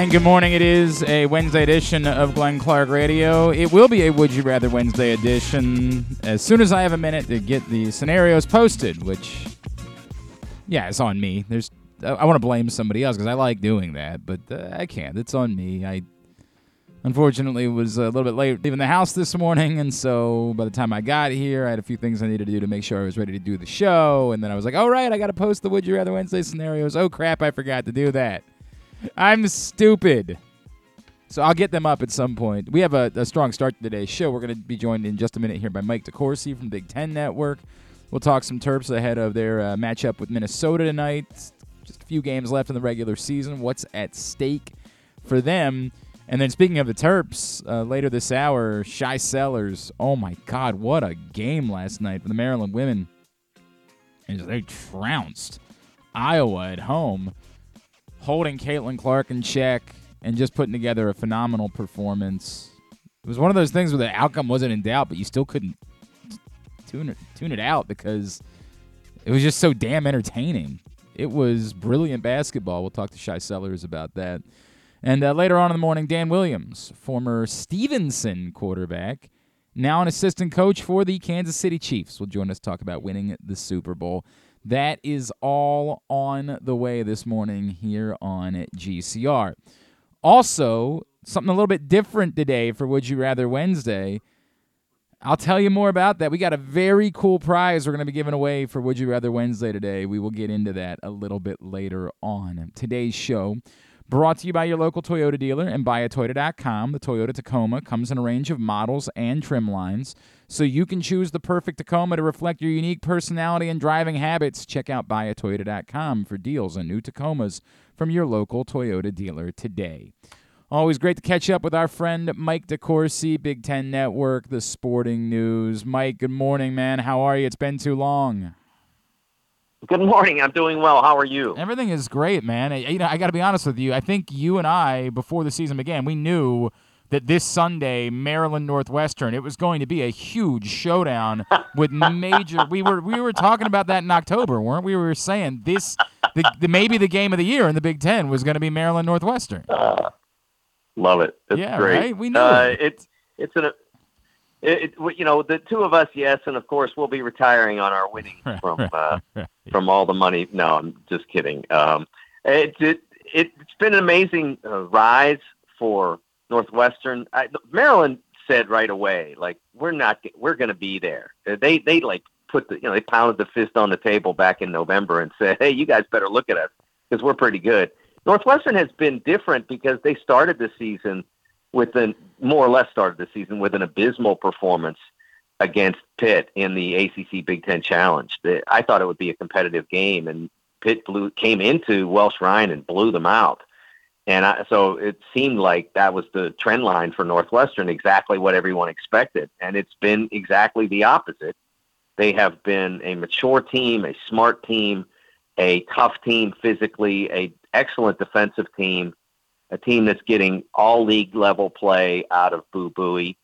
And good morning. It is a Wednesday edition of Glenn Clark Radio. It will be a Would You Rather Wednesday edition as soon as I have a minute to get the scenarios posted, which, yeah, it's on me. There's, I want to blame somebody else because I like doing that, but uh, I can't. It's on me. I unfortunately was a little bit late leaving the house this morning, and so by the time I got here, I had a few things I needed to do to make sure I was ready to do the show. And then I was like, "All right, I got to post the Would You Rather Wednesday scenarios." Oh crap, I forgot to do that. I'm stupid. So I'll get them up at some point. We have a, a strong start to today's show. We're going to be joined in just a minute here by Mike DeCourcy from Big Ten Network. We'll talk some Terps ahead of their uh, matchup with Minnesota tonight. Just a few games left in the regular season. What's at stake for them? And then speaking of the Terps, uh, later this hour, Shy Sellers. Oh my God, what a game last night for the Maryland women. And they trounced Iowa at home holding Caitlin Clark in check and just putting together a phenomenal performance. It was one of those things where the outcome wasn't in doubt, but you still couldn't tune it, tune it out because it was just so damn entertaining. It was brilliant basketball. We'll talk to Shy Sellers about that. And uh, later on in the morning, Dan Williams, former Stevenson quarterback, now an assistant coach for the Kansas City Chiefs, will join us to talk about winning the Super Bowl. That is all on the way this morning here on GCR. Also, something a little bit different today for Would You Rather Wednesday. I'll tell you more about that. We got a very cool prize we're going to be giving away for Would You Rather Wednesday today. We will get into that a little bit later on. Today's show brought to you by your local Toyota dealer and buyatoyota.com. The Toyota Tacoma comes in a range of models and trim lines so you can choose the perfect Tacoma to reflect your unique personality and driving habits. Check out buyatoyota.com for deals on new Tacomas from your local Toyota dealer today. Always great to catch up with our friend Mike DeCourcy, Big Ten Network, the Sporting News. Mike, good morning, man. How are you? It's been too long. Good morning. I'm doing well. How are you? Everything is great, man. You know, I got to be honest with you. I think you and I, before the season began, we knew that this Sunday, Maryland Northwestern, it was going to be a huge showdown with major. we were we were talking about that in October, weren't we? We were saying this, the, the maybe the game of the year in the Big Ten was going to be Maryland Northwestern. Uh, love it. It's yeah, great. right. We know uh, it. It's it's an. It, it, you know the two of us, yes, and of course we'll be retiring on our winnings from uh, from all the money. No, I'm just kidding. Um, it, it it's been an amazing uh, rise for Northwestern, I, Maryland said right away, like we're not, we're going to be there. They they like put the, you know, they pounded the fist on the table back in November and said, hey, you guys better look at us because we're pretty good. Northwestern has been different because they started the season with an more or less started the season with an abysmal performance against Pitt in the ACC Big Ten Challenge. I thought it would be a competitive game, and Pitt blew, came into Welsh Ryan and blew them out. And I, so it seemed like that was the trend line for Northwestern, exactly what everyone expected. And it's been exactly the opposite. They have been a mature team, a smart team, a tough team physically, a excellent defensive team, a team that's getting all league level play out of Boo Buie.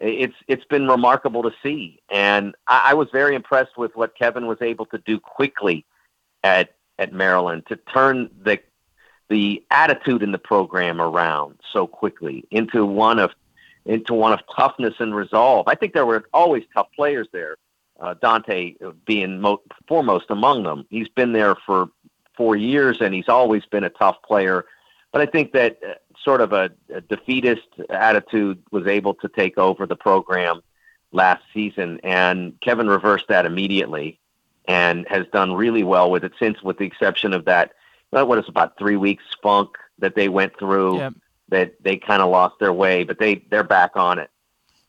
It's it's been remarkable to see, and I, I was very impressed with what Kevin was able to do quickly at at Maryland to turn the the attitude in the program around so quickly into one of into one of toughness and resolve. I think there were always tough players there. Uh, Donta being mo- foremost among them. He's been there for four years and he's always been a tough player. But I think that uh, sort of a, a defeatist attitude was able to take over the program last season, and Kevin reversed that immediately and has done really well with it since, with the exception of that what is about three weeks funk that they went through that they kind of lost their way, but they they're back on it.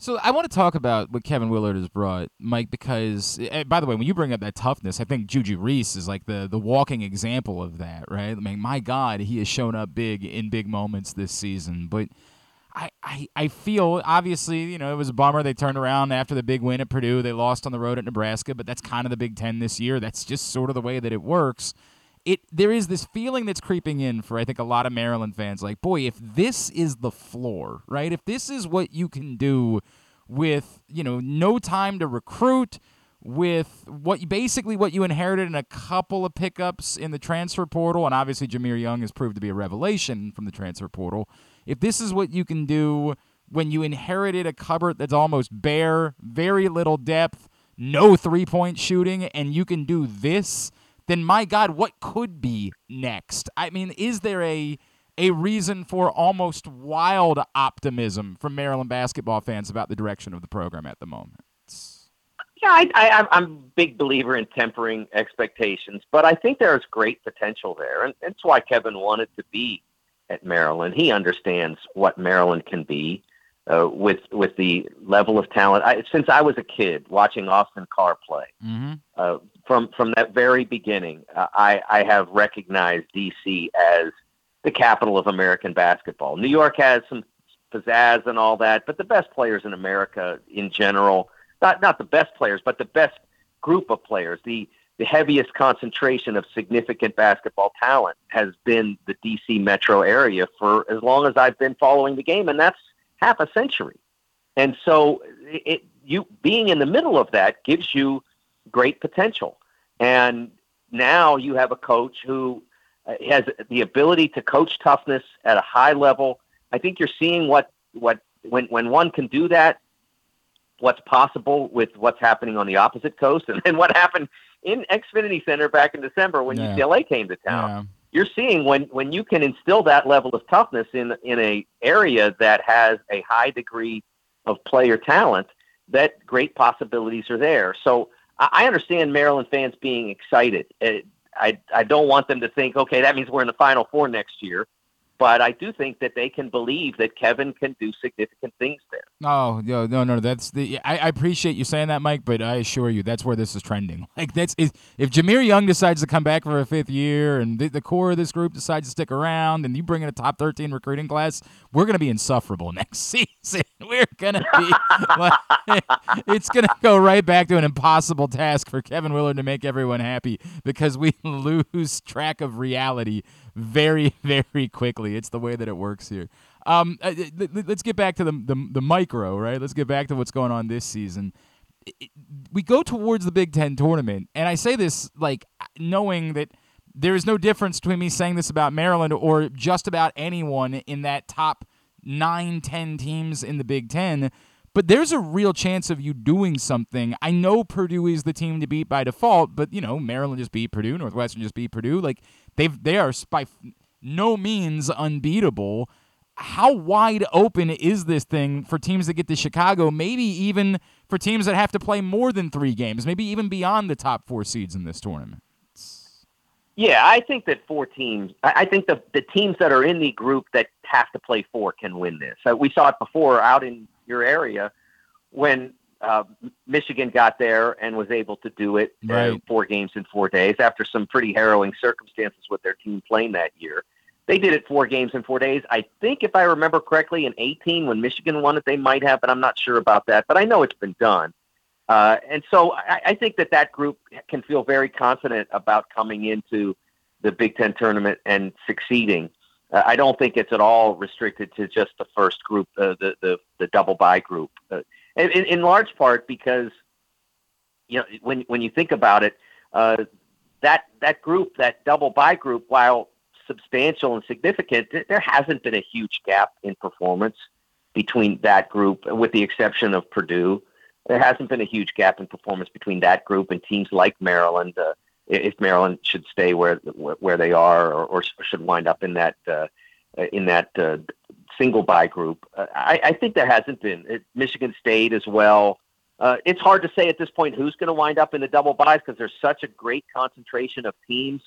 So I want to talk about what Kevin Willard has brought, Mike, because eh, by the way, when you bring up that toughness, I think Juju Reese is like the the walking example of that, right? I mean, my God, he has shown up big in big moments this season, but. I, I, I feel obviously you know it was a bummer they turned around after the big win at Purdue they lost on the road at Nebraska but that's kind of the Big Ten this year that's just sort of the way that it works it there is this feeling that's creeping in for I think a lot of Maryland fans like boy if this is the floor right if this is what you can do with you know no time to recruit with what basically what you inherited in a couple of pickups in the transfer portal, and obviously Jahmir Young has proved to be a revelation from the transfer portal. If this is what you can do when you inherited a cupboard that's almost bare, very little depth, no three point shooting, and you can do this, then my God, what could be next? I mean, is there a a reason for almost wild optimism from Maryland basketball fans about the direction of the program at the moment? Yeah, I, I, I'm a big believer in tempering expectations, but I think there's great potential there, and that's why Kevin wanted to be at Maryland. He understands what Maryland can be uh, with with the level of talent. I, since I was a kid watching Austin Carr play, mm-hmm. uh, from from that very beginning, uh, I I have recognized DC as the capital of American basketball. New York has some pizzazz and all that, but the best players in America in general not not the best players, but the best group of players, the the heaviest concentration of significant basketball talent has been the DC metro area for as long as I've been following the game, and that's half a century. And so, it, you being in the middle of that gives you great potential. And now you have a coach who uh, has the ability to coach toughness at a high level. I think you're seeing what what when when one can do that, what's possible with what's happening on the opposite coast and then what happened in Xfinity Center back in December when yeah. UCLA came to town. Yeah. You're seeing when when you can instill that level of toughness in in a area that has a high degree of player talent, that great possibilities are there. So I understand Maryland fans being excited. I I don't want them to think, okay, that means we're in the Final Four next year but I do think that they can believe that Kevin can do significant things there. Oh no, no, no! That's the. I, I appreciate you saying that, Mike, but I assure you that's where this is trending. Like that's if, if Jahmir Young decides to come back for a fifth year, and the, the core of this group decides to stick around, and you bring in a top thirteen recruiting class, we're gonna be insufferable next season. We're gonna be. like, it's gonna go right back to an impossible task for Kevin Willard to make everyone happy because we lose track of reality very, very quickly. It's the way that it works here. Um, uh, let's get back to the, the, the micro, right? Let's get back to what's going on this season. We go towards the Big Ten tournament, and I say this like knowing that there is no difference between me saying this about Maryland or just about anyone in that top nine, ten teams in the Big Ten but there's a real chance of you doing something. I know Purdue is the team to beat by default, but you know Maryland just beat Purdue, Northwestern just beat Purdue. Like they've they are by no means unbeatable. How wide open is this thing for teams that get to Chicago? Maybe even for teams that have to play more than three games, maybe even beyond the top four seeds in this tournament. Yeah, I think that four teams. I think the the teams that are in the group that have to play four can win this. Uh, we saw it before out in your area when uh, Michigan got there and was able to do it right. uh, four games in four days after some pretty harrowing circumstances with their team playing that year. They did it four games in four days. I think, if I remember correctly, in 18 when Michigan won it, they might have, but I'm not sure about that. But I know it's been done. Uh, and so I, I think that that group can feel very confident about coming into the Big Ten tournament and succeeding. Uh, I don't think it's at all restricted to just the first group, uh, the, the the double bye group, uh, in, in large part because you know when when you think about it, uh, that that group, that double bye group, while substantial and significant, there hasn't been a huge gap in performance between that group, with the exception of Purdue. There hasn't been a huge gap in performance between that group and teams like Maryland. Uh, if Maryland should stay where where they are or, or should wind up in that uh, in that uh, single bye group. Uh, I, I, think there hasn't been. It, Michigan State as well. Uh, it's hard to say at this point who's going to wind up in the double byes because there's such a great concentration of teams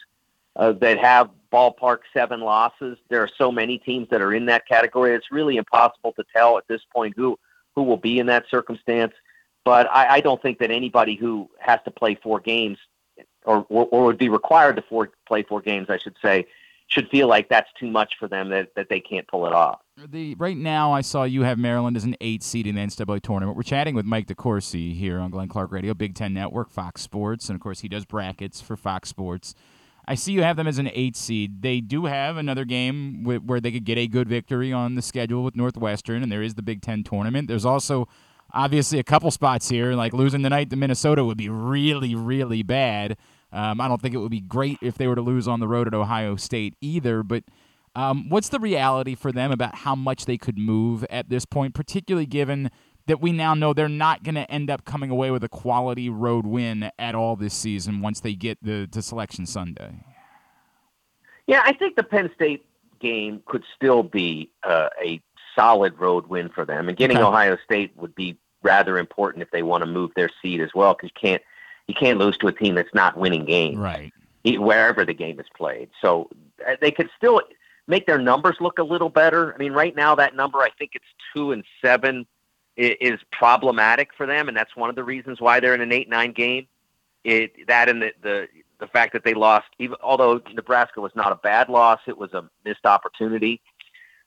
uh, that have ballpark seven losses. There are so many teams that are in that category. It's really impossible to tell at this point who who will be in that circumstance. But I, I don't think that anybody who has to play four games or, or would be required to four, play four games, I should say, should feel like that's too much for them that, that they can't pull it off. The right now, I saw you have Maryland as an eight seed in the NCAA tournament. We're chatting with Mike DeCourcy here on Glenn Clark Radio, Big Ten Network, Fox Sports, and of course he does brackets for Fox Sports. I see you have them as an eight seed. They do have another game where they could get a good victory on the schedule with Northwestern, and there is the Big Ten tournament. There's also obviously a couple spots here. Like losing tonight to Minnesota would be really, really bad. Um, I don't think it would be great if they were to lose on the road at Ohio State either. But um, what's the reality for them about how much they could move at this point, particularly given that we now know they're not going to end up coming away with a quality road win at all this season once they get the to Selection Sunday? Yeah, I think the Penn State game could still be uh, a solid road win for them, and getting okay. Ohio State would be rather important if they want to move their seed as well, because you can't you can't lose to a team that's not winning games, right? Wherever the game is played, so uh, they could still make their numbers look a little better. I mean, right now that number I think it's two and seven is problematic for them, and that's one of the reasons why they're in an eight-nine game. It that and the, the the fact that they lost, even although Nebraska was not a bad loss, it was a missed opportunity.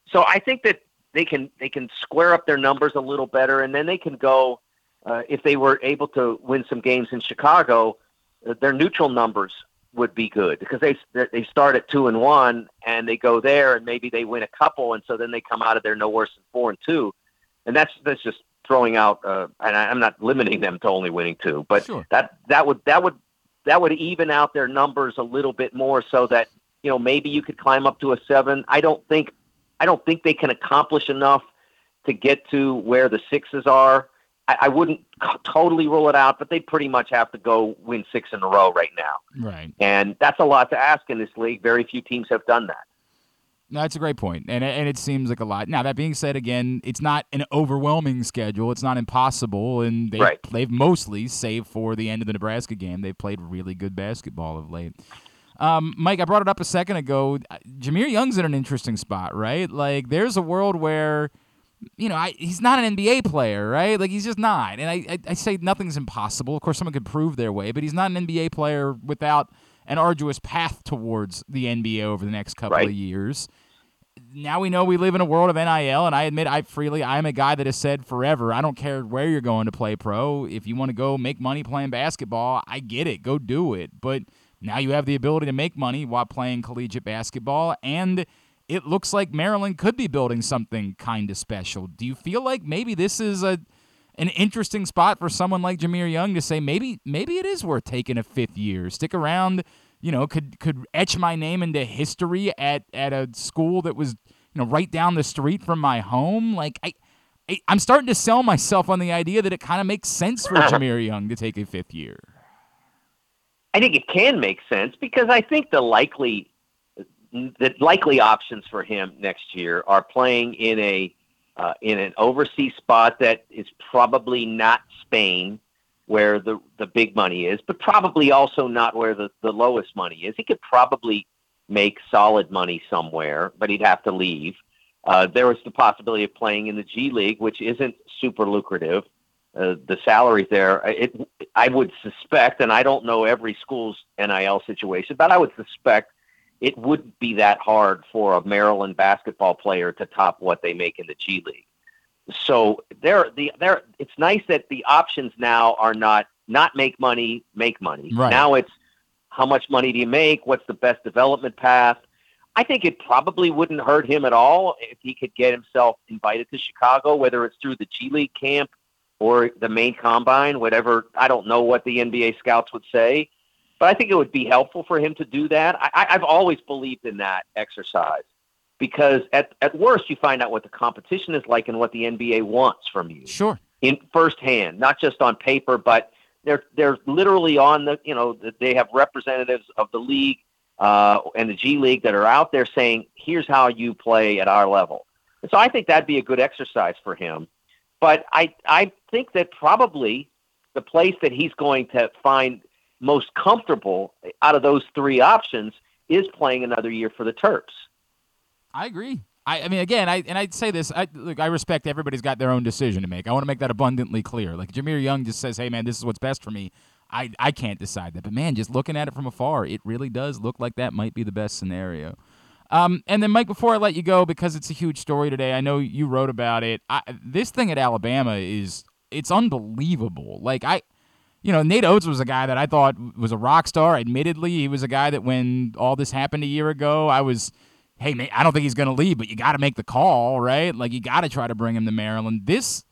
So I think that they can they can square up their numbers a little better, and then they can go uh, if they were able to win some games in Chicago. Their neutral numbers would be good because they they start at two and one, and they go there, and maybe they win a couple, and so then they come out of there no worse than four and two and that's that's just throwing out. Uh, and I, am not limiting them to only winning two, but sure. that that would that would that would even out their numbers a little bit more, so that you know maybe you could climb up to a seven. I don't think I don't think they can accomplish enough to get to where the sixes are. I, I wouldn't totally rule it out, but they pretty much have to go win six in a row right now. Right, and that's a lot to ask in this league. Very few teams have done that. No, that's a great point, and and it seems like a lot. Now that being said, again, it's not an overwhelming schedule. It's not impossible, and they right. they've mostly, save for the end of the Nebraska game, they've played really good basketball of late. Um, Mike, I brought it up a second ago. Jahmir Young's in an interesting spot, right? Like, there's a world where, you know, I, he's not an NBA player, right? Like, he's just not. And I, I, I say nothing's impossible. Of course, someone could prove their way, but he's not an NBA player without an arduous path towards the NBA over the next couple right. of years. Now we know we live in a world of NIL, and I admit I freely I am a guy that has said forever I don't care where you're going to play pro. If you want to go make money playing basketball, I get it, go do it. But now you have the ability to make money while playing collegiate basketball, and it looks like Maryland could be building something kind of special. Do you feel like maybe this is a an interesting spot for someone like Jahmir Young to say maybe maybe it is worth taking a fifth year, stick around. You know, could could etch my name into history at at a school that was you know right down the street from my home. Like I, I am starting to sell myself on the idea that it kind of makes sense for Jahmir Young to take a fifth year. I think it can make sense because I think the likely the likely options for him next year are playing in a uh, in an overseas spot that is probably not Spain, where the the big money is, but probably also not where the, the lowest money is. He could probably make solid money somewhere, but he'd have to leave. Uh, there was the possibility of playing in the G League, which isn't super lucrative. Uh, the salaries there, it, I would suspect, and I don't know every school's NIL situation, but I would suspect it wouldn't be that hard for a Maryland basketball player to top what they make in the G League. So there, the there, it's nice that the options now are not not make money, make money. Right. Now it's how much money do you make? What's the best development path? I think it probably wouldn't hurt him at all if he could get himself invited to Chicago, whether it's through the G League camp or the main combine, whatever. I don't know what the NBA scouts would say. But I think it would be helpful for him to do that. I, I've always believed in that exercise because at, at worst you find out what the competition is like and what the NBA wants from you. Sure. In firsthand, not just on paper, but they're they're literally on the you know they have representatives of the league uh, and the G League that are out there saying here's how you play at our level. And so I think that'd be a good exercise for him. But I I think that probably the place that he's going to find most comfortable out of those three options is playing another year for the Terps. I agree. I, I mean, again, I and I'd say this. I look, I respect everybody's got their own decision to make. I want to make that abundantly clear. Like Jahmir Young just says, "Hey, man, this is what's best for me." I I can't decide that, but man, just looking at it from afar, it really does look like that might be the best scenario. Um, and then Mike, before I let you go, because it's a huge story today, I know you wrote about it. I, this thing at Alabama is it's unbelievable. Like I you know, Nate Oats was a guy that I thought was a rock star. Admittedly, he was a guy that when all this happened a year ago, I was, hey, I don't think he's going to leave, but you got to make the call, right? Like, you got to try to bring him to Maryland. This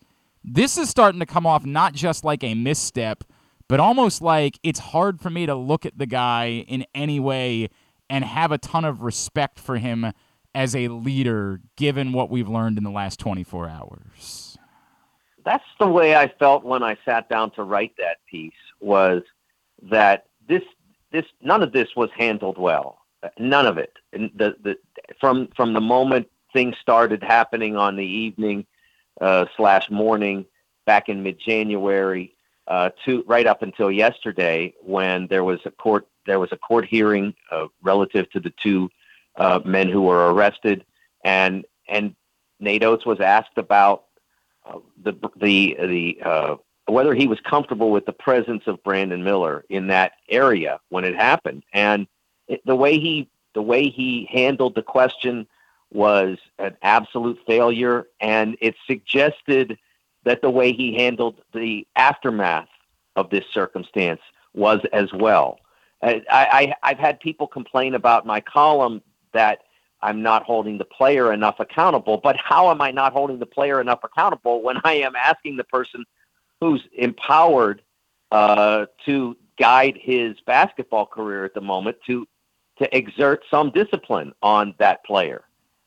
This is starting to come off not just like a misstep, but almost like it's hard for me to look at the guy in any way and have a ton of respect for him as a leader given what we've learned in the last 24 hours. That's the way I felt when I sat down to write that piece was that this this none of this was handled well. None of it. And the the from from the moment things started happening on the evening uh, slash morning back in mid January uh, to right up until yesterday when there was a court there was a court hearing uh, relative to the two uh, men who were arrested and and Nate was asked about the the the uh, whether he was comfortable with the presence of Brandon Miller in that area when it happened and it, the way he the way he handled the question was an absolute failure, and it suggested that the way he handled the aftermath of this circumstance was as well. I, I, I've had people complain about my column that I'm not holding the player enough accountable, but how am I not holding the player enough accountable when I am asking the person who's empowered uh, to guide his basketball career at the moment to to exert some discipline on that player?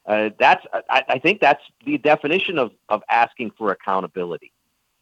Uh, that's I, I, think that's the definition of, of asking for accountability.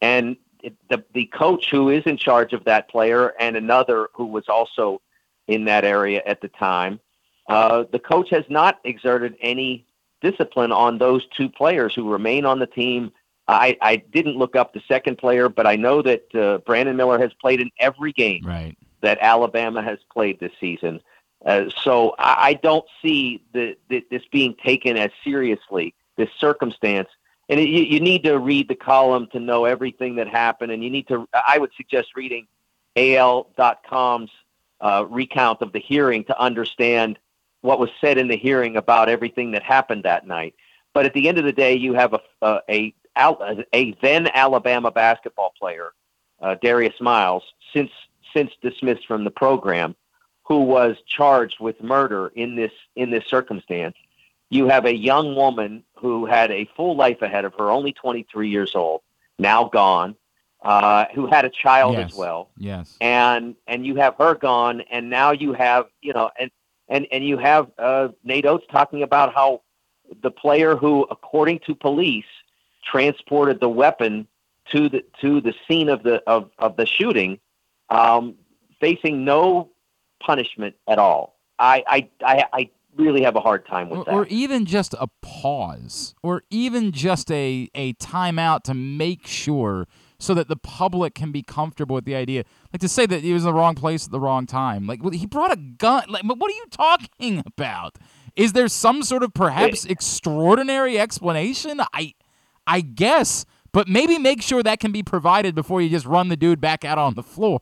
And it, the the coach who is in charge of that player and another who was also in that area at the time, uh, the coach has not exerted any discipline on those two players who remain on the team. I, I didn't look up the second player, but I know that uh, Brandon Miller has played in every game right. that Alabama has played this season. Uh, so I, I don't see the, the, this being taken as seriously, this circumstance. And it, you, you need to read the column to know everything that happened. And you need to, I would suggest reading AL.com's uh, recount of the hearing to understand what was said in the hearing about everything that happened that night. But at the end of the day, you have a, a, a, a then Alabama basketball player, uh, Darius Miles, since since dismissed from the program, who was charged with murder in this in this circumstance. You have a young woman who had a full life ahead of her, only 23 years old, now gone, uh, who had a child yes. as well. Yes. And and you have her gone, and now you have you know, and and and you have uh, Nate Oats talking about how the player who, according to police, transported the weapon to the to the scene of the of, of the shooting, um, facing no punishment at all. I, I, I, I really have a hard time with or, that. Or even just a pause, or even just a a timeout to make sure so that the public can be comfortable with the idea. Like to say that he was in the wrong place at the wrong time. Like he brought a gun. Like, what are you talking about? Is there some sort of perhaps extraordinary explanation? I, I guess, but maybe make sure that can be provided before you just run the dude back out on the floor.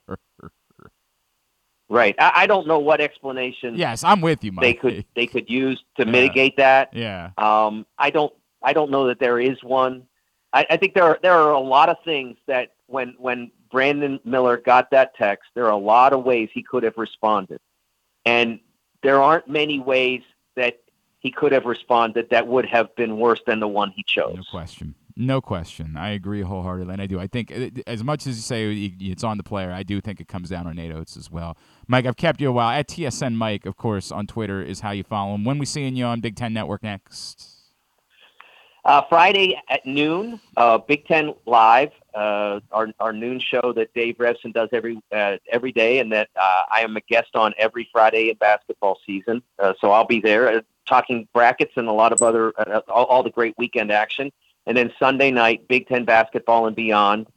Right. I, I, don't know what explanation. Yes, I'm with you, Mike. They could they could use to yeah. mitigate that. Yeah. Um, I don't I don't know that there is one. I, I think there are there are a lot of things that when when Brandon Miller got that text, there are a lot of ways he could have responded, and there aren't many ways that he could have responded that would have been worse than the one he chose. No question. No question. I agree wholeheartedly, and I do. I think uh, as much as you say it's on the player, I do think it comes down on Nate Oats as well. Mike, I've kept you a while. At TSN Mike, of course, on Twitter is how you follow him. When we seeing you on Big Ten Network next? Uh, Friday at noon, uh, Big Ten Live, uh, our, our noon show that Dave Revsine does every uh, every day, and that uh, I am a guest on every Friday in basketball season. Uh, so I'll be there talking brackets and a lot of other all, all the great weekend action. And then Sunday night, Big Ten basketball and beyond.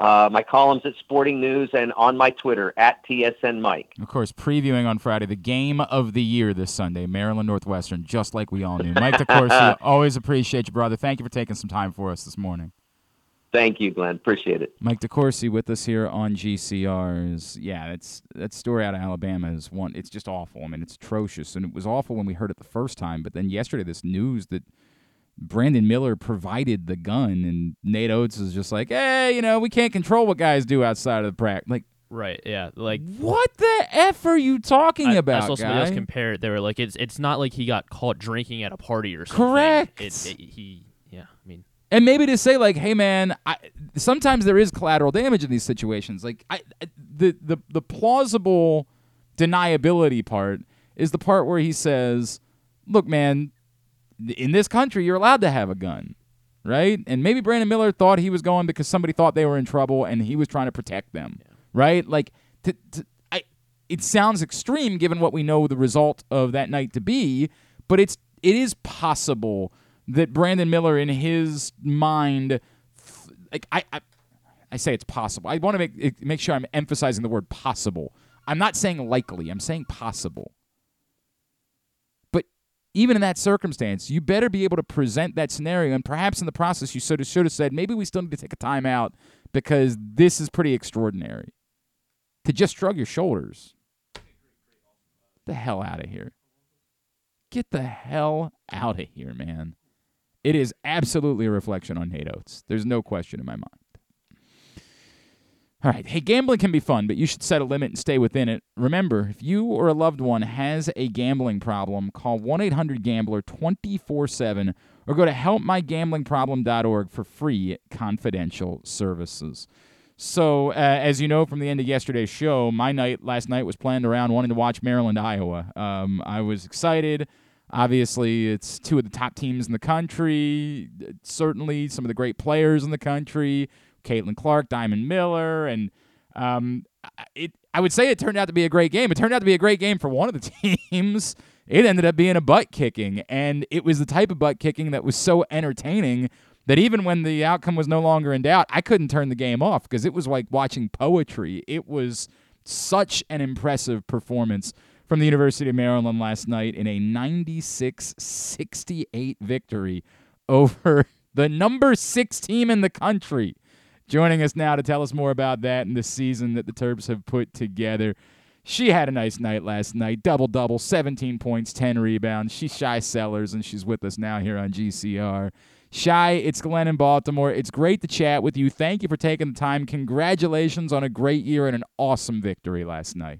Uh, my columns at Sporting News and on my Twitter at TSN Mike. Of course, previewing on Friday the game of the year this Sunday, Maryland Northwestern, just like we all knew. Mike DeCourcy, always appreciate you, brother. Thank you for taking some time for us this morning. Thank you, Glenn. Appreciate it. Mike DeCourcy with us here on GCRs. Yeah, that's that story out of Alabama is one. It's just awful. I mean, it's atrocious, and it was awful when we heard it the first time. But then yesterday, this news that Brandon Miller provided the gun, and Nate Oats is just like, hey, you know, we can't control what guys do outside of the practice. Like, right? Yeah, like what the f are you talking I, about? I saw somebody guy? else compare it. They were like, it's it's not like he got caught drinking at a party or something. Correct. It, it, he, yeah, I mean, and maybe to say like, "Hey, man, I, sometimes there is collateral damage in these situations." Like, I, the the the plausible deniability part is the part where he says, "Look, man, in this country, you're allowed to have a gun." Right? And maybe Brandon Miller thought he was going because somebody thought they were in trouble and he was trying to protect them. Yeah. Right? Like, to, to, I, it sounds extreme given what we know the result of that night to be, but it's it is possible that Brandon Miller, in his mind, like I, I, I say it's possible. I want to make make sure I'm emphasizing the word possible. I'm not saying likely. I'm saying possible. Even in that circumstance, you better be able to present that scenario, and perhaps in the process, you sort of should have said maybe we still need to take a timeout because this is pretty extraordinary. To just shrug your shoulders. The hell out of here. Get the hell out of here, man. It is absolutely a reflection on Nate Oats. There's no question in my mind. All right. Hey, gambling can be fun, but you should set a limit and stay within it. Remember, if you or a loved one has a gambling problem, call 1 800 Gambler 24 7 or go to helpmygamblingproblem.org for free confidential services. So, uh, as you know from the end of yesterday's show, my night last night was planned around wanting to watch Maryland, Iowa. Um, I was excited. Obviously, it's two of the top teams in the country. Certainly, some of the great players in the country: Caitlin Clark, Diamond Miller, and um, it. I would say it turned out to be a great game. It turned out to be a great game for one of the teams. It ended up being a butt kicking, and it was the type of butt kicking that was so entertaining that even when the outcome was no longer in doubt, I couldn't turn the game off because it was like watching poetry. It was such an impressive performance from the University of Maryland last night in a 96 68 victory over the number six team in the country. Joining us now to tell us more about that and the season that the Terps have put together. She had a nice night last night. Double double, 17 points, 10 rebounds. She's Shy Sellers, and she's with us now here on GCR. Shy, it's Glenn in Baltimore. It's great to chat with you. Thank you for taking the time. Congratulations on a great year and an awesome victory last night.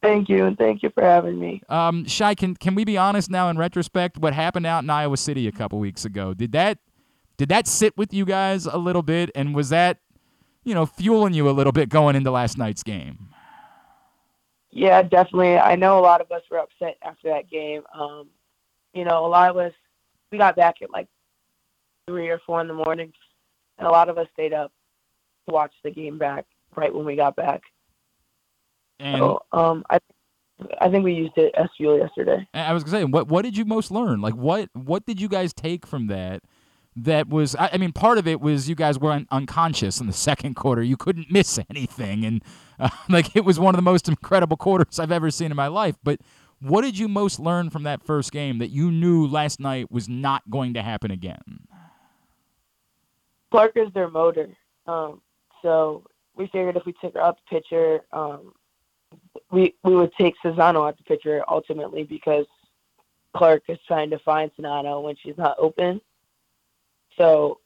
Thank you, and thank you for having me. Um, Shy, can can we be honest now? In retrospect, what happened out in Iowa City a couple weeks ago did that did that sit with you guys a little bit, and was that you know fueling you a little bit going into last night's game? Yeah, definitely. I know a lot of us were upset after that game. Um, you know, a lot of us we got back at like three or four in the morning, and a lot of us stayed up to watch the game back right when we got back. And so, um, I I think we used it as fuel yesterday. I was gonna say, what what did you most learn? Like, what what did you guys take from that? That was, I, mean, part of it was you guys were un- unconscious in the second quarter. You couldn't miss anything, and uh, like it was one of the most incredible quarters I've ever seen in my life. But what did you most learn from that first game that you knew last night was not going to happen again? Clark is their motor, um, so we figured if we took her up the pitcher, um, we we would take Czinano at the pitcher ultimately because Clark is trying to find Czinano when she's not open. So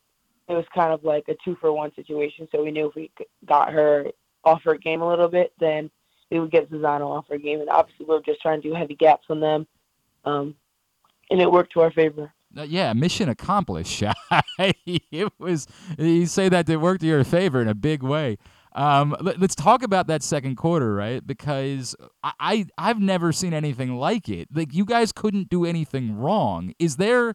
it was kind of like a two for one situation. So we knew if we got her off her game a little bit, then we would get Czinano off her game. And obviously, we are just trying to do heavy gaps on them, um, and it worked to our favor. Uh, yeah, mission accomplished. it was you say that it worked to your favor in a big way. Um, let, us talk about that second quarter, right? Because I, I I've never seen anything like it. Like you guys couldn't do anything wrong. Is there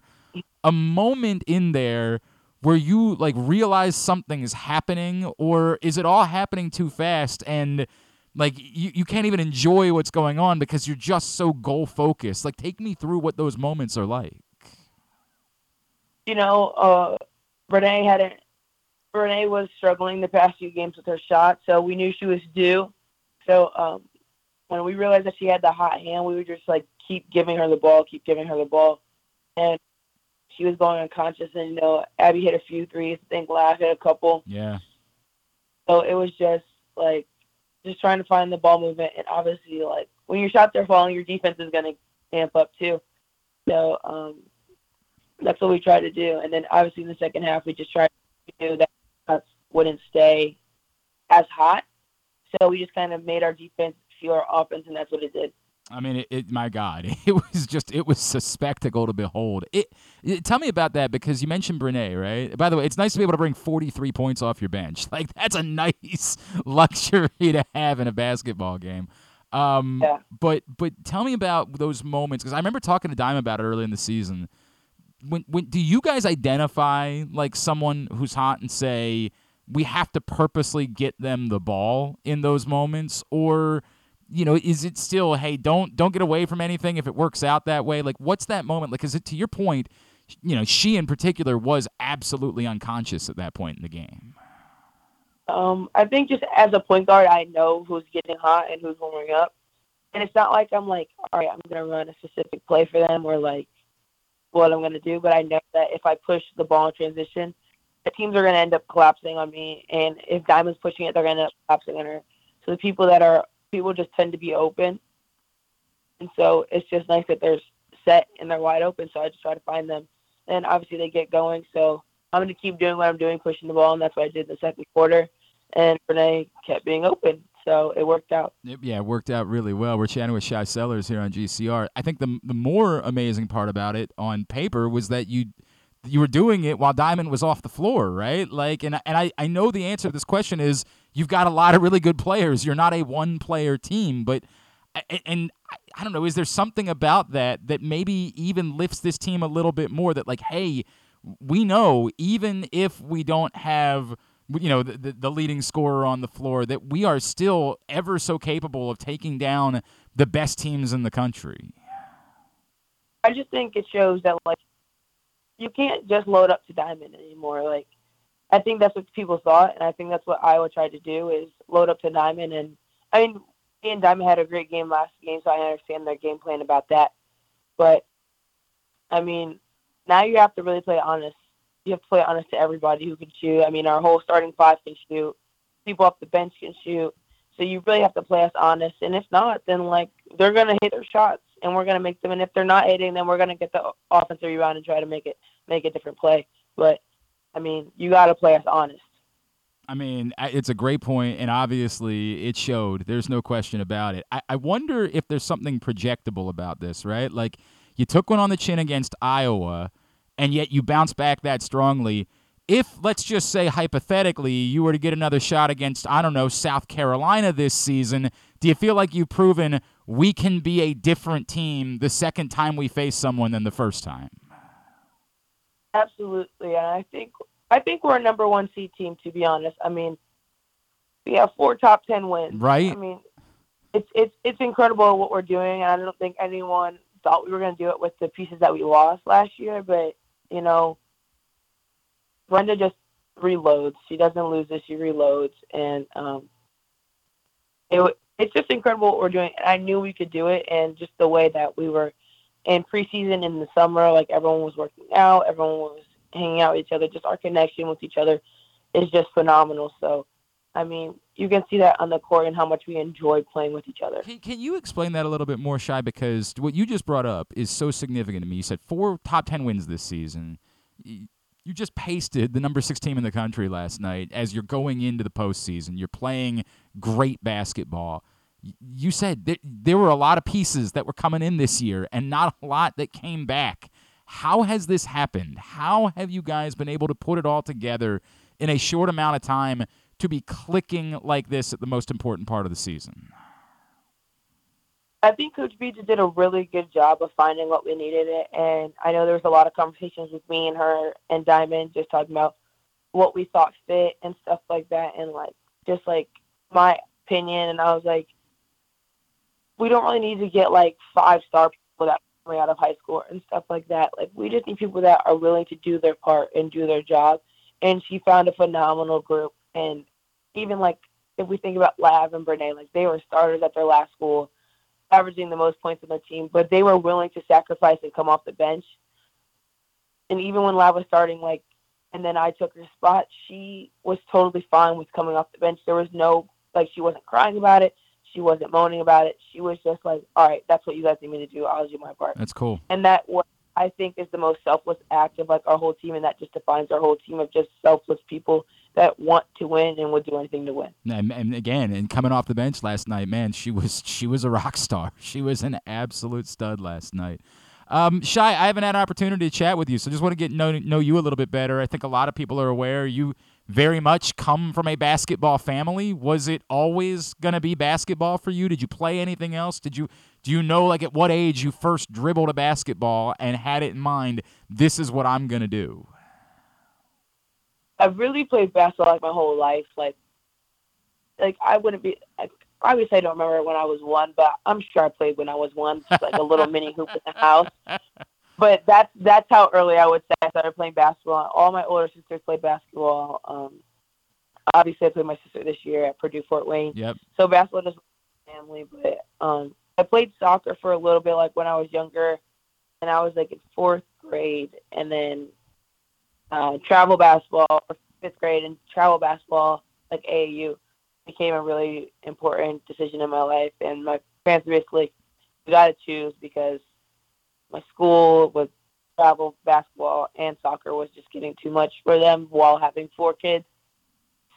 a moment in there where you like realize something is happening, or is it all happening too fast and like you, you can't even enjoy what's going on because you're just so goal focused? Like take me through what those moments are like. You know, uh, Renee had a Renee was struggling the past few games with her shot, so we knew she was due. So um, when we realized that she had the hot hand, we would just like keep giving her the ball, keep giving her the ball, and she was going unconscious. And you know, Abby hit a few threes. I think Lav hit a couple. Yeah. So it was just like just trying to find the ball movement, and obviously, like when your shots are falling, your defense is gonna amp up too. So um, that's what we tried to do. And then obviously in the second half, we just tried to do that wouldn't stay as hot. So we just kind of made our defense feel our offense, and that's what it did. I mean, it, it, my God, it was just it was a spectacle to behold. It, it, tell me about that because you mentioned Brinae, right? By the way, it's nice to be able to bring 43 points off your bench. Like that's a nice luxury to have in a basketball game. Um, yeah. But but tell me about those moments because I remember talking to Dime about it early in the season. When when do you guys identify like someone who's hot and say we have to purposely get them the ball in those moments or? You know, is it still, hey, don't don't get away from anything if it works out that way? Like, what's that moment? Like, because to your point, you know, she in particular was absolutely unconscious at that point in the game. Um, I think just as a point guard, I know who's getting hot and who's warming up, and it's not like I'm like, all right, I'm gonna run a specific play for them or like what I'm gonna do, but I know that if I push the ball in transition, the teams are gonna end up collapsing on me, and if Diamond's pushing it, they're gonna end up collapsing on her. So the people that are people just tend to be open. And so it's just nice that they're set and they're wide open. So I just try to find them. And obviously they get going. So I'm going to keep doing what I'm doing, pushing the ball. And that's what I did in the second quarter. And Renee kept being open. So it worked out. Yeah, it worked out really well. We're chatting with Shy Sellers here on GCR. I think the the more amazing part about it on paper was that you you were doing it while Diamond was off the floor, right? Like, and and I I know the answer to this question is you've got a lot of really good players. You're not a one player team, but and I don't know, is there something about that that maybe even lifts this team a little bit more that like, hey, we know even if we don't have you know the, the leading scorer on the floor that we are still ever so capable of taking down the best teams in the country. I just think it shows that like you can't just load up to Diamond anymore. Like I think that's what people thought, and I think that's what Iowa tried to do is load up to Diamond. And I mean, me and Diamond had a great game last game, so I understand their game plan about that. But I mean, now you have to really play honest. You have to play honest to everybody who can shoot. I mean, our whole starting five can shoot. People off the bench can shoot. So you really have to play us honest. And if not, then like they're gonna hit their shots, and we're gonna make them. And if they're not hitting, then we're gonna get the offensive rebound and try to make it make a different play. But I mean, you got to play us honest. I mean, it's a great point, and obviously it showed. There's no question about it. I, I wonder if there's something projectable about this, right? Like, you took one on the chin against Iowa, and yet you bounce back that strongly. If, let's just say, hypothetically, you were to get another shot against, I don't know, South Carolina this season, do you feel like you've proven we can be a different team the second time we face someone than the first time? Absolutely, and I think I think we're a number one seed team. To be honest, I mean, we have four top ten wins. Right. I mean, it's it's it's incredible what we're doing, and I don't think anyone thought we were going to do it with the pieces that we lost last year. But you know, Brenda just reloads. She doesn't lose this; she reloads, and um, it it's just incredible what we're doing. And I knew we could do it, and just the way that we were in preseason in the summer, like everyone was working out, everyone was hanging out with each other. Just our connection with each other is just phenomenal. So, I mean, you can see that on the court and how much we enjoy playing with each other. Can, can you explain that a little bit more, Shy? Because what you just brought up is so significant to me. You said four top 10 wins this season. You just pasted the number six team in the country last night as you're going into the postseason. You're playing great basketball you said that there were a lot of pieces that were coming in this year and not a lot that came back. How has this happened? How have you guys been able to put it all together in a short amount of time to be clicking like this at the most important part of the season? I think Coach Beach did a really good job of finding what we needed, and I know there was a lot of conversations with me and her and Diamond just talking about what we thought fit and stuff like that, and like just like my opinion. And I was like, we don't really need to get like five star people that coming out of high school and stuff like that. Like we just need people that are willing to do their part and do their job. And she found a phenomenal group. And even like if we think about Lav and Brinae, like they were starters at their last school, averaging the most points on the team, but they were willing to sacrifice and come off the bench. And even when Lav was starting, like, and then I took her spot, she was totally fine with coming off the bench. There was no like she wasn't crying about it. She wasn't moaning about it. She was just like, all right, that's what you guys need me to do. I'll do my part. That's cool. And that what I think is the most selfless act of like our whole team, and that just defines our whole team of just selfless people that want to win and would do anything to win. And, and, again, and coming off the bench last night, man, she was she was a rock star. She was an absolute stud last night. Um, Shy, I haven't had an opportunity to chat with you, so just want to get know know you a little bit better. I think a lot of people are aware you very much come from a basketball family. Was it always going to be basketball for you? Did you play anything else? Did you do you know like at what age you first dribbled a basketball and had it in mind? This is what I'm going to do. I've really played basketball like my whole life. Like, like I wouldn't be. I, obviously, I don't remember when I was one, but I'm sure I played when I was one, like a little mini hoop in the house. But that's that's how early I would say I started playing basketball. All my older sisters played basketball. Um, obviously, I played my sister this year at Purdue Fort Wayne. Yep. So basketball just family, but um, I played soccer for a little bit, like when I was younger, and I was like in fourth grade, and then uh, travel basketball fifth grade and travel basketball like AAU became a really important decision in my life. And my parents basically you got to choose because my school was travel basketball and soccer was just getting too much for them while having four kids.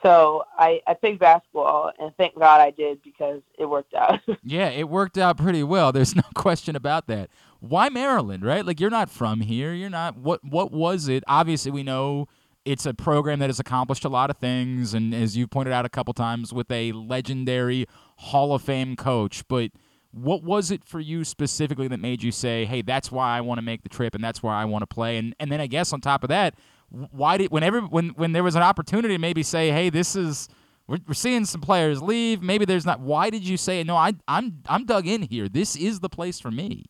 So I, I picked basketball, and thank God I did because it worked out. yeah, it worked out pretty well. There's no question about that. Why Maryland, right? Like you're not from here. You're not. What What was it? Obviously, we know it's a program that has accomplished a lot of things, and as you pointed out a couple times, with a legendary Hall of Fame coach. But what was it for you specifically that made you say, "Hey, that's why I want to make the trip, and that's why I want to play"? And and then I guess on top of that why did whenever when when there was an opportunity to maybe say, hey, this is we're, we're seeing some players leave. Maybe there's not. Why did you say no? I I'm I'm dug in here. This is the place for me.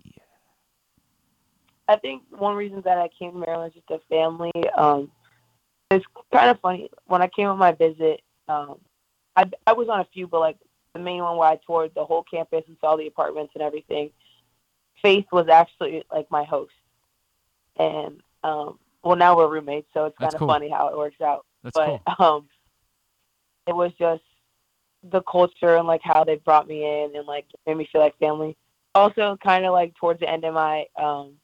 I think one reason that I came to Maryland is just a family. Um, it's kind of funny when I came on my visit. Um, I I was on a few, but like the main one where I toured the whole campus and saw the apartments and everything. Faith was actually like my host, and um, well, now we're roommates, so it's kind of cool. funny how it works out. That's but cool. um, it was just the culture and like how they brought me in and like made me feel like family. Also, kind of like towards the end of my um,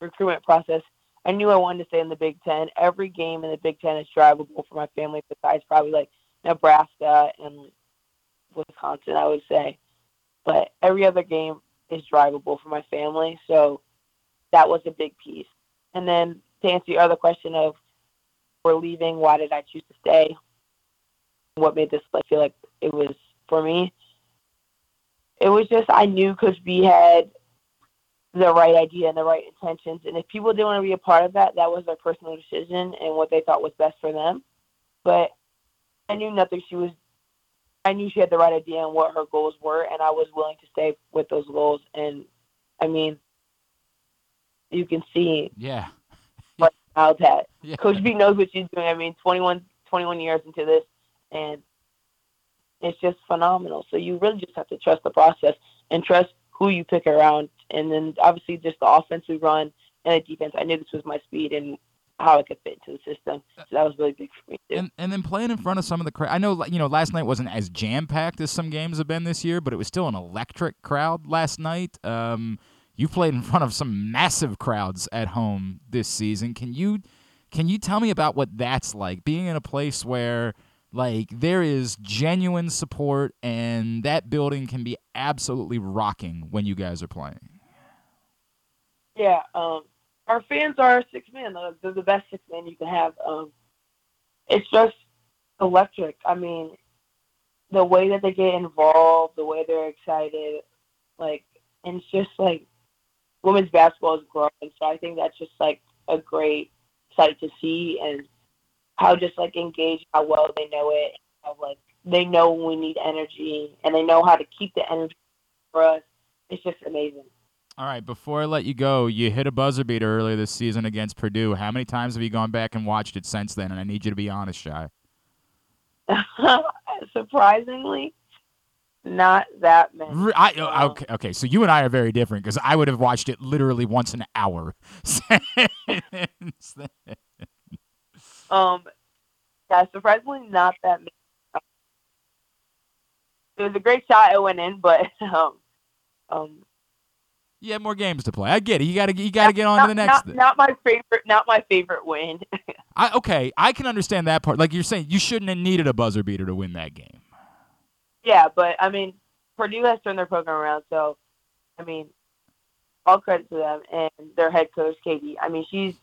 recruitment process, I knew I wanted to stay in the Big Ten. Every game in the Big Ten is drivable for my family, besides probably like Nebraska and Wisconsin, I would say. But every other game is drivable for my family, so that was a big piece. And then to answer your other question of we're leaving, why did I choose to stay? What made this like feel like it was for me? It was just I knew Coach B had the right idea and the right intentions, and if people didn't want to be a part of that, that was their personal decision and what they thought was best for them. But I knew nothing. She was, I knew she had the right idea and what her goals were, and I was willing to stay with those goals. And I mean, you can see, yeah, out that yeah. Coach B knows what she's doing. I mean, 21, 21 years into this, and it's just phenomenal. So you really just have to trust the process and trust who you pick around, and then obviously just the offense we run and the defense. I knew this was my speed and how I could fit into the system. So that was really big for me too. And, and then playing in front of some of the crowd. I know you know last night wasn't as jam packed as some games have been this year, but it was still an electric crowd last night. Um, you played in front of some massive crowds at home this season. Can you can you tell me about what that's like being in a place where like there is genuine support and that building can be absolutely rocking when you guys are playing? Yeah, um, our fans are six men. They're the best six men you can have. Um, it's just electric. I mean, the way that they get involved, the way they're excited, like, and it's just like women's basketball is growing. So I think that's just like a great sight to see and how just like engaged, how well they know it, how like they know when we need energy and they know how to keep the energy for us. It's just amazing. All right, before I let you go, you hit a buzzer beater earlier this season against Purdue. How many times have you gone back and watched it since then? And I need you to be honest, Shy. Surprisingly, not that many. I, oh, okay, okay. So you and I are very different because I would have watched it literally once an hour. um, yeah, surprisingly, not that many. It was a great shot. It went in, but um, um, You have more games to play. I get it. You gotta you gotta get on not, to the next. Not, not my favorite. Not my favorite win. I, okay, I can understand that part. Like you're saying, you shouldn't have needed a buzzer beater to win that game. yeah, but I mean, Purdue has turned their program around, so I mean, all credit to them and their head coach Katie. I mean, she's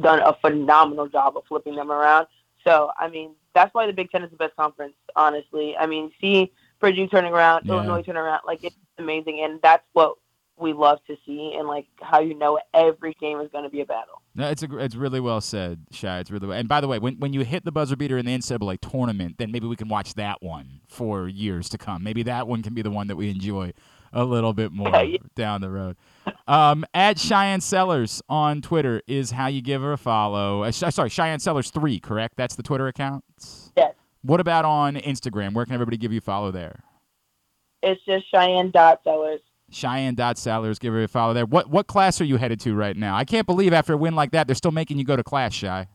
done a phenomenal job of flipping them around. So I mean, that's why the Big Ten is the best conference. Honestly, I mean, see Purdue turning around, Yeah. Illinois turning around, like it's amazing, and that's what we love to see, and like how you know every game is going to be a battle. No, it's a, it's really well said, Shy. It's really well. And by the way, when when you hit the buzzer beater in the NCAA tournament, then maybe we can watch that one for years to come. Maybe that one can be the one that we enjoy a little bit more Yeah. down the road. Um, at Shyanne Sellers on Twitter is how you give her a follow. Uh, sorry, Shyanne Sellers three, correct? That's the Twitter account. Yes. What about on Instagram? Where can everybody give you a follow there? It's just Shyanne Dot Sellers. Shyanne dot Sellers, give her a follow there. What what class are you headed to right now? I can't believe after a win like that, they're still making you go to class, Shy.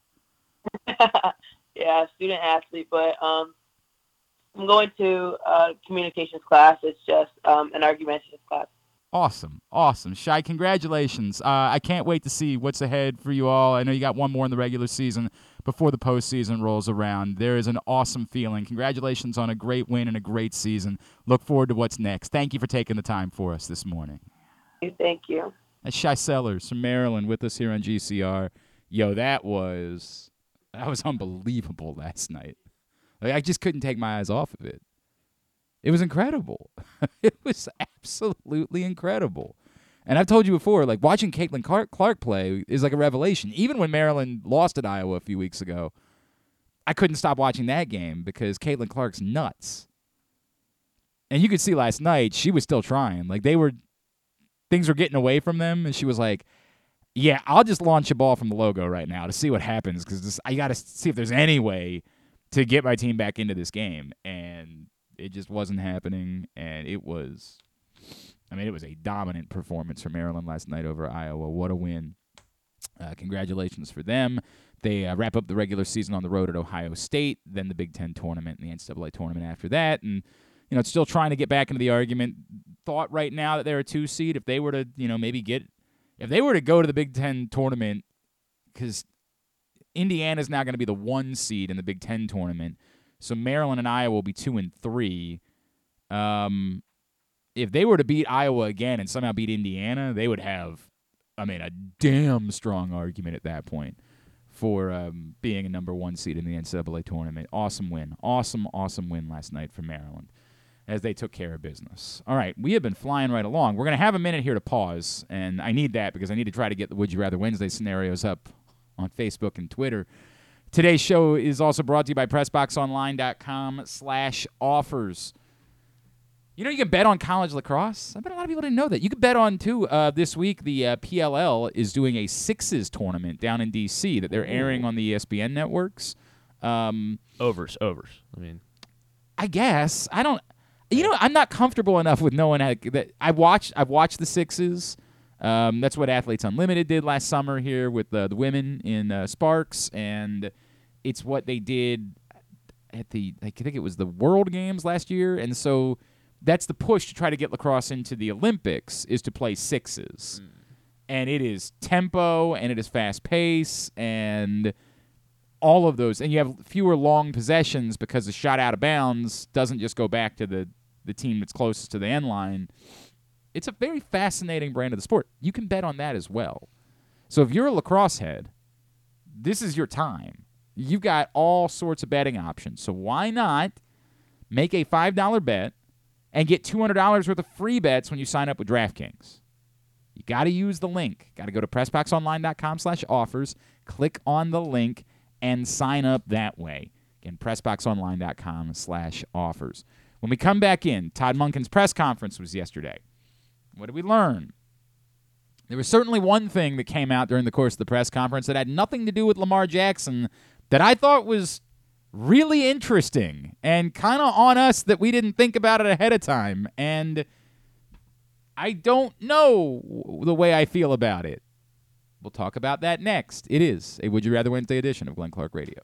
yeah, student athlete, but um, I'm going to uh, communications class. It's just um, an argumentative class. Awesome, awesome, Shy. Congratulations! Uh, I can't wait to see what's ahead for you all. I know you got one more in the regular season before the postseason rolls around. There is an awesome feeling. Congratulations on a great win and a great season. Look forward to what's next. Thank you for taking the time for us this morning. Thank you. That's Shy Sellers from Maryland with us here on GCR. Yo, that was that was unbelievable last night. Like I just couldn't take my eyes off of it. It was incredible. it was absolutely incredible. And I've told you before, like watching Caitlin Clark, play is like a revelation. Even when Maryland lost at Iowa a few weeks ago, I couldn't stop watching that game because Caitlin Clark's nuts. And you could see last night she was still trying. Like they were things were getting away from them, and she was like, "Yeah, I'll just launch a ball from the logo right now to see what happens because I got to see if there's any way to get my team back into this game." And it just wasn't happening, and it was, I mean, it was a dominant performance for Maryland last night over Iowa. What a win! Uh, congratulations for them. They uh, wrap up the regular season on the road at Ohio State, then the Big Ten tournament and the NCAA tournament after that, and you know, still trying to get back into the argument. Thought right now that they're a two seed. If they were to, you know, maybe get, if they were to go to the Big Ten tournament, because Indiana's now going to be the one seed in the Big Ten tournament, so Maryland and Iowa will be two and three. Um, if they were to beat Iowa again and somehow beat Indiana, they would have, I mean, a damn strong argument at that point for um, being a number one seed in the NCAA tournament. Awesome win. Awesome, awesome win last night for Maryland as they took care of business. All right, we have been flying right along. We're going to have a minute here to pause, and I need that because I need to try to get the Would You Rather Wednesday scenarios up on Facebook and Twitter. Today's show is also brought to you by PressBoxOnline.com slash offers. You know, you can bet on college lacrosse. I bet a lot of people didn't know that. You can bet on, too, uh, this week, the uh, PLL is doing a Sixes tournament down in D.C. that they're airing on the ESPN networks. Um, Overs, overs. I mean, I guess I don't. You know, I'm not comfortable enough with knowing how, that I watched. I've watched the Sixes. Um, that's what Athletes Unlimited did last summer here with uh, the women in uh, Sparks, and it's what they did at the. I think it was the World Games last year, and so that's the push to try to get lacrosse into the Olympics is to play sixes, mm. and it is tempo and it is fast pace and all of those, and you have fewer long possessions because the shot out of bounds doesn't just go back to the the team that's closest to the end line. It's a very fascinating brand of the sport. You can bet on that as well. So if you're a lacrosse head, this is your time. You've got all sorts of betting options. So why not make a five dollar bet and get two hundred dollars worth of free bets when you sign up with DraftKings? You got to use the link. Got to go to pressboxonline.com slash offers, Click on the link and sign up that way. Again, PressBoxOnline.com slash offers. When we come back in, Todd Monken's press conference was yesterday. What did we learn? There was certainly one thing that came out during the course of the press conference that had nothing to do with Lamar Jackson that I thought was really interesting and kind of on us that we didn't think about it ahead of time. And I don't know the way I feel about it. We'll talk about that next. It is a Would You Rather Wednesday edition of Glenn Clark Radio.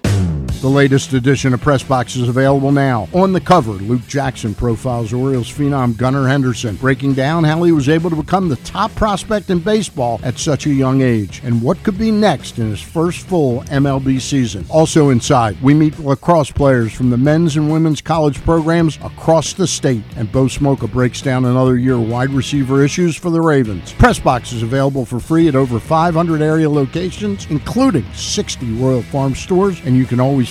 The latest edition of Press Box is available now. On the cover, Luke Jackson profiles Orioles phenom Gunnar Henderson, breaking down how he was able to become the top prospect in baseball at such a young age and what could be next in his first full MLB season. Also inside, we meet lacrosse players from the men's and women's college programs across the state, and Bo Smolka breaks down another year wide receiver issues for the Ravens. Press Box is available for free at over 500 area locations, including 60 Royal Farm stores, and you can always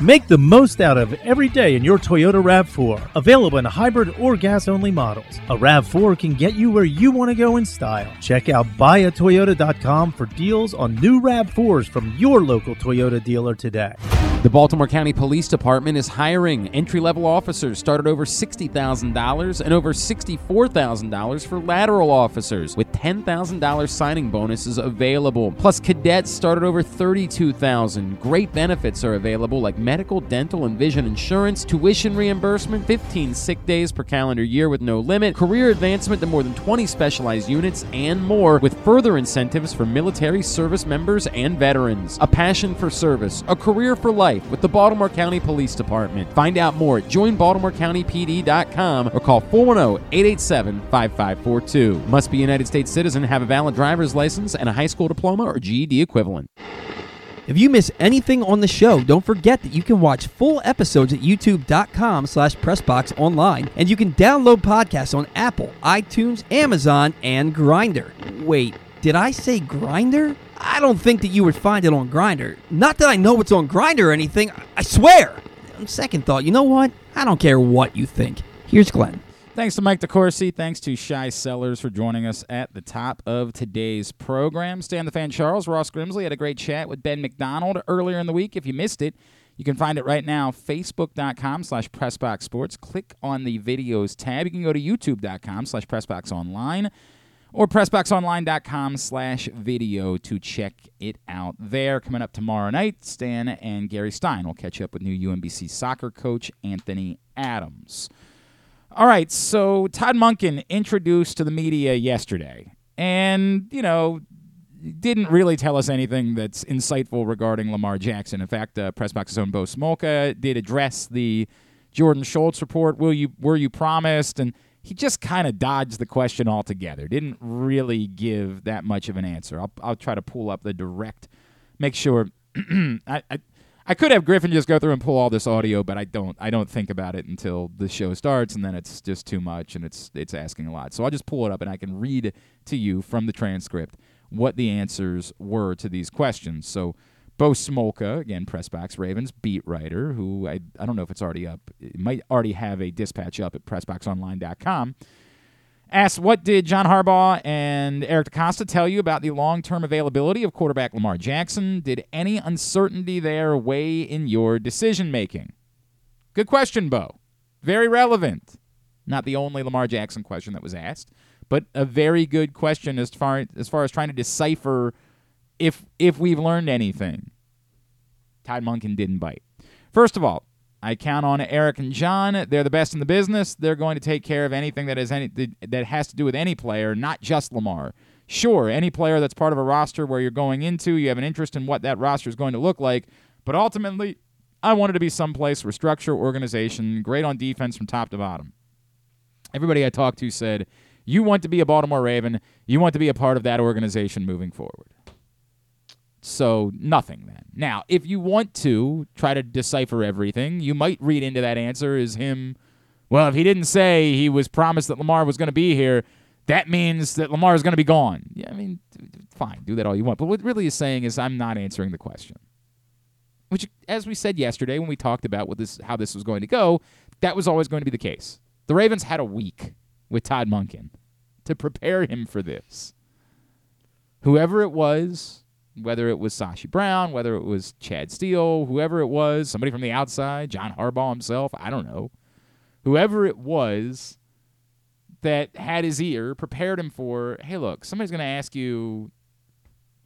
Make the most out of every day in your Toyota RAV4. Available in hybrid or gas only models. A RAV4 can get you where you want to go in style. Check out buyatoyota.com for deals on new RAV4s from your local Toyota dealer today. The Baltimore County Police Department is hiring entry level officers start at over $60,000 and over $64,000 for lateral officers with $10,000 signing bonuses available. Plus cadets start at over 32,000. Great benefits are available like medical, dental, and vision insurance, tuition reimbursement, 15 sick days per calendar year with no limit, career advancement to more than 20 specialized units, and more, with further incentives for military service members and veterans. A passion for service, a career for life with the Baltimore County Police Department. Find out more at joinbaltimorecountypd.com or call 410-887-5542. Must be a United States citizen, have a valid driver's license, and a high school diploma or GED equivalent. If you miss anything on the show, don't forget that you can watch full episodes at youtube.com slash pressboxonline, and you can download podcasts on Apple, iTunes, Amazon, and Grindr. Wait, did I say Grindr? I don't think that you would find it on Grindr. Not that I know what's on Grindr or anything, I swear! Second thought, you know what? I don't care what you think. Here's Glenn. Thanks to Mike DeCourcy. Thanks to Shy Sellers for joining us at the top of today's program. Stan the Fan Charles, Ross Grimsley had a great chat with Ben McDonald earlier in the week. If you missed it, you can find it right now, facebook.com slash pressboxsports. Click on the videos tab. You can go to youtube.com slash pressboxonline or pressboxonline.com slash video to check it out there. Coming up tomorrow night, Stan and Gary Stein will catch up with new UMBC soccer coach Anthony Adams. All right, so Todd Monken introduced to the media yesterday, and, you know, didn't really tell us anything that's insightful regarding Lamar Jackson. In fact, uh, Pressbox's own Bo Smolka did address the Jordan Schultz report. Will you were you promised? And he just kind of dodged the question altogether. Didn't really give that much of an answer. I'll I'll try to pull up the direct, make sure. I, I I could have Griffin just go through and pull all this audio, but I don't. I don't think about it until the show starts, and then it's just too much, and it's it's asking a lot. So I'll just pull it up, and I can read to you from the transcript what the answers were to these questions. So Bo Smolka, again, Pressbox Ravens beat writer, who I I don't know if it's already up. It might already have a dispatch up at PressboxOnline.com asked what did John Harbaugh and Eric DeCosta tell you about the long-term availability of quarterback Lamar Jackson? Did any uncertainty there weigh in your decision making? Good question, Bo. Very relevant. Not the only Lamar Jackson question that was asked, but a very good question as far as far as trying to decipher if if we've learned anything, Todd Monken didn't bite. First of all, I count on Eric and John. They're the best in the business. They're going to take care of anything that is any that has to do with any player, not just Lamar. Sure, any player that's part of a roster where you're going into, you have an interest in what that roster is going to look like, but ultimately, I wanted to be someplace where structure, organization, great on defense from top to bottom. Everybody I talked to said, "You want to be a Baltimore Raven. You want to be a part of that organization moving forward." So nothing then. Now, if you want to try to decipher everything, you might read into that answer as him. Well, if he didn't say he was promised that Lamar was going to be here, that means that Lamar is going to be gone. Yeah, I mean, fine, do that all you want. But what really is saying is I'm not answering the question. Which, as we said yesterday when we talked about what this, how this was going to go, that was always going to be the case. The Ravens had a week with Todd Monken to prepare him for this. Whoever it was, whether it was Sashi Brown, whether it was Chad Steele, whoever it was, somebody from the outside, John Harbaugh himself, I don't know. Whoever it was that had his ear prepared him for, hey, look, somebody's going to ask you,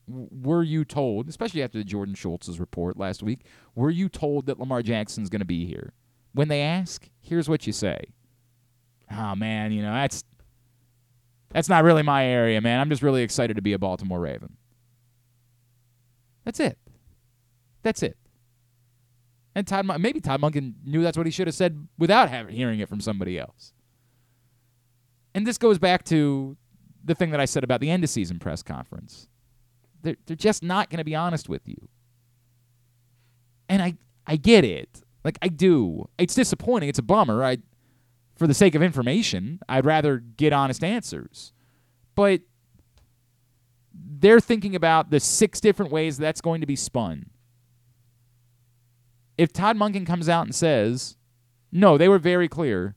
were you told, especially after the Jordan Schultz's report last week, were you told that Lamar Jackson's going to be here? When they ask, here's what you say. Oh man, you know, that's that's not really my area, man. I'm just really excited to be a Baltimore Raven. That's it. That's it. And Todd, maybe Todd Monken knew that's what he should have said without having, hearing it from somebody else. And this goes back to the thing that I said about the end of season press conference. They're, they're just not going to be honest with you. And I, I get it. Like, I do. It's disappointing. It's a bummer. I, for the sake of information, I'd rather get honest answers. But they're thinking about the six different ways that's going to be spun. If Todd Monken comes out and says, no, they were very clear,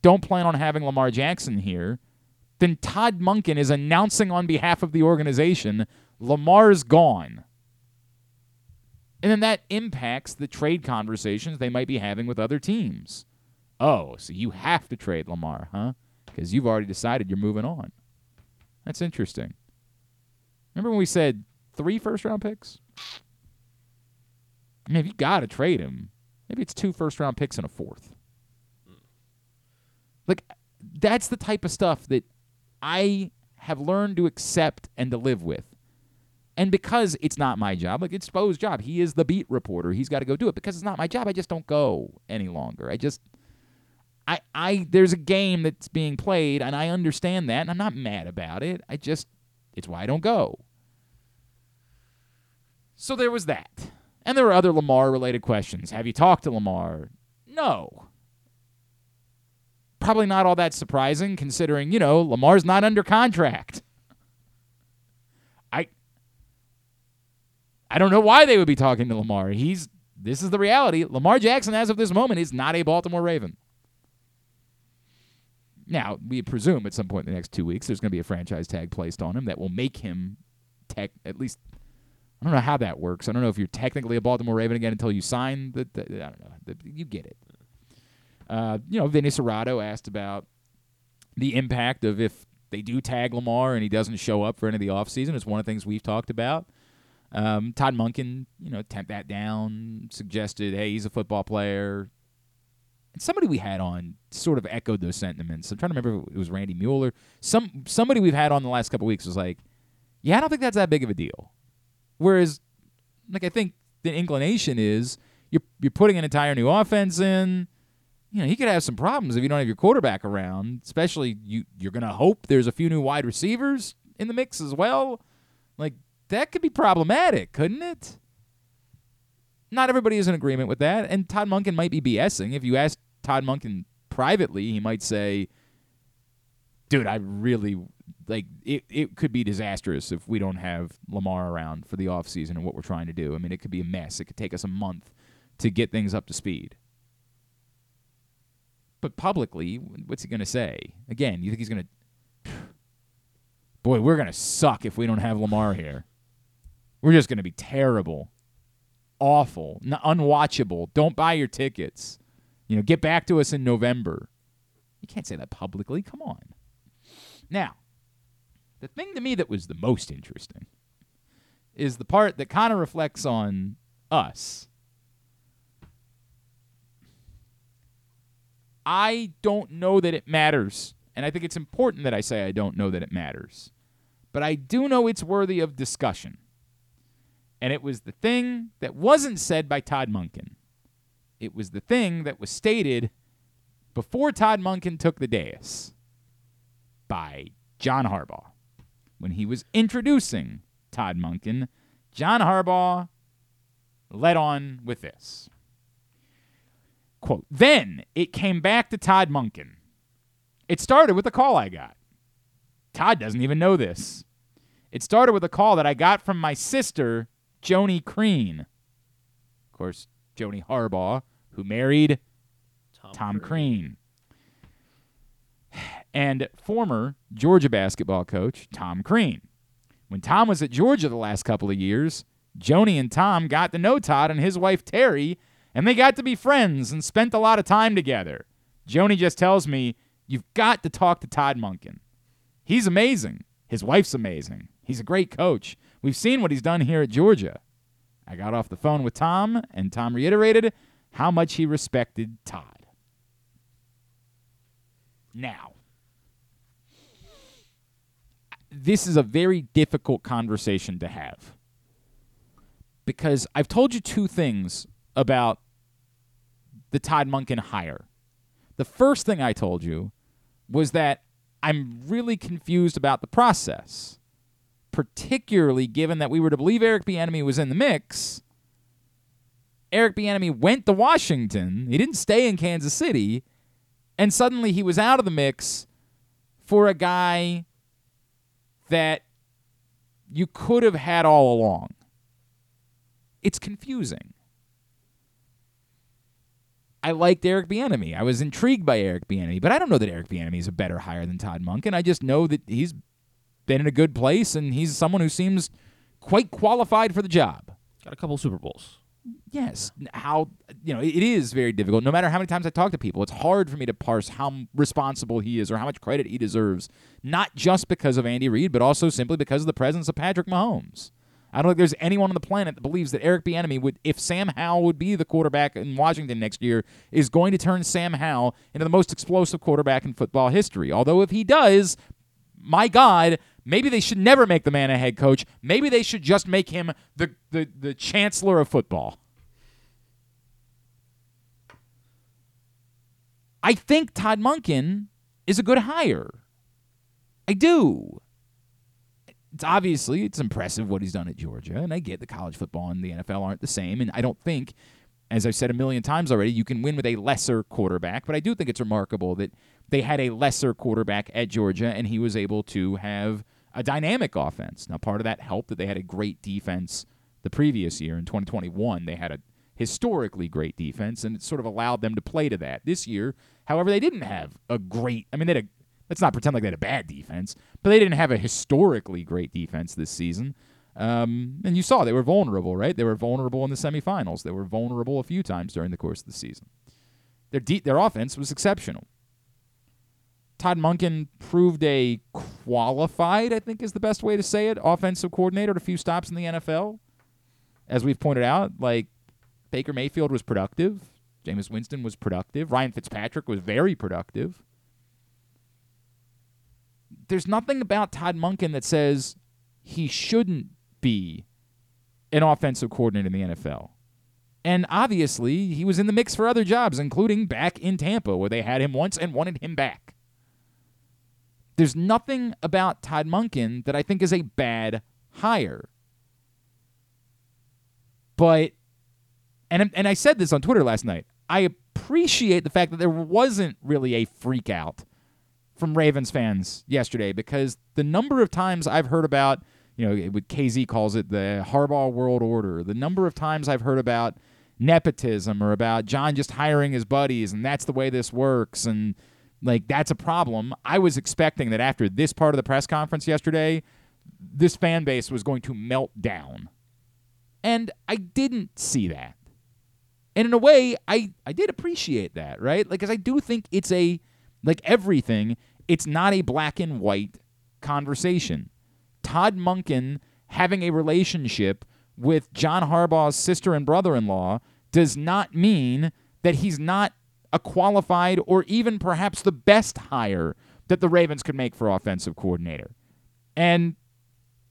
don't plan on having Lamar Jackson here, then Todd Monken is announcing on behalf of the organization Lamar's gone. And then that impacts the trade conversations they might be having with other teams. Oh, so you have to trade Lamar, huh? Because you've already decided you're moving on. That's interesting. Remember when we said three first round picks? I mean, you got to trade him, maybe it's two first round picks and a fourth. Like, that's the type of stuff that I have learned to accept and to live with. And because it's not my job, like it's Bo's job, he is the beat reporter. He's got to go do it. Because it's not my job, I just don't go any longer. I just, I, I, there's a game that's being played, and I understand that, and I'm not mad about it. I just, it's why I don't go. So there was that. And there were other Lamar related questions. Have you talked to Lamar? No. Probably not all that surprising considering, you know, Lamar's not under contract. I I don't know why they would be talking to Lamar. He's this is the reality. Lamar Jackson as of this moment is not a Baltimore Raven. Now, we presume at some point in the next 2 weeks there's going to be a franchise tag placed on him that will make him tech at least I don't know how that works. I don't know if you're technically a Baltimore Raven again until you sign the. the I don't know. The, you get it. Uh, you know, Vinny Cerrato asked about the impact of if they do tag Lamar and he doesn't show up for any of the offseason. It's one of the things we've talked about. Um, Todd Monken, you know, tamped that down, suggested, hey, he's a football player. And somebody we had on sort of echoed those sentiments. I'm trying to remember if it was Randy Mueller. Some somebody we've had on the last couple weeks was like, yeah, I don't think that's that big of a deal. Whereas, like I think the inclination is you're you're putting an entire new offense in. You know, he could have some problems if you don't have your quarterback around. Especially you you're gonna hope there's a few new wide receivers in the mix as well. Like that could be problematic, couldn't it? Not everybody is in agreement with that, and Todd Monken might be BSing. If you ask Todd Monken privately, he might say, "Dude, I really like it, it could be disastrous if we don't have Lamar around for the offseason and what we're trying to do. I mean, it could be a mess. It could take us a month to get things up to speed. But publicly, what's he going to say? Again, you think he's going to Boy, we're going to suck if we don't have Lamar here. We're just going to be terrible. Awful, unwatchable. Don't buy your tickets. You know, get back to us in November. You can't say that publicly. Come on. Now, the thing to me that was the most interesting is the part that kind of reflects on us. I don't know that it matters, and I think it's important that I say I don't know that it matters. But I do know it's worthy of discussion. And it was the thing that wasn't said by Todd Monken. It was the thing that was stated before Todd Monken took the dais by John Harbaugh. When he was introducing Todd Monken, John Harbaugh led on with this. Quote, then it came back to Todd Monken. It started with a call I got. Todd doesn't even know this. It started with a call that I got from my sister, Joni Crean. Of course, Joni Harbaugh, who married Tom, Tom Crean. And former Georgia basketball coach, Tom Crean. When Tom was at Georgia the last couple of years, Joni and Tom got to know Todd and his wife Terry, and they got to be friends and spent a lot of time together. Joni just tells me, You've got to talk to Todd Monken. He's amazing. His wife's amazing. He's a great coach. We've seen what he's done here at Georgia. I got off the phone with Tom, and Tom reiterated how much he respected Todd. Now, this is a very difficult conversation to have because I've told you two things about the Todd Monken hire. The first thing I told you was that I'm really confused about the process, particularly given that we were to believe Eric Bieniemy was in the mix. Eric Bieniemy went to Washington. He didn't stay in Kansas City, and suddenly he was out of the mix for a guy that you could have had all along. It's confusing. I liked Eric Bieniemy. I was intrigued by Eric Bieniemy, but I don't know that Eric Bieniemy is a better hire than Todd Monken. I just know that he's been in a good place and he's someone who seems quite qualified for the job. Got a couple Super Bowls. Yes, how you know it is very difficult. No matter how many times I talk to people, it's hard for me to parse how responsible he is or how much credit he deserves. Not just because of Andy Reid, but also simply because of the presence of Patrick Mahomes. I don't think there's anyone on the planet that believes that Eric Bieniemy would, if Sam Howell would be the quarterback in Washington next year, is going to turn Sam Howell into the most explosive quarterback in football history. Although if he does, my God, maybe they should never make the man a head coach. Maybe they should just make him the the, the chancellor of football. I think Todd Monken is a good hire. I do it's obviously it's impressive what he's done at Georgia, and I get the college football and the NFL aren't the same, and I don't think, as I've said a million times already, you can win with a lesser quarterback. But I do think it's remarkable that they had a lesser quarterback at Georgia, and he was able to have a dynamic offense. Now, part of that helped that they had a great defense the previous year in 2021. They had a historically great defense, and it sort of allowed them to play to that. This year, however, they didn't have a great. I mean, they had a let's not pretend like they had a bad defense, but they didn't have a historically great defense this season. Um, and you saw they were vulnerable, right? They were vulnerable in the semifinals. They were vulnerable a few times during the course of the season. Their de- their offense was exceptional. Todd Monken proved a qualified, I think is the best way to say it, offensive coordinator at a few stops in the NFL. As we've pointed out, like Baker Mayfield was productive, Jameis Winston was productive, Ryan Fitzpatrick was very productive there's nothing about Todd Monken that says he shouldn't be an offensive coordinator in the NFL. And obviously, he was in the mix for other jobs, including back in Tampa, where they had him once and wanted him back. There's nothing about Todd Monken that I think is a bad hire. But, and, and I said this on Twitter last night, I appreciate the fact that there wasn't really a freak out from Ravens fans yesterday because the number of times I've heard about, you know, what KZ calls it the Harbaugh world order, the number of times I've heard about nepotism or about John just hiring his buddies and that's the way this works and like that's a problem. I was expecting that after this part of the press conference yesterday, this fan base was going to melt down. And I didn't see that. And in a way, I, I did appreciate that, right? Like, because I do think it's a, like everything, it's not a black and white conversation. Todd Monken having a relationship with John Harbaugh's sister and brother in law does not mean that he's not a qualified or even perhaps the best hire that the Ravens could make for offensive coordinator. And,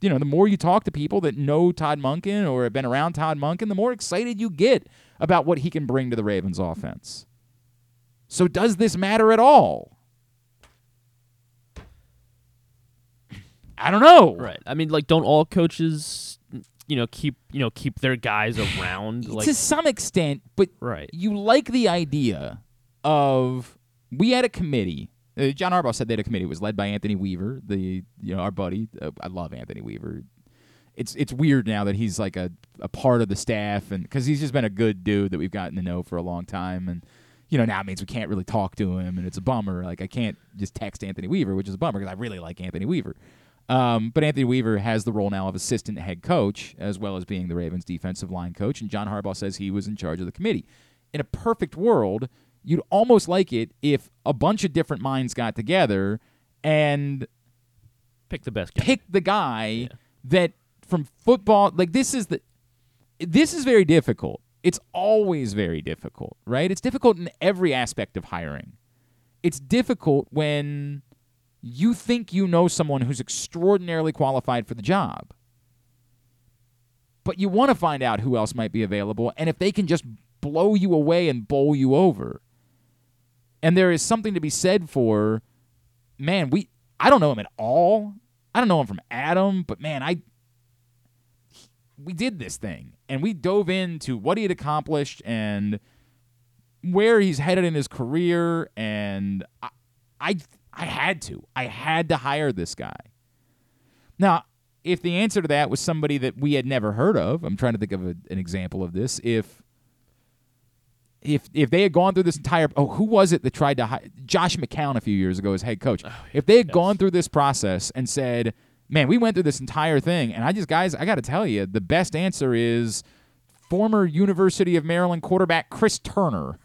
you know, the more you talk to people that know Todd Monken or have been around Todd Monken, the more excited you get about what he can bring to the Ravens offense. So, does this matter at all? I don't know. Right. I mean, like, don't all coaches, you know, keep you know keep their guys around? Like, to some extent, but right. you like the idea of we had a committee. Uh, John Harbaugh said they had a committee. It was led by Anthony Weaver, the you know our buddy. Uh, I love Anthony Weaver. It's it's weird now that he's like a, a part of the staff, and because he's just been a good dude that we've gotten to know for a long time, and you know now it means we can't really talk to him, and it's a bummer. Like I can't just text Anthony Weaver, which is a bummer because I really like Anthony Weaver. Um, but Anthony Weaver has the role now of assistant head coach as well as being the Ravens defensive line coach, and John Harbaugh says he was in charge of the committee. In a perfect world, you'd almost like it if a bunch of different minds got together and pick the best guy. pick the guy that from football like this is the this is very difficult. It's always very difficult right? It's difficult in every aspect of hiring. It's difficult when you think you know someone who's extraordinarily qualified for the job but you want to find out who else might be available and if they can just blow you away and bowl you over and there is something to be said for, man, we I don't know him at all. I don't know him from Adam, but man, I we did this thing and we dove into what he had accomplished and where he's headed in his career and I I, I had to. I had to hire this guy. Now, if the answer to that was somebody that we had never heard of, I'm trying to think of a, an example of this. If if if they had gone through this entire oh who was it that tried to hire Josh McCown a few years ago as head coach. Oh, if they had gone through this process and said man we went through this entire thing and I just guys I got to tell you the best answer is former University of Maryland quarterback Chris Turner.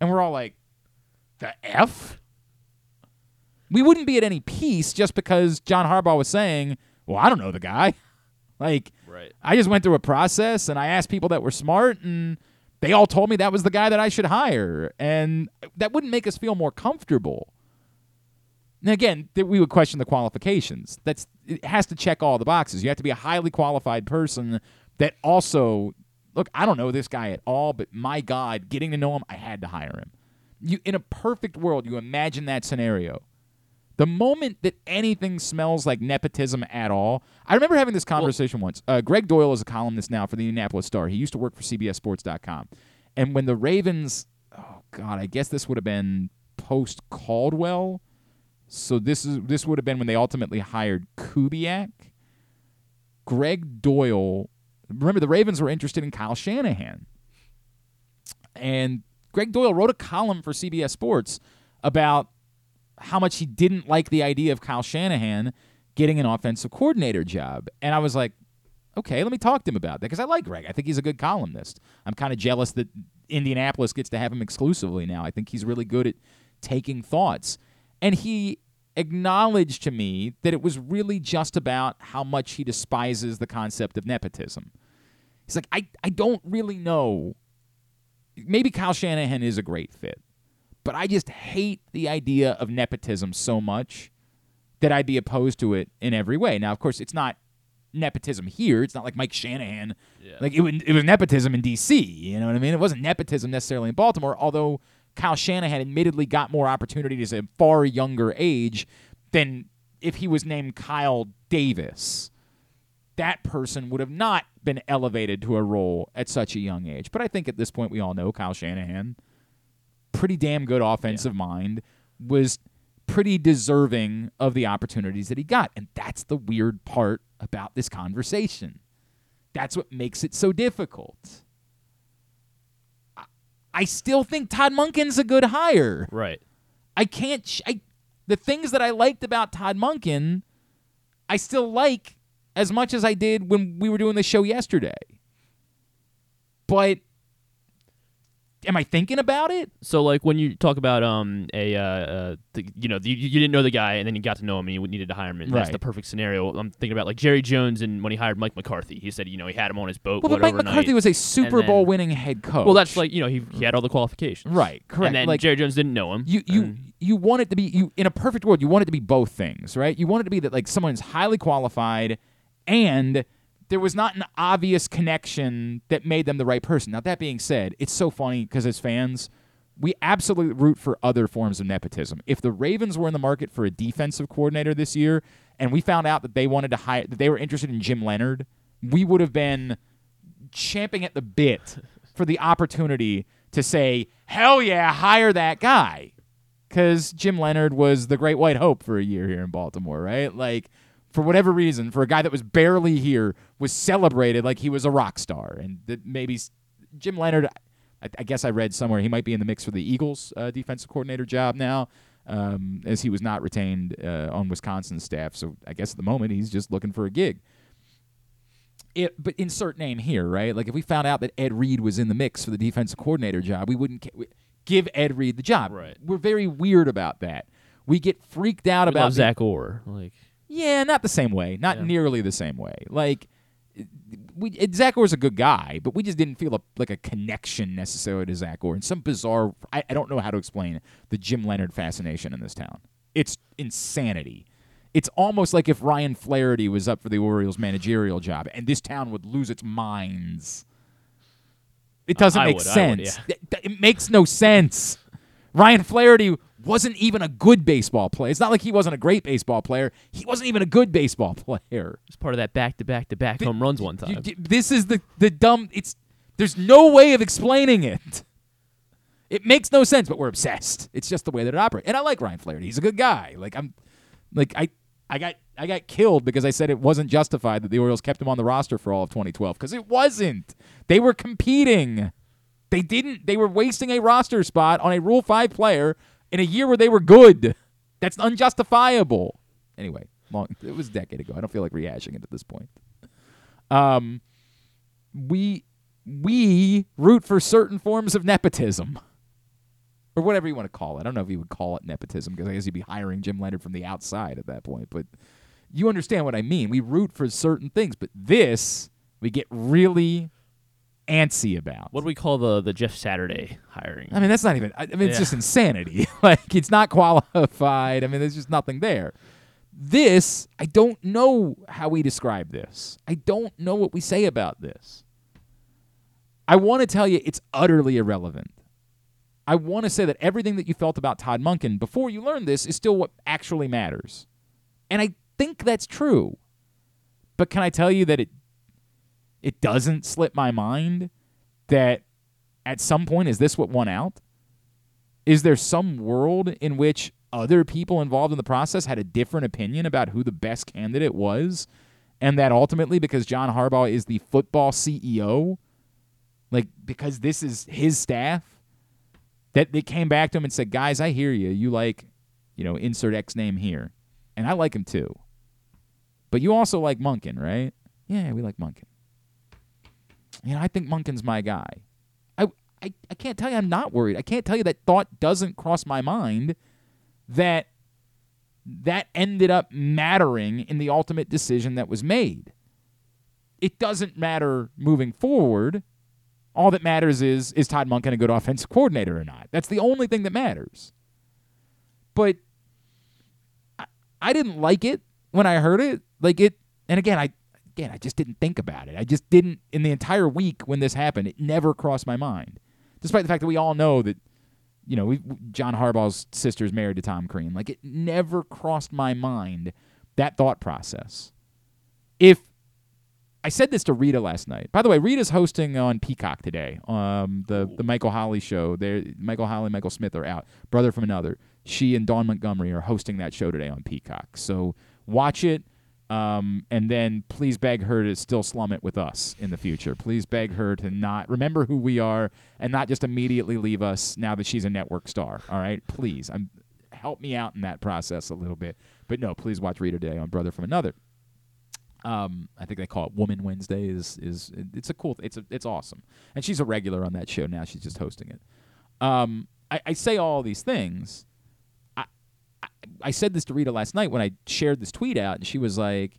And we're all like the f? We wouldn't be at any peace just because John Harbaugh was saying well I don't know the guy. Like Right. I just went through a process and I asked people that were smart and they all told me that was the guy that I should hire. And that wouldn't make us feel more comfortable. And again, th- we would question the qualifications. That's it has to check all the boxes. You have to be a highly qualified person that also look, I don't know this guy at all, but my God, getting to know him, I had to hire him. You in a perfect world, you imagine that scenario. The moment that anything smells like nepotism at all, I remember having this conversation once. Uh, Gregg Doyel is a columnist now for the Indianapolis Star. He used to work for CBSSports.com. And when the Ravens, oh God, I guess this would have been post Caldwell. So this is this would have been when they ultimately hired Kubiak. Gregg Doyel, remember the Ravens were interested in Kyle Shanahan. And Gregg Doyel wrote a column for CBS Sports about how much he didn't like the idea of Kyle Shanahan getting an offensive coordinator job. And I was like, okay, let me talk to him about that because I like Greg. I think he's a good columnist. I'm kind of jealous that Indianapolis gets to have him exclusively now. I think he's really good at taking thoughts. And he acknowledged to me that it was really just about how much he despises the concept of nepotism. He's like, I, I don't really know. Maybe Kyle Shanahan is a great fit, but I just hate the idea of nepotism so much that I'd be opposed to it in every way. Now, of course, it's not nepotism here. It's not like Mike Shanahan. Like it, was- it was nepotism in D.C. You know what I mean? It wasn't nepotism necessarily in Baltimore, although Kyle Shanahan admittedly got more opportunities at a far younger age than if he was named Kyle Davis. That person would have not been elevated to a role at such a young age. But I think at this point we all know Kyle Shanahan, pretty damn good offensive mind, was pretty deserving of the opportunities that he got. And that's the weird part about this conversation. That's what makes it so difficult. I- I still think Todd Monken's a good hire. Right. I can't. Sh- I, the things that I liked about Todd Monken, I still like as much as I did when we were doing the show yesterday. But am I thinking about it? So like when you talk about um a uh, uh the, you know you, you didn't know the guy and then you got to know him and you needed to hire him and that's the perfect scenario. I'm thinking about like Jerry Jones and when he hired Mike McCarthy, he said you know he had him on his boat. Well, but Mike overnight, McCarthy was a Super then- Bowl winning head coach. Well, that's like you know he he had all the qualifications. Right, correct. And then Like- Jerry Jones didn't know him. you you and- you want it to be you in a perfect world you want it to be both things right you want it to be that like someone's highly qualified and there was not an obvious connection that made them the right person now that being said it's so funny because as fans we absolutely root for other forms of nepotism if the ravens were in the market for a defensive coordinator this year and we found out that they wanted to hire that they were interested in jim leonhard we would have been champing at the bit for the opportunity to say, hell yeah, hire that guy. Because Jim Leonhard was the great white hope for a year here in Baltimore, right? Like, for whatever reason, for a guy that was barely here, was celebrated like he was a rock star. And that maybe Jim Leonhard, I, I guess I read somewhere he might be in the mix for the Eagles uh, defensive coordinator job now, um, as he was not retained uh, on Wisconsin's staff. So I guess at the moment he's just looking for a gig it, but insert name here, right? Like if we found out that Ed Reed was in the mix for the defensive coordinator job, we wouldn't ca- we- give Ed Reed the job. Right. We're very weird about that. We get freaked out We about love the- Zach Orr. Like yeah, not the same way. Not Yeah. nearly the same way. Like we it, Zach Orr's a good guy, but we just didn't feel a, like a connection necessarily to Zach Orr. And some bizarre I, I don't know how to explain the Jim Leonhard fascination in this town. It's insanity. It's almost like if Ryan Flaherty was up for the Orioles managerial job and this town would lose its minds. It doesn't I make would, sense. would, yeah. It, it makes no sense. Ryan Flaherty wasn't even a good baseball player. It's not like he wasn't a great baseball player. He wasn't even a good baseball player. it's part of that back to back to back home runs one time. You- this is the the dumb. It's there's no way of explaining it. It makes no sense, but we're obsessed. It's just the way that it operates. And I like Ryan Flaherty. He's a good guy. Like I'm, like I, I got I got killed because I said it wasn't justified that the Orioles kept him on the roster for all of 2012 because it wasn't. They were competing. They didn't. They were wasting a roster spot on a Rule Five player in a year where they were good. That's unjustifiable. Anyway, long. It was a decade ago. I don't feel like rehashing it at this point. Um, we we root for certain forms of nepotism. Or whatever you want to call it. I don't know if you would call it nepotism because I guess you'd be hiring Jim Leonhard from the outside at that point. But you understand what I mean. We root for certain things, but this we get really antsy about. what do we call the the Jeff Saturday hiring? I mean, that's not even. I I mean, it's just insanity. like, it's not qualified. I mean, there's just nothing there. This, I don't know how we describe this. I don't know what we say about this. I want to tell you it's utterly irrelevant. I want to say that everything that you felt about Todd Monken before you learned this is still what actually matters. And I think that's true. But can I tell you that it it doesn't slip my mind that at some point is this what won out? Is there some world in which other people involved in the process had a different opinion about who the best candidate was? And that ultimately, because John Harbaugh is the football CEO, like because this is his staff, that they came back to him and said, Guys, I hear you. You like, you know, insert X name here. And I like him too. But you also like Monken, right? Yeah, we like Monken. You know, I think Monken's my guy. I, I, I can't tell you I'm not worried. I can't tell you that thought doesn't cross my mind that that ended up mattering in the ultimate decision that was made. It doesn't matter moving forward. All that matters is is Todd Monken a good offensive coordinator or not? That's the only thing that matters. But I, I didn't like it when I heard it. Like it and again I again I just didn't think about it. I just didn't in the entire week when this happened, it never crossed my mind. Despite the fact that we all know that you know, we, John Harbaugh's sister's married to Tom Crean. Like it never crossed my mind that thought process. If I said this to Rita last night. By the way, Rita's hosting on Peacock today. Um, the the Michael Holley show. There, Michael Holley, and Michael Smith are out. Brother from another. She and Dawn Montgomery are hosting that show today on Peacock. So watch it. Um, and then please beg her to still slum it with us in the future. Please beg her to not remember who we are and not just immediately leave us now that she's a network star. All right, please, I'm help me out in that process a little bit. But no, please watch Rita today on Brother from Another. Um, I think they call it Woman Wednesday. is is It's a cool. It's a it's awesome. And she's a regular on that show now. She's just hosting it. Um, I, I say all these things. I, said this to Rita last night when I shared this tweet out, and she was like,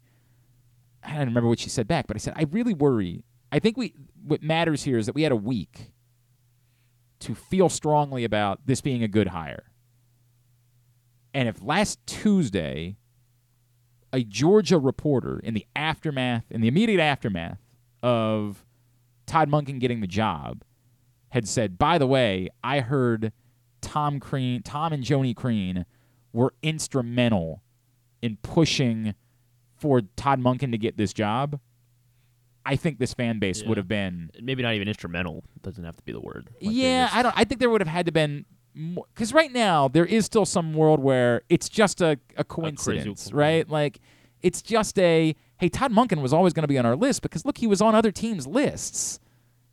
I don't remember what she said back, but I said I really worry. I think we what matters here is that we had a week to feel strongly about this being a good hire. And if last Tuesday a Georgia reporter in the aftermath, in the immediate aftermath of Todd Monken getting the job, had said, "By the way, I heard Tom Crean, Tom and Joani Crean were instrumental in pushing for Todd Monken to get this job." I think this fan base Yeah. would have been Maybe not even instrumental. Doesn't have to be the word. Like, yeah, just- I don't. I think there would have had to been because right now there is still some world where it's just a, a coincidence, co- right? Like it's just a hey, Todd Monken was always going to be on our list because look, he was on other teams' lists.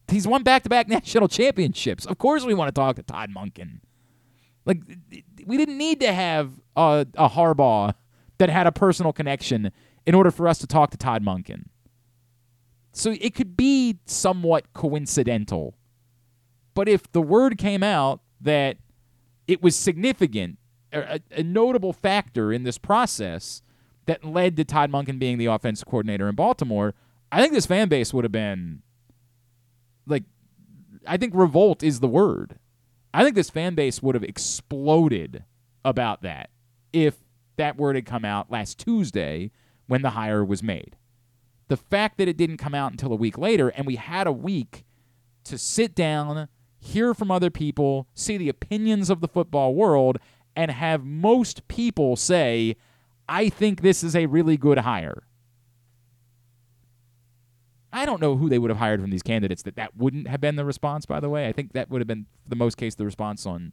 He's won back-to-back national championships. Of course, we want to talk to Todd Monken. Like we didn't need to have a, a Harbaugh that had a personal connection in order for us to talk to Todd Monken. So it could be somewhat coincidental. But if the word came out that it was significant, a, a notable factor in this process that led to Todd Monken being the offensive coordinator in Baltimore, I think this fan base would have been like, I think revolt is the word. I think this fan base would have exploded about that if that word had come out last Tuesday when the hire was made. The fact that it didn't come out until a week later and we had a week to sit down, hear from other people, see the opinions of the football world, and have most people say, I think this is a really good hire. I don't know who they would have hired from these candidates that that wouldn't have been the response, by the way. I think that would have been, for the most case, the response on.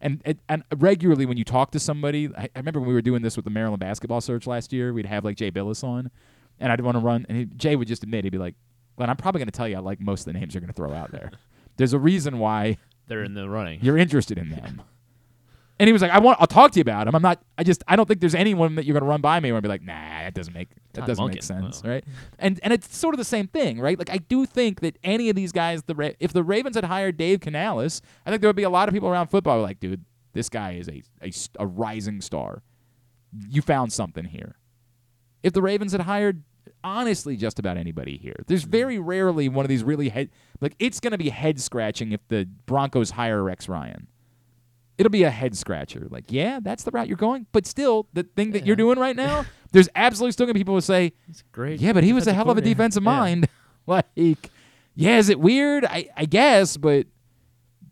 And, and, and regularly, when you talk to somebody, I, I remember when we were doing this with the Maryland basketball search last year, we'd have like Jay Bilas on, and I'd want to run, and he, Jay would just admit, he'd be like, Glenn, I'm probably going to tell you I like most of the names you're going to throw out there. There's a reason why They're in the running. you're interested in them. And he was like, I want, I'll talk to you about him. I'm not, I just, I don't think there's anyone that you're going to run by me and be like, nah, that doesn't make, that Todd doesn't make Monken. sense, right? And and it's sort of the same thing, right? Like I do think that any of these guys, the Ra- if the Ravens had hired Dave Canales, I think there would be a lot of people around football who like, dude, this guy is a a rising star. You found something here. If the Ravens had hired honestly just about anybody here, there's mm-hmm. very rarely one of these really head like it's going to be head scratching if the Broncos hire Rex Ryan. It'll be a head scratcher. Like, yeah, that's the route you're going, but still, the thing that you're doing right now, there's absolutely still going to be people who say, He's great. yeah, but he was a hell of a defensive Yeah. mind. like, yeah, is it weird? I, I guess, but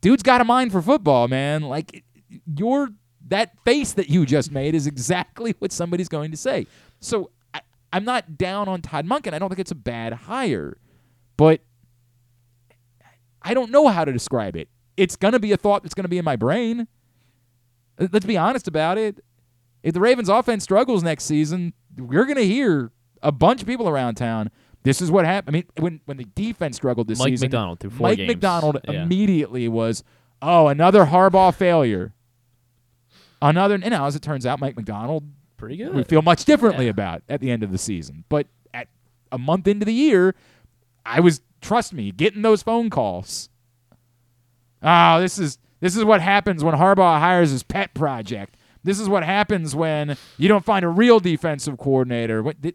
dude's got a mind for football, man. Like, your that face that you just made is exactly what somebody's going to say. So I, I'm not down on Todd Monken. I don't think it's a bad hire, but I don't know how to describe it. It's going to be a thought that's going to be in my brain. Let's be honest about it. If the Ravens offense struggles next season, we're going to hear a bunch of people around town. This is what happened. I mean, when when the defense struggled this Mike season, Macdonald through four Mike games. Macdonald Yeah. immediately was, oh, another Harbaugh failure. Another, and now as it turns out, Mike Macdonald Pretty good. we feel much differently Yeah. about at the end of the season. But at a month into the year, I was trust me getting those phone calls. Oh, this is this is what happens when Harbaugh hires his pet project. This is what happens when you don't find a real defensive coordinator. What did,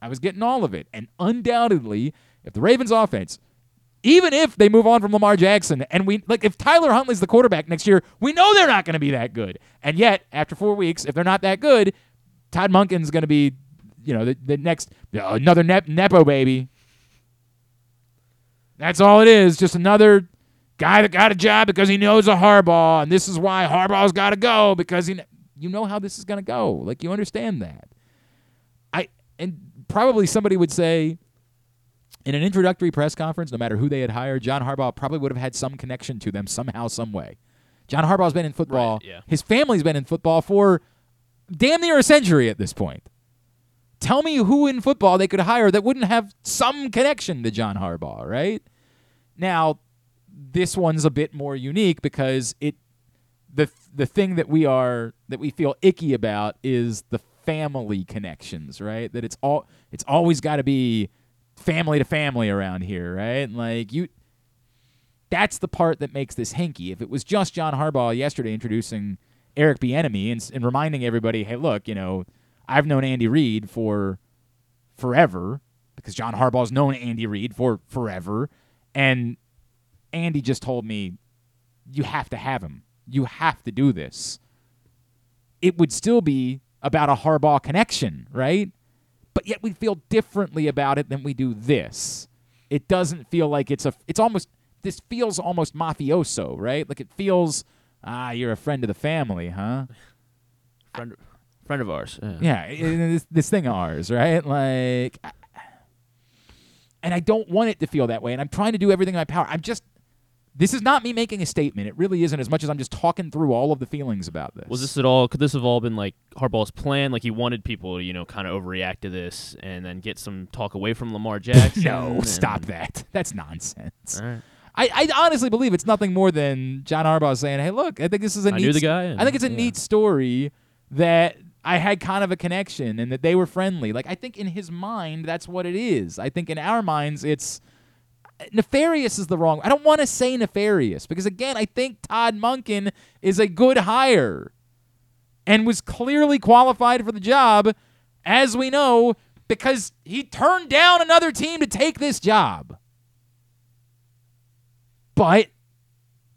I was getting all of it, and undoubtedly, if the Ravens offense even if they move on from Lamar Jackson, and we like if Tyler Huntley's the quarterback next year, we know they're not going to be that good. And yet, after four weeks, if they're not that good, Todd Monken's going to be, you know, the, the next another nep- nepo baby. That's all it is. Just another guy that got a job because he knows a Harbaugh, and this is why Harbaugh's got to go because he. You know how this is going to go. Like you understand that. I and probably somebody would say in an introductory press conference, no matter who they had hired, John Harbaugh probably would have had some connection to them somehow, some way. John Harbaugh's been in football. Right, yeah. His family's been in football for damn near a century at this point. Tell me who in football they could hire that wouldn't have some connection to John Harbaugh, right? Now, this one's a bit more unique because it the the thing that we are that we feel icky about is the family connections, right? That it's all it's always got to be family to family around here, right? Like you that's the part that makes this hinky. If it was just John Harbaugh yesterday introducing Eric Bieniemy and, and reminding everybody, hey, look, you know, I've known Andy Reid for forever because John Harbaugh's known Andy Reid for forever, and Andy just told me, you have to have him. You have to do this. It would still be about a Harbaugh connection, right? But yet we feel differently about it than we do this. It doesn't feel like it's a. It's almost. This feels almost mafioso, right? Like it feels. Ah, you're a friend of the family, huh? Friend, friend of ours. Yeah. Yeah, i- i- this, this thing of ours, right? Like, I- and I don't want it to feel that way. And I'm trying to do everything in my power. I'm just. This is not me making a statement. It really isn't as much as I'm just talking through all of the feelings about this. Was this at all? Could this have all been like Harbaugh's plan? Like he wanted people to, you know, kind of overreact to this and then get some talk away from Lamar Jackson. no, and- stop that. That's nonsense. Right. I, I honestly believe it's nothing more than John Harbaugh saying, "Hey, look, I think this is a I neat knew the st- guy, I think it's a yeah. neat story that I had kind of a connection and that they were friendly. Like I think in his mind, that's what it is. I think in our minds, it's nefarious is the wrong. I don't want to say nefarious because again, I think Todd Monken is a good hire and was clearly qualified for the job, as we know, because he turned down another team to take this job. But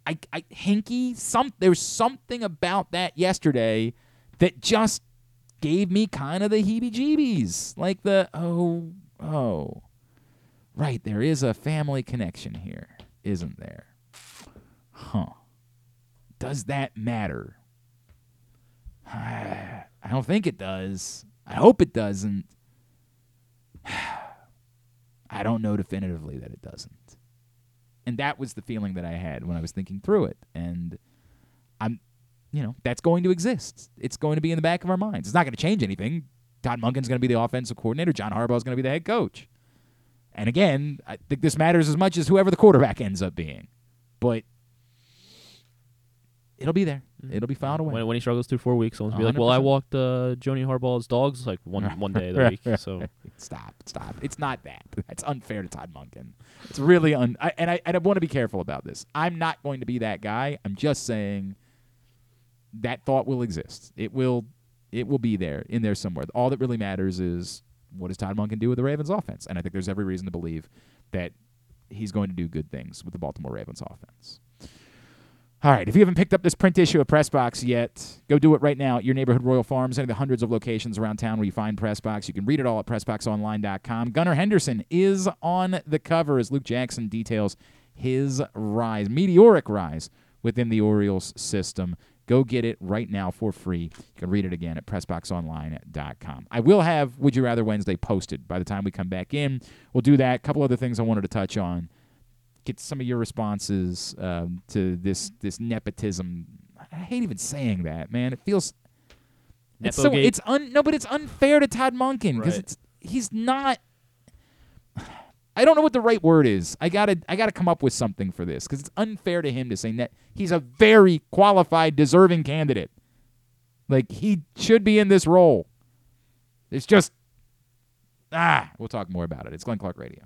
I, I Hinky, some there's something about that yesterday that just gave me kind of the heebie-jeebies, like the oh oh, right. There is a family connection here, isn't there? Huh? Does that matter? I don't think it does. I hope it doesn't. I don't know definitively that it doesn't. And that was the feeling that I had when I was thinking through it. And I'm, you know, that's going to exist. It's going to be in the back of our minds. It's not going to change anything. Todd Monken's going to be the offensive coordinator. John Harbaugh's going to be the head coach. And again, I think this matters as much as whoever the quarterback ends up being. But it'll be there. It'll be filed away. When, when he struggles through four weeks, someone's be like, "Well, I walked uh, Joani Harbaugh's dogs like one one day of the week." So stop, stop. It's not that. It's unfair to Todd Monken. It's really un. I, and I and I want to be careful about this. I'm not going to be that guy. I'm just saying that thought will exist. It will. It will be there in there somewhere. All that really matters is what does Todd Monken do with the Ravens offense, and I think there's every reason to believe that he's going to do good things with the Baltimore Ravens offense. All right, if you haven't picked up this print issue of Pressbox yet, go do it right now at your neighborhood Royal Farms, any of the hundreds of locations around town where you find Pressbox. You can read it all at PressBoxOnline.com. Gunnar Henderson is on the cover as Luke Jackson details his rise, meteoric rise within the Orioles system. Go get it right now for free. You can read it again at PressBoxOnline.com. I will have Would You Rather Wednesday posted by the time we come back in. We'll do that. A couple other things I wanted to touch on get some of your responses um, to this this nepotism. I hate even saying that, man. It feels it's so it's un no, but it's unfair to Todd Monken because Right. it's he's not. I don't know what the right word is. I gotta I gotta come up with something for this because it's unfair to him to say that he's a very qualified, deserving candidate. Like he should be in this role. It's just ah. We'll talk more about it. It's Glenn Clark Radio.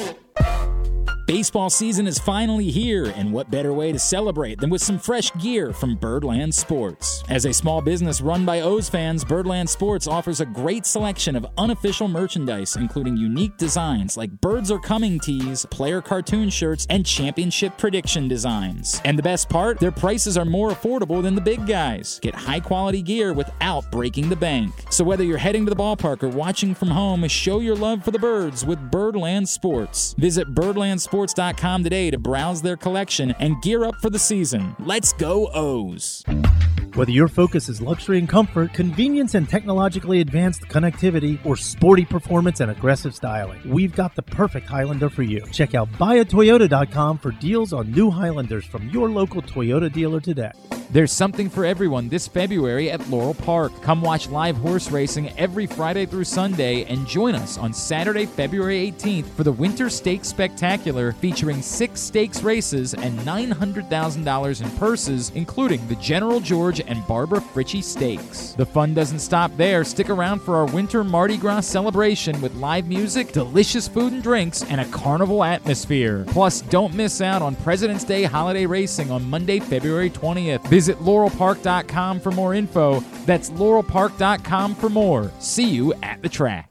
Baseball season is finally here, and what better way to celebrate than with some fresh gear from Birdland Sports? As a small business run by O's fans, Birdland Sports offers a great selection of unofficial merchandise, including unique designs like Birds Are Coming tees, player cartoon shirts, and championship prediction designs. And the best part, their prices are more affordable than the big guys. Get high quality gear without breaking the bank. So whether you're heading to the ballpark or watching from home, show your love for the birds with Birdland Sports. Visit birdlandsports.com today to browse their collection and gear up for the season. Let's go O's. Whether your focus is luxury and comfort, convenience and technologically advanced connectivity, or sporty performance and aggressive styling, we've got the perfect Highlander for you. Check out buyatoyota.com for deals on new Highlanders from your local Toyota dealer today. There's something for everyone this February at Laurel Park. Come watch live horse racing every Friday through Sunday and join us on Saturday, February 18th for the Winter Stakes Spectacular featuring six stakes races and $900,000 in purses, including the General George and Barbara Fritchie Stakes. The fun doesn't stop there. Stick around for our Winter Mardi Gras celebration with live music, delicious food and drinks, and a carnival atmosphere. Plus, don't miss out on President's Day holiday racing on Monday, February 20th. Visit laurelpark.com for more info. That's laurelpark.com for more. See you at the track.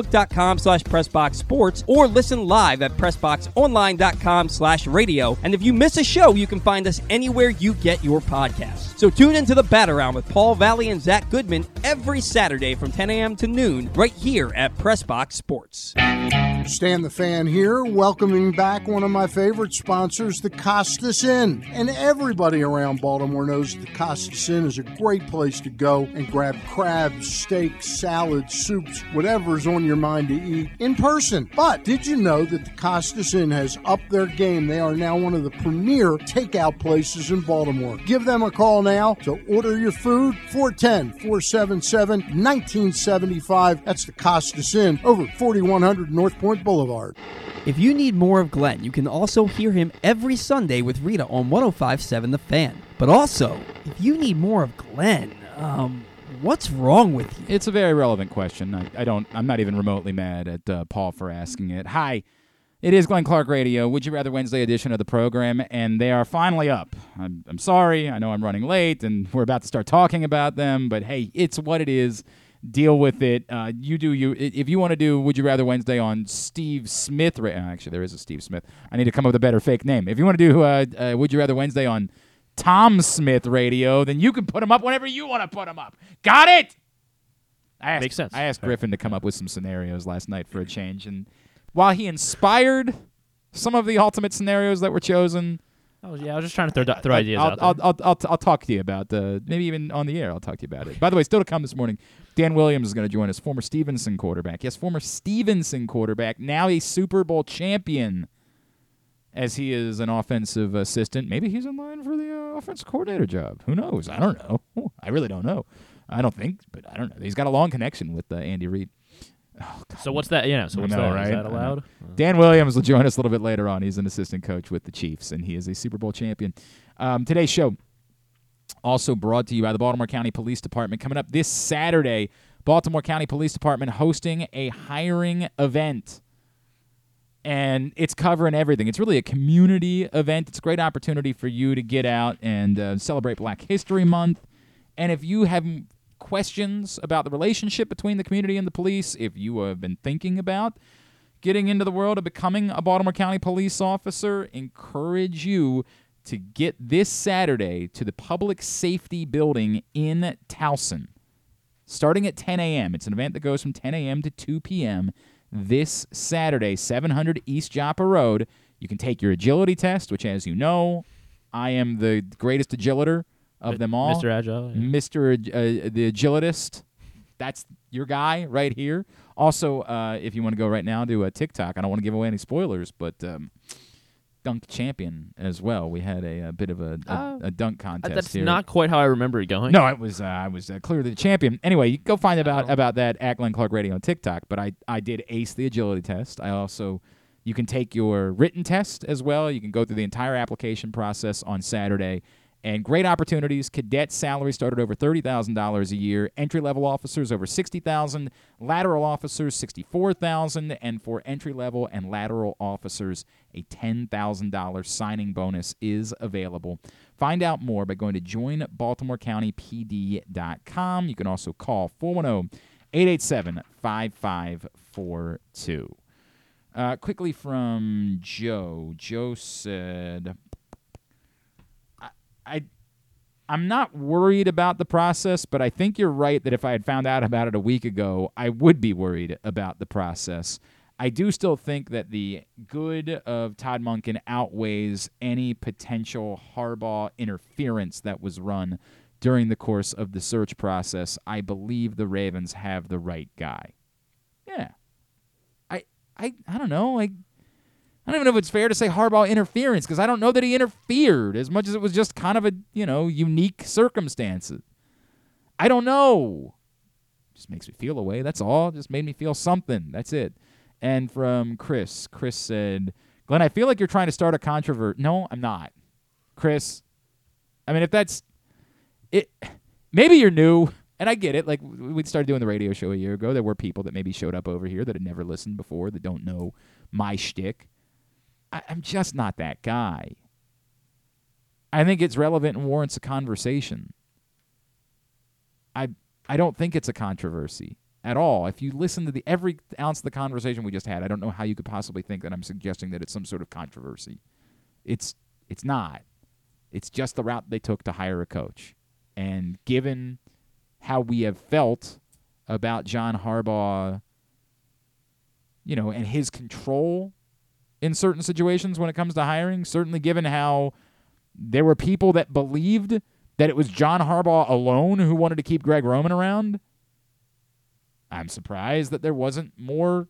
facebook.com slash pressboxsports or listen live at pressboxonline.com slash radio. And if you miss a show, you can find us anywhere you get your podcasts. So tune into the Bat Around with Paul Valley and Zach Goodman every Saturday from 10 a.m. to noon right here at Pressbox Sports. Stan the Fan here, welcoming back one of my favorite sponsors, the Costas Inn. And everybody around Baltimore knows the Costas Inn is a great place to go and grab crabs, steaks, salads, soups, whatever's on your mind to eat in person. But did you know that the Costas Inn has upped their game? They are now one of the premier takeout places in Baltimore. Give them a call now to order your food 410 477 1975. That's the Costas Inn over 4100 North Point Boulevard. If you need more of Glenn, you can also hear him every Sunday with Rita on 1057 The Fan. But also, if you need more of Glenn, um, what's wrong with you? It's a very relevant question. I, I don't. I'm not even remotely mad at uh, Paul for asking it. Hi, it is Glenn Clark Radio. Would you rather Wednesday edition of the program, and they are finally up. I'm, I'm sorry. I know I'm running late, and we're about to start talking about them. But hey, it's what it is. Deal with it. Uh, you do you. If you want to do Would You Rather Wednesday on Steve Smith, ra- actually there is a Steve Smith. I need to come up with a better fake name. If you want to do uh, uh, Would You Rather Wednesday on Tom Smith Radio, then you can put them up whenever you want to put them up. Got it? I asked, Makes sense. I asked Griffin to come up with some scenarios last night for a change, and while he inspired some of the ultimate scenarios that were chosen, Oh yeah, I was just trying to throw, throw ideas I'll, out there. I'll, I'll, I'll, I'll talk to you about uh, maybe even on the air. I'll talk to you about it. By the way, still to come this morning, Dan Williams is going to join us, former Stevenson quarterback. Yes, former Stevenson quarterback, now a Super Bowl champion, as he is an offensive assistant. Maybe he's in line for the uh, offensive coordinator job. Who knows? I don't know. I really don't know. I don't think, but I don't know. He's got a long connection with uh, Andy Reid. so what's that? Yeah. So what's know, that? Is right? that allowed? Dan Williams will join us a little bit later on. He's an assistant coach with the Chiefs, and he is a Super Bowl champion. Um, today's show also brought to you by the Baltimore County Police Department. Coming up this Saturday, Baltimore County Police Department hosting a hiring event. And it's covering everything. It's really a community event. It's a great opportunity for you to get out and uh, celebrate Black History Month. And if you have questions about the relationship between the community and the police, if you have been thinking about getting into the world of becoming a Baltimore County police officer, encourage you to get this Saturday to the Public Safety Building in Towson. Starting at 10 a.m. It's an event that goes from 10 a.m. to 2 p.m. this Saturday, 700 East Joppa Road. You can take your agility test, which, as you know, I am the greatest agiliter of them all. Mr. Agile, yeah. Mr. Ag- uh, the agilitist. That's your guy right here. Also, uh, if you want to go right now to a TikTok, I don't want to give away any spoilers, but um, dunk champion as well. We had a, a bit of a, a, Uh, a dunk Uh, contest That's here. not quite how I remember it going. No, it was uh, I was uh, clearly the champion. Anyway, you go find about about that at Glenn Clark Radio on TikTok. But I I did ace the agility test. I also you can take your written test as well. You can go through the entire application process on Saturday, And great opportunities. Cadet salary start at over thirty thousand dollars a year. Entry level officers over sixty thousand. Lateral officers sixty four thousand. And for entry level and lateral officers, a ten thousand dollars signing bonus is available. Find out more by going to joinbaltimorecountypd.com. You can also call 410 887 5542. Uh, quickly from Joe. Joe said, I, I'm not worried about the process, but I think you're right that if I had found out about it a week ago, I would be worried about the process. I do still think that the good of Todd Monken outweighs any potential Harbaugh interference that was run during the course of the search process. I believe the Ravens have the right guy. Yeah. I I I don't know. I I don't even know if it's fair to say Harbaugh interference because I don't know that he interfered as much as it was just kind of a, you know, unique circumstances. I don't know. Just makes me feel a way. That's all. Just made me feel something. That's it. And from Chris, Chris said, Glenn, I feel like you're trying to start a controversy. No, I'm not. Chris, I mean, if that's it, maybe you're new, and I get it. Like, we started doing the radio show a year ago. There were people that maybe showed up over here that had never listened before, that don't know my shtick. I, I'm just not that guy. I think it's relevant and warrants a conversation. I I don't think it's a controversy at all. If you listen to the every ounce of the conversation we just had, I don't know how you could possibly think that I'm suggesting that it's some sort of controversy. It's it's not. It's just the route they took to hire a coach. And given how we have felt about John Harbaugh, you know, and his control in certain situations when it comes to hiring, certainly given how there were people that believed that it was John Harbaugh alone who wanted to keep Greg Roman around I'm surprised that there wasn't more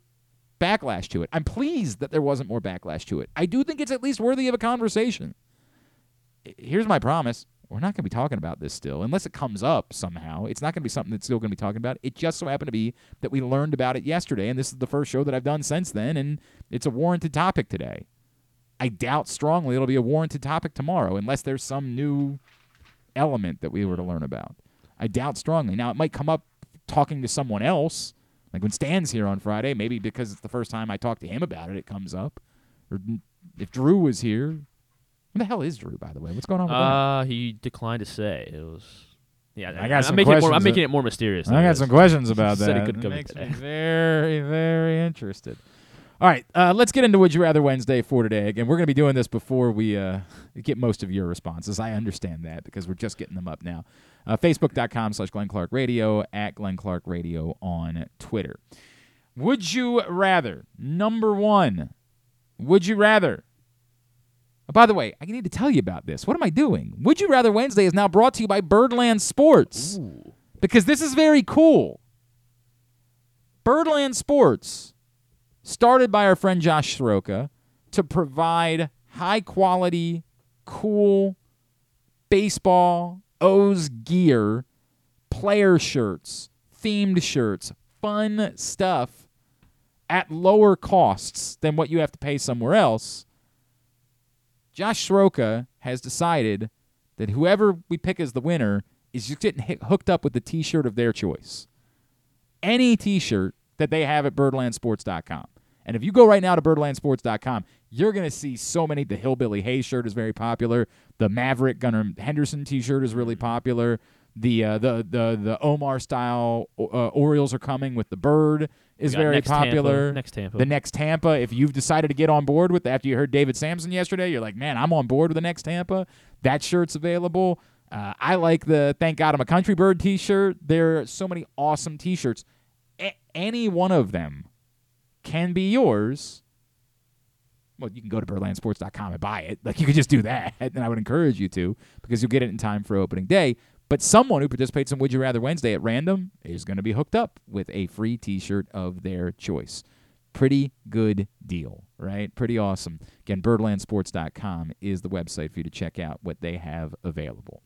backlash to it. I'm pleased that there wasn't more backlash to it. I do think it's at least worthy of a conversation. Here's my promise. We're not going to be talking about this still, unless it comes up somehow. It's not going to be something that's still going to be talking about. It just so happened to be that we learned about it yesterday, and this is the first show that I've done since then, and it's a warranted topic today. I doubt strongly it'll be a warranted topic tomorrow, unless there's some new element that we were to learn about. I doubt strongly. Now, it might come up talking to someone else. Like when Stan's here on Friday, maybe because it's the first time I talk to him about it, it comes up. Or if Drew was here, where the hell is Drew, by the way? What's going on with uh, he declined to say. It was. Yeah, I got I'm some making, it more, I'm questions making it more mysterious. I than it got is. some questions about He said that. he couldn't It come in makes me today. very, very interested. All right, uh, let's get into Would You Rather Wednesday for today. Again, we're going to be doing this before we uh, get most of your responses. I understand that because we're just getting them up now. Uh, Facebook.com slash Glenn Clark Radio, at Glenn Clark Radio on Twitter. Would you rather, number one, would you rather? By the way, I need to tell you about this. What am I doing? Would You Rather Wednesday is now brought to you by Birdland Sports because this is very cool. Birdland Sports, started by our friend Josh Soroka to provide high quality, cool baseball, O's gear, player shirts, themed shirts, fun stuff at lower costs than what you have to pay somewhere else. Josh Soroka has decided that whoever we pick as the winner is just getting hit, hooked up with the t-shirt of their choice. Any t-shirt that they have at birdlandsports.com. And if you go right now to birdlandsports.com, you're going to see so many. The Hillbilly Hays shirt is very popular. The Maverick Gunnar Henderson t-shirt is really popular. The uh, the the the Omar style uh, Orioles are coming with the bird is very next Tampa, popular. next Tampa. The next Tampa. If you've decided to get on board with after you heard David Samson yesterday, you're like, man, I'm on board with the next Tampa. That shirt's available. Uh, I like the Thank God I'm a Country Bird T-shirt. There are so many awesome T-shirts. A- any one of them can be yours. Well, you can go to birdlandsports.com and buy it. Like you could just do that, and I would encourage you to because you'll get it in time for opening day. But someone who participates in Would You Rather Wednesday at random is going to be hooked up with a free T-shirt of their choice. Pretty good deal, right? Pretty awesome. Again, birdlandsports.com is the website for you to check out what they have available.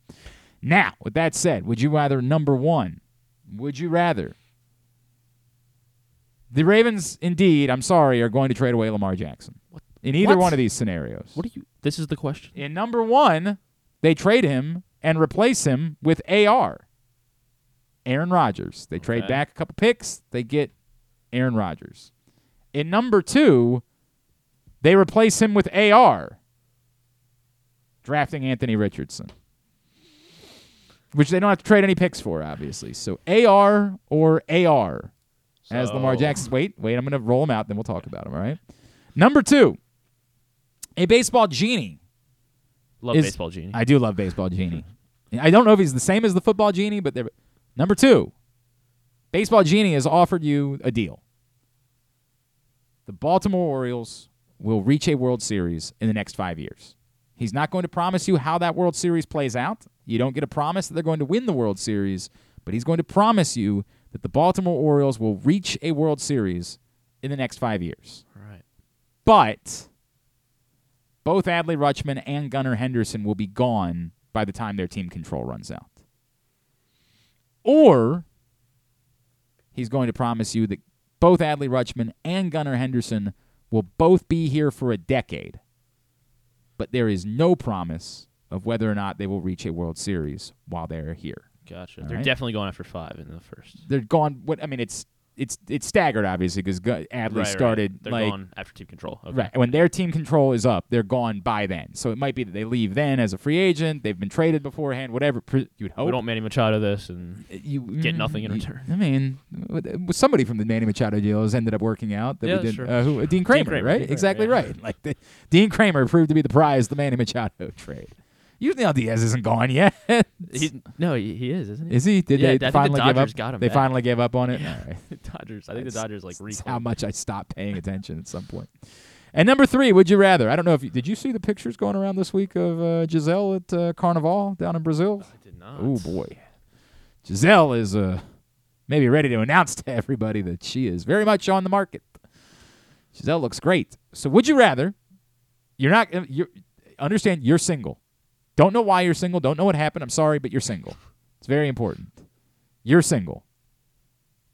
Now, with that said, would you rather number one? Would you rather the Ravens, indeed, I'm sorry, are going to trade away Lamar Jackson. In either What? one of these scenarios. What are you? This is the question. In number one, they trade him and replace him with AR. Aaron Rodgers. They trade back a couple picks, they get Aaron Rodgers. In number 2, they replace him with AR, drafting Anthony Richardson. Which they don't have to trade any picks for, obviously. So AR or AR as Lamar So- Jackson. Wait, wait, I'm going to roll them out, then we'll talk about them, all right? Number two, a baseball genie. Love is- baseball genie. I do love baseball genie. I don't know if he's the same as the football genie, but they're number two. Baseball genie has offered you a deal. The Baltimore Orioles will reach a World Series in the next five years. He's not going to promise you how that World Series plays out. You don't get a promise that they're going to win the World Series, but he's going to promise you that the Baltimore Orioles will reach a World Series in the next five years. Right. But both Adley Rutschman and Gunnar Henderson will be gone by the time their team control runs out. Or he's going to promise you that both Adley Rutschman and Gunnar Henderson will both be here for a decade. But there is no promise of whether or not they will reach a World Series while they're here. Gotcha. All They're right? definitely going after five in the first. They're gone. What I mean, it's it's it's staggered obviously because Adley Right, right. started They're like gone after team control. Okay. Right. When their team control is up, they're gone by then. So it might be that they leave then as a free agent. They've been traded beforehand. Whatever you'd hope. We don't Manny Machado this and you get mm, nothing in you- return. I mean, somebody from the Manny Machado deal has ended up working out. That Yeah, we did. sure. Uh, who, Dean Kremer, Kremer, right? Dean Kremer, exactly yeah. right. Like the, Dean Kremer proved to be the prize the Manny Machado trade. Yusniel Diaz isn't gone yet. He, no, he, he is, isn't he? Is he? Did yeah, they think finally the give up? Got him they back. finally gave up on it. Yeah. All right. Dodgers. I think the Dodgers like that's how much I stopped paying attention at some point. And number three, would you rather? I don't know if you, did you see the pictures going around this week of uh, Gisele at uh, Carnival down in Brazil? I did not. Oh boy, Gisele is uh, maybe ready to announce to everybody that she is very much on the market. Gisele looks great. So would you rather? You're not. You understand? You're single. Don't know why you're single. Don't know what happened. I'm sorry, but you're single. It's very important. You're single.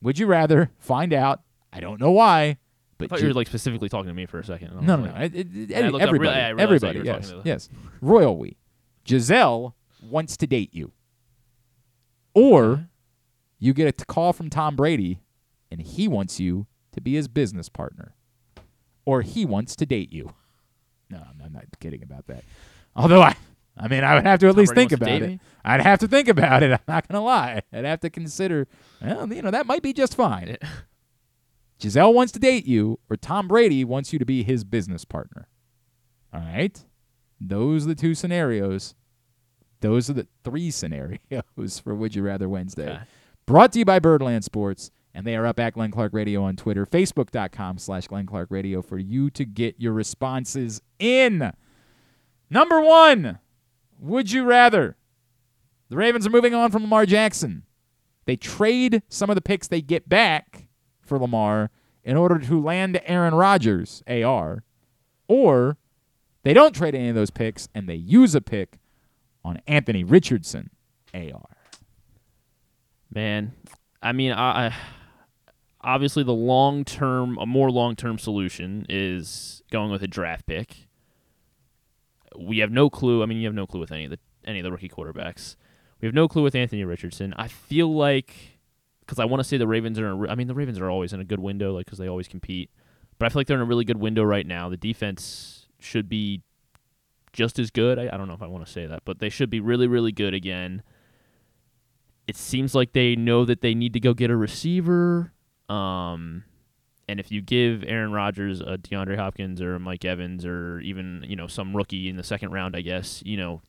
Would you rather find out? I don't know why, I but thought Gi- you were like specifically talking to me for a second. no, no, no. like- It, it, I it- up everybody, I everybody. you Yes, talking to the- yes. Royal we. Gisele wants to date you, or uh-huh. you get a t- call from Tom Brady, and he wants you to be his business partner, or he wants to date you. No, I'm I'm not kidding about that. Although I, I mean, I would have to at least think about it. me? I'd have to think about it. I'm not gonna lie. I'd have to consider. Well, you know, that might be just fine. Gisele wants to date you, or Tom Brady wants you to be his business partner. All right? Those are the two scenarios. Those are the three scenarios for Would You Rather Wednesday. Okay. Brought to you by Birdland Sports, and they are up at Glenn Clark Radio on Twitter, facebook.com slash Glenn Clark Radio for you to get your responses in. Number one, Would You Rather? The Ravens are moving on from Lamar Jackson. They trade some of the picks they get back for Lamar in order to land Aaron Rodgers, AR, or they don't trade any of those picks and they use a pick on Anthony Richardson, AR. Man, I mean, I, obviously the long term, a more long term solution is going with a draft pick. We have no clue. I mean, you have no clue with any of the any of the rookie quarterbacks. We have no clue with Anthony Richardson. I feel like because I want to say the Ravens are. A, I mean, the Ravens are always in a good window, like because they always compete. But I feel like they're in a really good window right now. The defense should be just as good. I, I don't know if I want to say that, but they should be really, really good again it seems like they know that they need to go get a receiver. Um, and if you give Aaron Rodgers a DeAndre Hopkins or Mike Evans or even you know some rookie in the second round, I guess you know,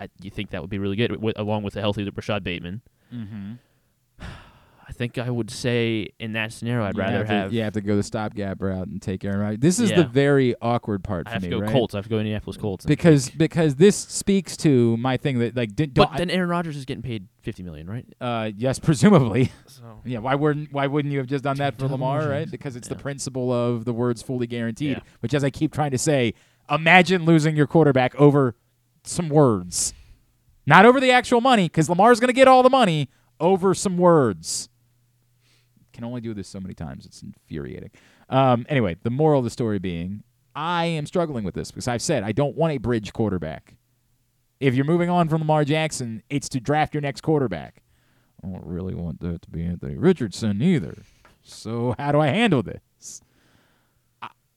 I, you think that would be really good wi- along with a healthy Rashod Bateman. Mm-hmm. I think I would say in that scenario, I'd You rather have, have. to, you have to go the stopgap route and take Aaron Rodgers. This is the very awkward part I for have me, to go right? Colts. I have to go Indianapolis Colts. because pick- because this speaks to my thing that like did, but don't, then Aaron Rodgers is getting paid fifty million, right? uh, yes, presumably. So Yeah, why wouldn't why wouldn't you have just done that for Lamar, right? Because it's the principle of the words fully guaranteed, Yeah. which as I keep trying to say, imagine losing your quarterback over some words. Not over the actual money cuz Lamar's going to get all the money over some words. Can only do this so many times. It's infuriating. Um, anyway, the moral of the story being I am struggling with this because I've said I don't want a bridge quarterback. If you're moving on from Lamar Jackson, it's to draft your next quarterback. I don't really want that to be Anthony Richardson either. So how do I handle this?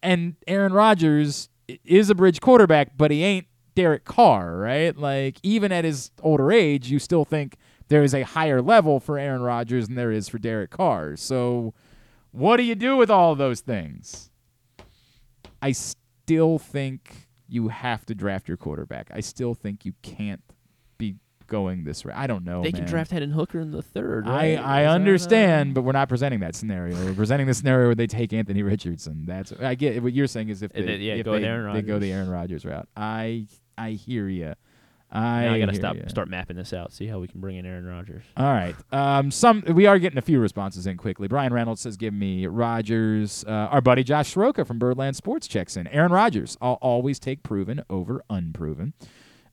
And Aaron Rodgers is a bridge quarterback, but he ain't Derek Carr, right? Like even at his older age, you still think there is a higher level for Aaron Rodgers than there is for Derek Carr. So what do you do with all of those things? I still think you have to draft your quarterback. I still think you can't be going this way. I don't know. They can man. draft Hendon Hooker in the third. I, right? I uh, understand, but we're not presenting that scenario. We're presenting the scenario where they take Anthony Richardson. That's I get what you're saying is if they, they- yeah, if go they, they go the Aaron Rodgers route. I I hear you. I, Now I gotta stop, ya. start mapping this out. See how we can bring in Aaron Rodgers. All right. Um, some we are getting a few responses in quickly. Brian Reynolds says, "Give me Rodgers." Uh, our buddy Josh Soroka from Birdland Sports checks in. Aaron Rodgers. I'll always take proven over unproven.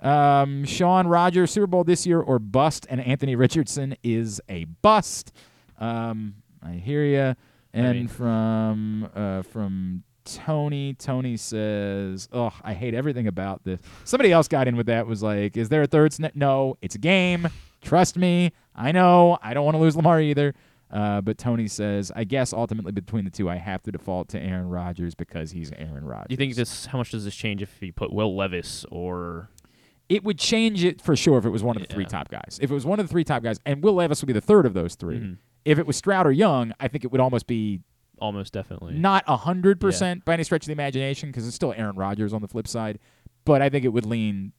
Um, Sean Rodgers, Super Bowl this year or bust, and Anthony Richardson is a bust. Um, I hear you. And mean- from uh, from Tony, Tony says, "Oh, I hate everything about this." Somebody else got in with that. Was like, "Is there a third snap?" No, it's a game. Trust me. I know. I don't want to lose Lamar either. Uh, but Tony says, "I guess ultimately between the two, I have to default to Aaron Rodgers because he's Aaron Rodgers." Do you think this? How much does this change if you put Will Levis or it would change it for sure if it was one of the three top guys. If it was one of the three top guys, and Will Levis would be the third of those 3 Mhm. If it was Stroud or Young, I think it would almost be almost definitely not a hundred percent by any stretch of the imagination because it's still Aaron Rodgers on the flip side. But I think it would lean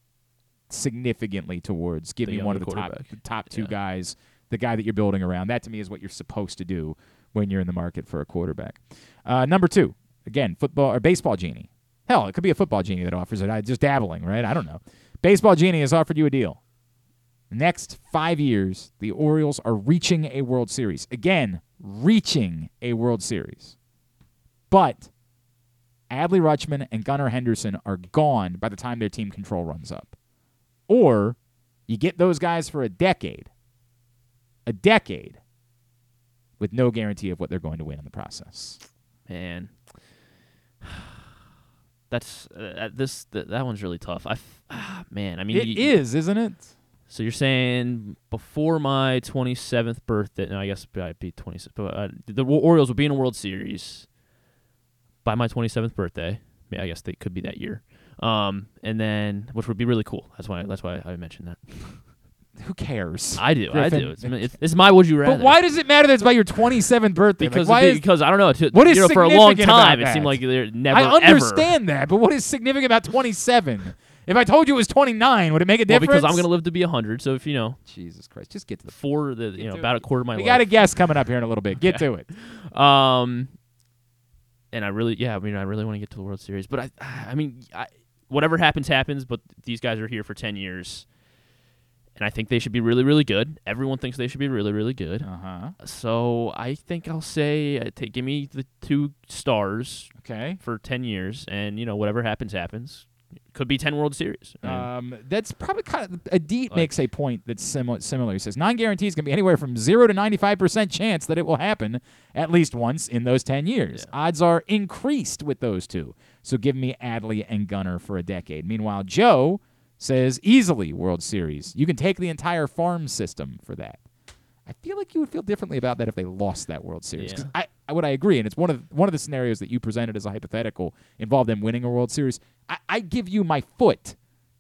significantly towards give The me one of the top the top two guys, the guy that you're building around. That to me is what you're supposed to do when you're in the market for a quarterback. Uh, number two, again, football or baseball genie. Hell, it could be a football genie that offers it. I just dabbling, right? I don't know. Baseball genie has offered you a deal. Next five years, the Orioles are reaching a World Series. Again, reaching a World Series. But Adley Rutschman and Gunnar Henderson are gone by the time their team control runs up. Or you get those guys for a decade. A decade with no guarantee of what they're going to win in the process. man? That's uh, this th- that one's really tough. I f- ah, man, I mean It you- is, isn't it? So you're saying before my 27th birthday? No, I guess I'd be 26. But uh, the Orioles would be in a World Series by my 27th birthday. Yeah, I guess they could be that year. Um, and then which would be really cool. That's why that's why I mentioned that. Who cares? I do. I do. It's, it's, it's my would you rather. But why does it matter that it's by your 27th birthday? Like, Because why be- is- because I don't know. To, what is you know, for a long time, it seemed like they're never. I ever- understand that, but what is significant about 27? If I told you it was 29, would it make a Well, difference? because I'm going to live to be 100. So if you know, Jesus Christ, just get to the four, the you know, about it. a quarter of my life. we life. got a guest coming up here in a little bit. Get to it. Um, and I really, yeah, I mean, I really want to get to the World Series, but I, I mean, I, whatever happens, happens. But these guys are here for ten years, and I think they should be really, really good. Everyone thinks they should be really, really good. Uh huh. So I think I'll say, uh, take, give me the two stars, okay, for ten years, and you know, whatever happens, happens. Could be ten World Series. Um, that's probably kind of Adit makes a point that's similar. Similar, he says non guarantees can be anywhere from zero to ninety five percent chance that it will happen at least once in those ten years. Odds are increased with those two. So give me Adley and Gunnar for a decade. Meanwhile, Joe says easily World Series. You can take the entire farm system for that. I feel like you would feel differently about that if they lost that World Series. 'Cause I, I would I agree, and it's one of one of the scenarios that you presented as a hypothetical involved them winning a World Series. I, I give you my foot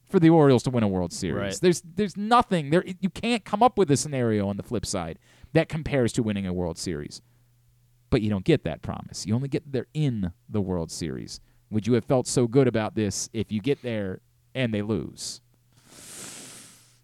for the Orioles to win a World Series. Right. There's there's nothing there. You can't come up with a scenario on the flip side that compares to winning a World Series. But you don't get that promise. You only get there in the World Series. Would you have felt so good about this if you get there and they lose?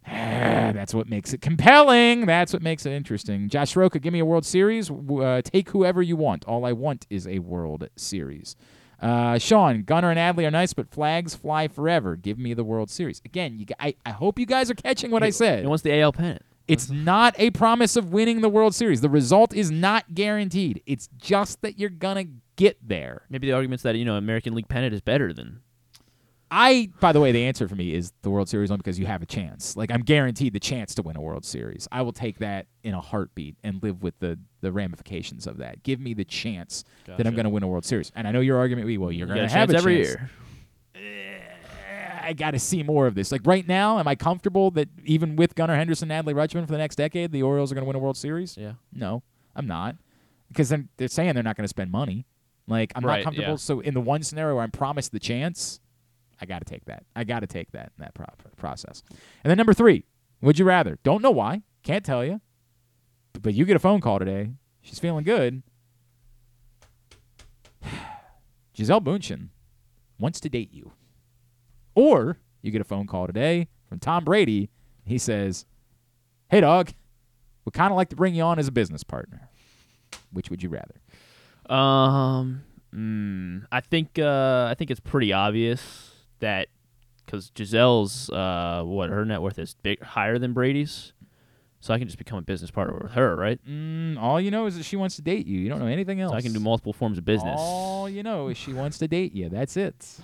That's what makes it compelling. That's what makes it interesting. Josh Roca, give me a World Series. Uh, take whoever you want. All I want is a World Series. Uh, Sean, Gunnar and Adley are nice, but flags fly forever. Give me the World Series. Again, you, I, I hope you guys are catching what I said. He wants the AL pennant. It's not a promise of winning the World Series. The result is not guaranteed. It's just that you're going to get there. Maybe the argument's that you know American League pennant is better than I, by the way, the answer for me is the World Series only because you have a chance. Like I'm guaranteed the chance to win a World Series. I will take that in a heartbeat and live with the the ramifications of that. Give me the chance that I'm going to win a World Series. And I know your argument will be, well, you're You going to have chance a every chance. year. Eh, I got to see more of this. Like right now, am I comfortable that even with Gunnar Henderson, and Adley Rutschman for the next decade, the Orioles are going to win a World Series? Yeah. No, I'm not, because then they're saying they're not going to spend money. Like I'm Right, not comfortable. yeah. So in the one scenario where I'm promised the chance, I got to take that. I got to take that in that pro- process. And then number three, would you rather? Don't know why. Can't tell you. But you get a phone call today. She's feeling good. Gisele Bundchen wants to date you. Or you get a phone call today from Tom Brady. He says, Hey, dog, would kind of like to bring you on as a business partner. Which would you rather? Um, mm, I think uh, I think it's pretty obvious that because Gisele's uh, what her net worth is big higher than Brady's, so I can just become a business partner with her, right? Mm, all you know is that she wants to date you. You don't know anything else. So I can do multiple forms of business. All you know is she wants to date you. That's it.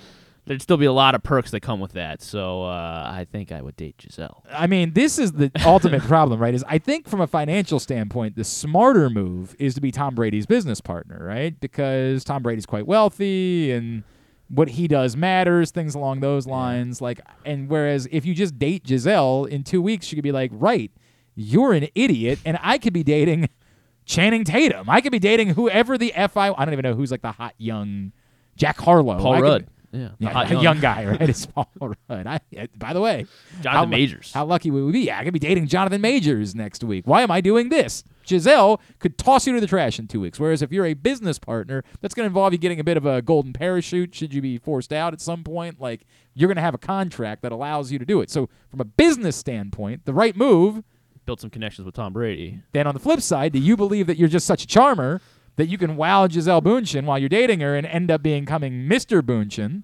There'd still be a lot of perks that come with that, so uh, I think I would date Gisele. I mean, this is the ultimate problem, right? Is I think from a financial standpoint, the smarter move is to be Tom Brady's business partner, right? Because Tom Brady's quite wealthy and what he does matters, things along those lines. Like, and whereas if you just date Gisele in two weeks, she could be like, right, you're an idiot, and I could be dating Channing Tatum. I could be dating whoever the f I. I don't even know who's like the hot young Jack Harlow. Paul I could- Rudd. Yeah, the yeah, hot young. young. guy, right? It's Paul Rudd. I, by the way, Jonathan how Majors. How lucky would we be? I could be dating Jonathan Majors next week. Why am I doing this? Gisele could toss you to the trash in two weeks. Whereas if you're a business partner, that's going to involve you getting a bit of a golden parachute should you be forced out at some point. Like you're going to have a contract that allows you to do it. So from a business standpoint, the right move. Built some connections with Tom Brady. Then on the flip side, do you believe that you're just such a charmer that you can wow Gisele Bundchen while you're dating her and end up becoming Mr. Bundchen?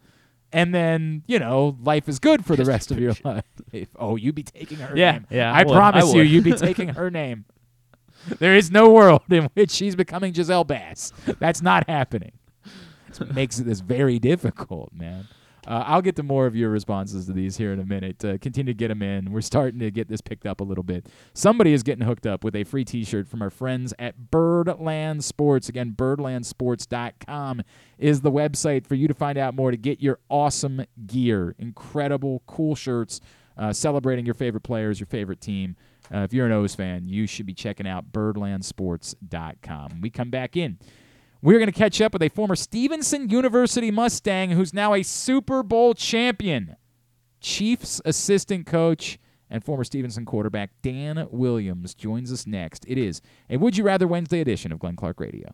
And then, you know, life is good for the rest of your life. Oh, you'd be taking her Yeah, name. yeah, I I, promise you, you'd be taking her name. There is no world in which she's becoming Gisele Bass. That's not happening. This makes this very difficult, man. Uh, I'll get to more of your responses to these here in a minute. Uh, continue to get them in. We're starting to get this picked up a little bit. Somebody is getting hooked up with a free T-shirt from our friends at Birdland Sports. Again, birdlandsports.com is the website for you to find out more to get your awesome gear. Incredible, cool shirts uh, celebrating your favorite players, your favorite team. Uh, if you're an O's fan, you should be checking out birdlandsports.com. We come back in. We're going to catch up with a former Stevenson University Mustang who's now a Super Bowl champion. Chiefs assistant coach and former Stevenson quarterback Dan Williams joins us next. It is a Would You Rather Wednesday edition of Glenn Clark Radio.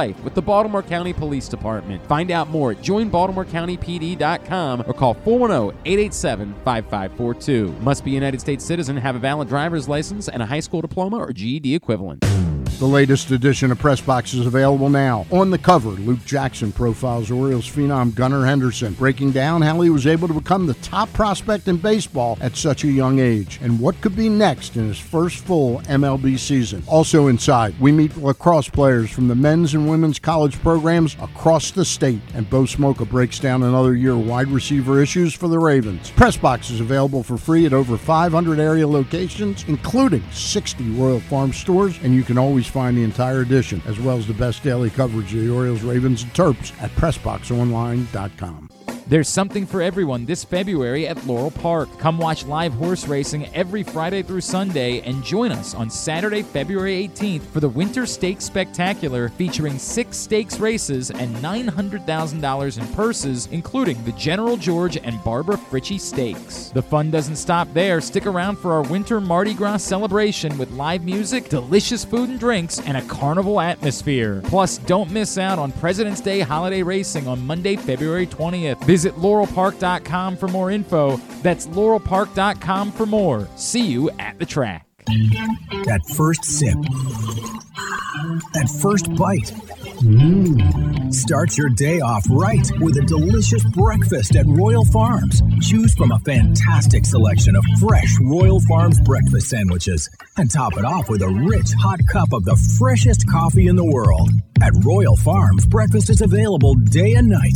with the Baltimore County Police Department. Find out more at joinbaltimorecountypd.com or call 410-887-5542. Must be a United States citizen, have a valid driver's license, and a high school diploma or GED equivalent. The latest edition of Press Box is available now. On the cover, Luke Jackson profiles Orioles phenom Gunnar Henderson, breaking down how he was able to become the top prospect in baseball at such a young age and what could be next in his first full MLB season. Also inside, we meet lacrosse players from the men's and women's college programs across the state, and Bo Smolka breaks down another year wide receiver issues for the Ravens. Press Box is available for free at over 500 area locations, including 60 Royal Farm stores, and you can always find the entire edition, as well as the best daily coverage of the Orioles, Ravens, and Terps at PressBoxOnline.com. There's something for everyone this February at Laurel Park. Come watch live horse racing every Friday through Sunday and join us on Saturday, February 18th for the Winter Stakes Spectacular featuring six stakes races and $900,000 in purses, including the General George and Barbara Fritchie Stakes. The fun doesn't stop there. Stick around for our Winter Mardi Gras celebration with live music, delicious food and drinks, and a carnival atmosphere. Plus, don't miss out on President's Day holiday racing on Monday, February 20th. Visit laurelpark.com for more info. That's laurelpark.com for more. See you at the track. That first sip. That first bite. Mmm. Start your day off right with a delicious breakfast at Royal Farms. Choose from a fantastic selection of fresh Royal Farms breakfast sandwiches and top it off with a rich hot cup of the freshest coffee in the world. At Royal Farms, breakfast is available day and night.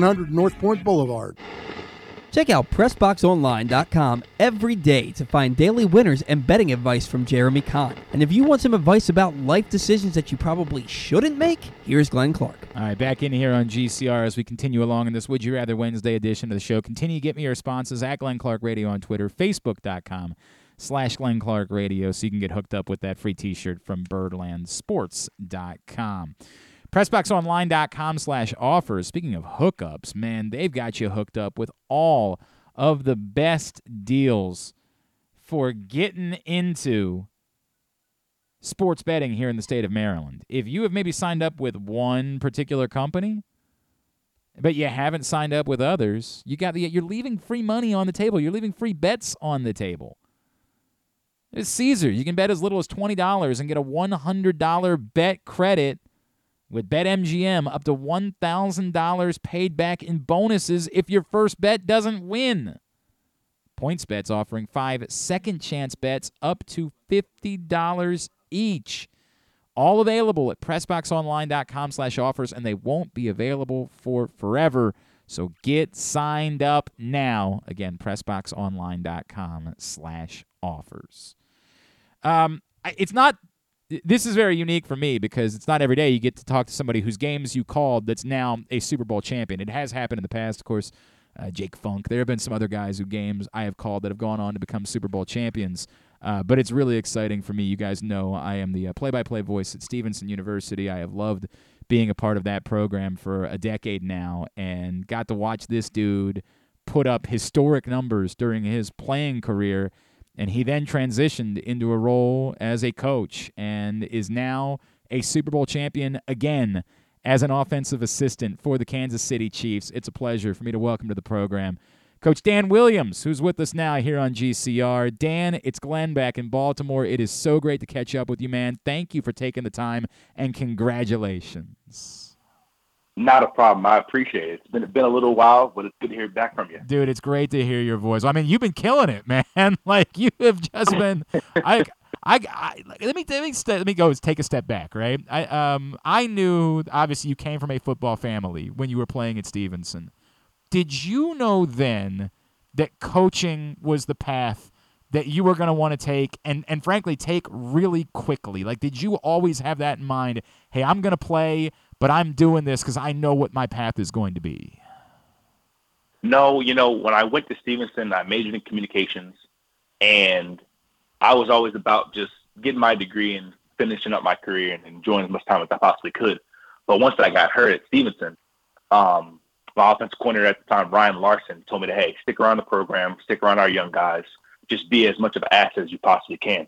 4100 North Point Boulevard. Check out PressBoxOnline.com every day to find daily winners and betting advice from Jeremy Kahn. And if you want some advice about life decisions that you probably shouldn't make, here's Glenn Clark. All right, back in here on GCR as we continue along in this Would You Rather Wednesday edition of the show. Continue to get me your responses at Glenn Clark Radio on Twitter, Facebook.com slash Glenn Clark Radio so you can get hooked up with that free t-shirt from birdlandsports.com. PressBoxOnline.com slash offers. Speaking of hookups, man, they've got you hooked up with all of the best deals for getting into sports betting here in the state of Maryland. If you have maybe signed up with one particular company, but you haven't signed up with others, you got the you're leaving free money on the table. You're leaving free bets on the table. It's Caesar. You can bet as little as $20 and get a $100 bet credit with BetMGM up to $1,000 paid back in bonuses if your first bet doesn't win. PointsBet's offering five second chance bets up to $50 each. All available at PressBoxOnline.com slash offers, and they won't be available for forever. So get signed up now. Again, PressBoxOnline.com slash offers. Um, it's not this is very unique for me because it's not every day you get to talk to somebody whose games you called that's now a Super Bowl champion. It has happened in the past, of course. Uh, Jake Funk. There have been some other guys who games I have called that have gone on to become Super Bowl champions. Uh, but it's really exciting for me. You guys know I am the uh, play-by-play voice at Stevenson University. I have loved being a part of that program for a decade now, and got to watch this dude put up historic numbers during his playing career and he then transitioned into a role as a coach and is now a Super Bowl champion again as an offensive assistant for the Kansas City Chiefs. It's a pleasure for me to welcome to the program Coach Dan Williams, who's with us now here on GCR. Dan, it's Glenn back in Baltimore. It is so great to catch up with you, man. Thank you for taking the time and congratulations. Not a problem. I appreciate it. It's been been a little while, but it's good to hear back from you. Dude, it's great to hear your voice. I mean, you've been killing it, man. Like you have just been. I, I, I, let me let me let me go take a step back, right? I um I knew obviously you came from a football family when you were playing at Stevenson. Did you know then that coaching was the path that you were going to want to take and and frankly take really quickly? Like did you always have that in mind? Hey, I'm going to play but I'm doing this because I know what my path is going to be. No, you know, when I went to Stevenson, I majored in communications, and I was always about just getting my degree and finishing up my career and enjoying as much time as I possibly could. But once I got hurt at Stevenson, um, my offensive coordinator at the time, Ryan Larson, told me to, hey, stick around the program, stick around our young guys, just be as much of an asset as you possibly can.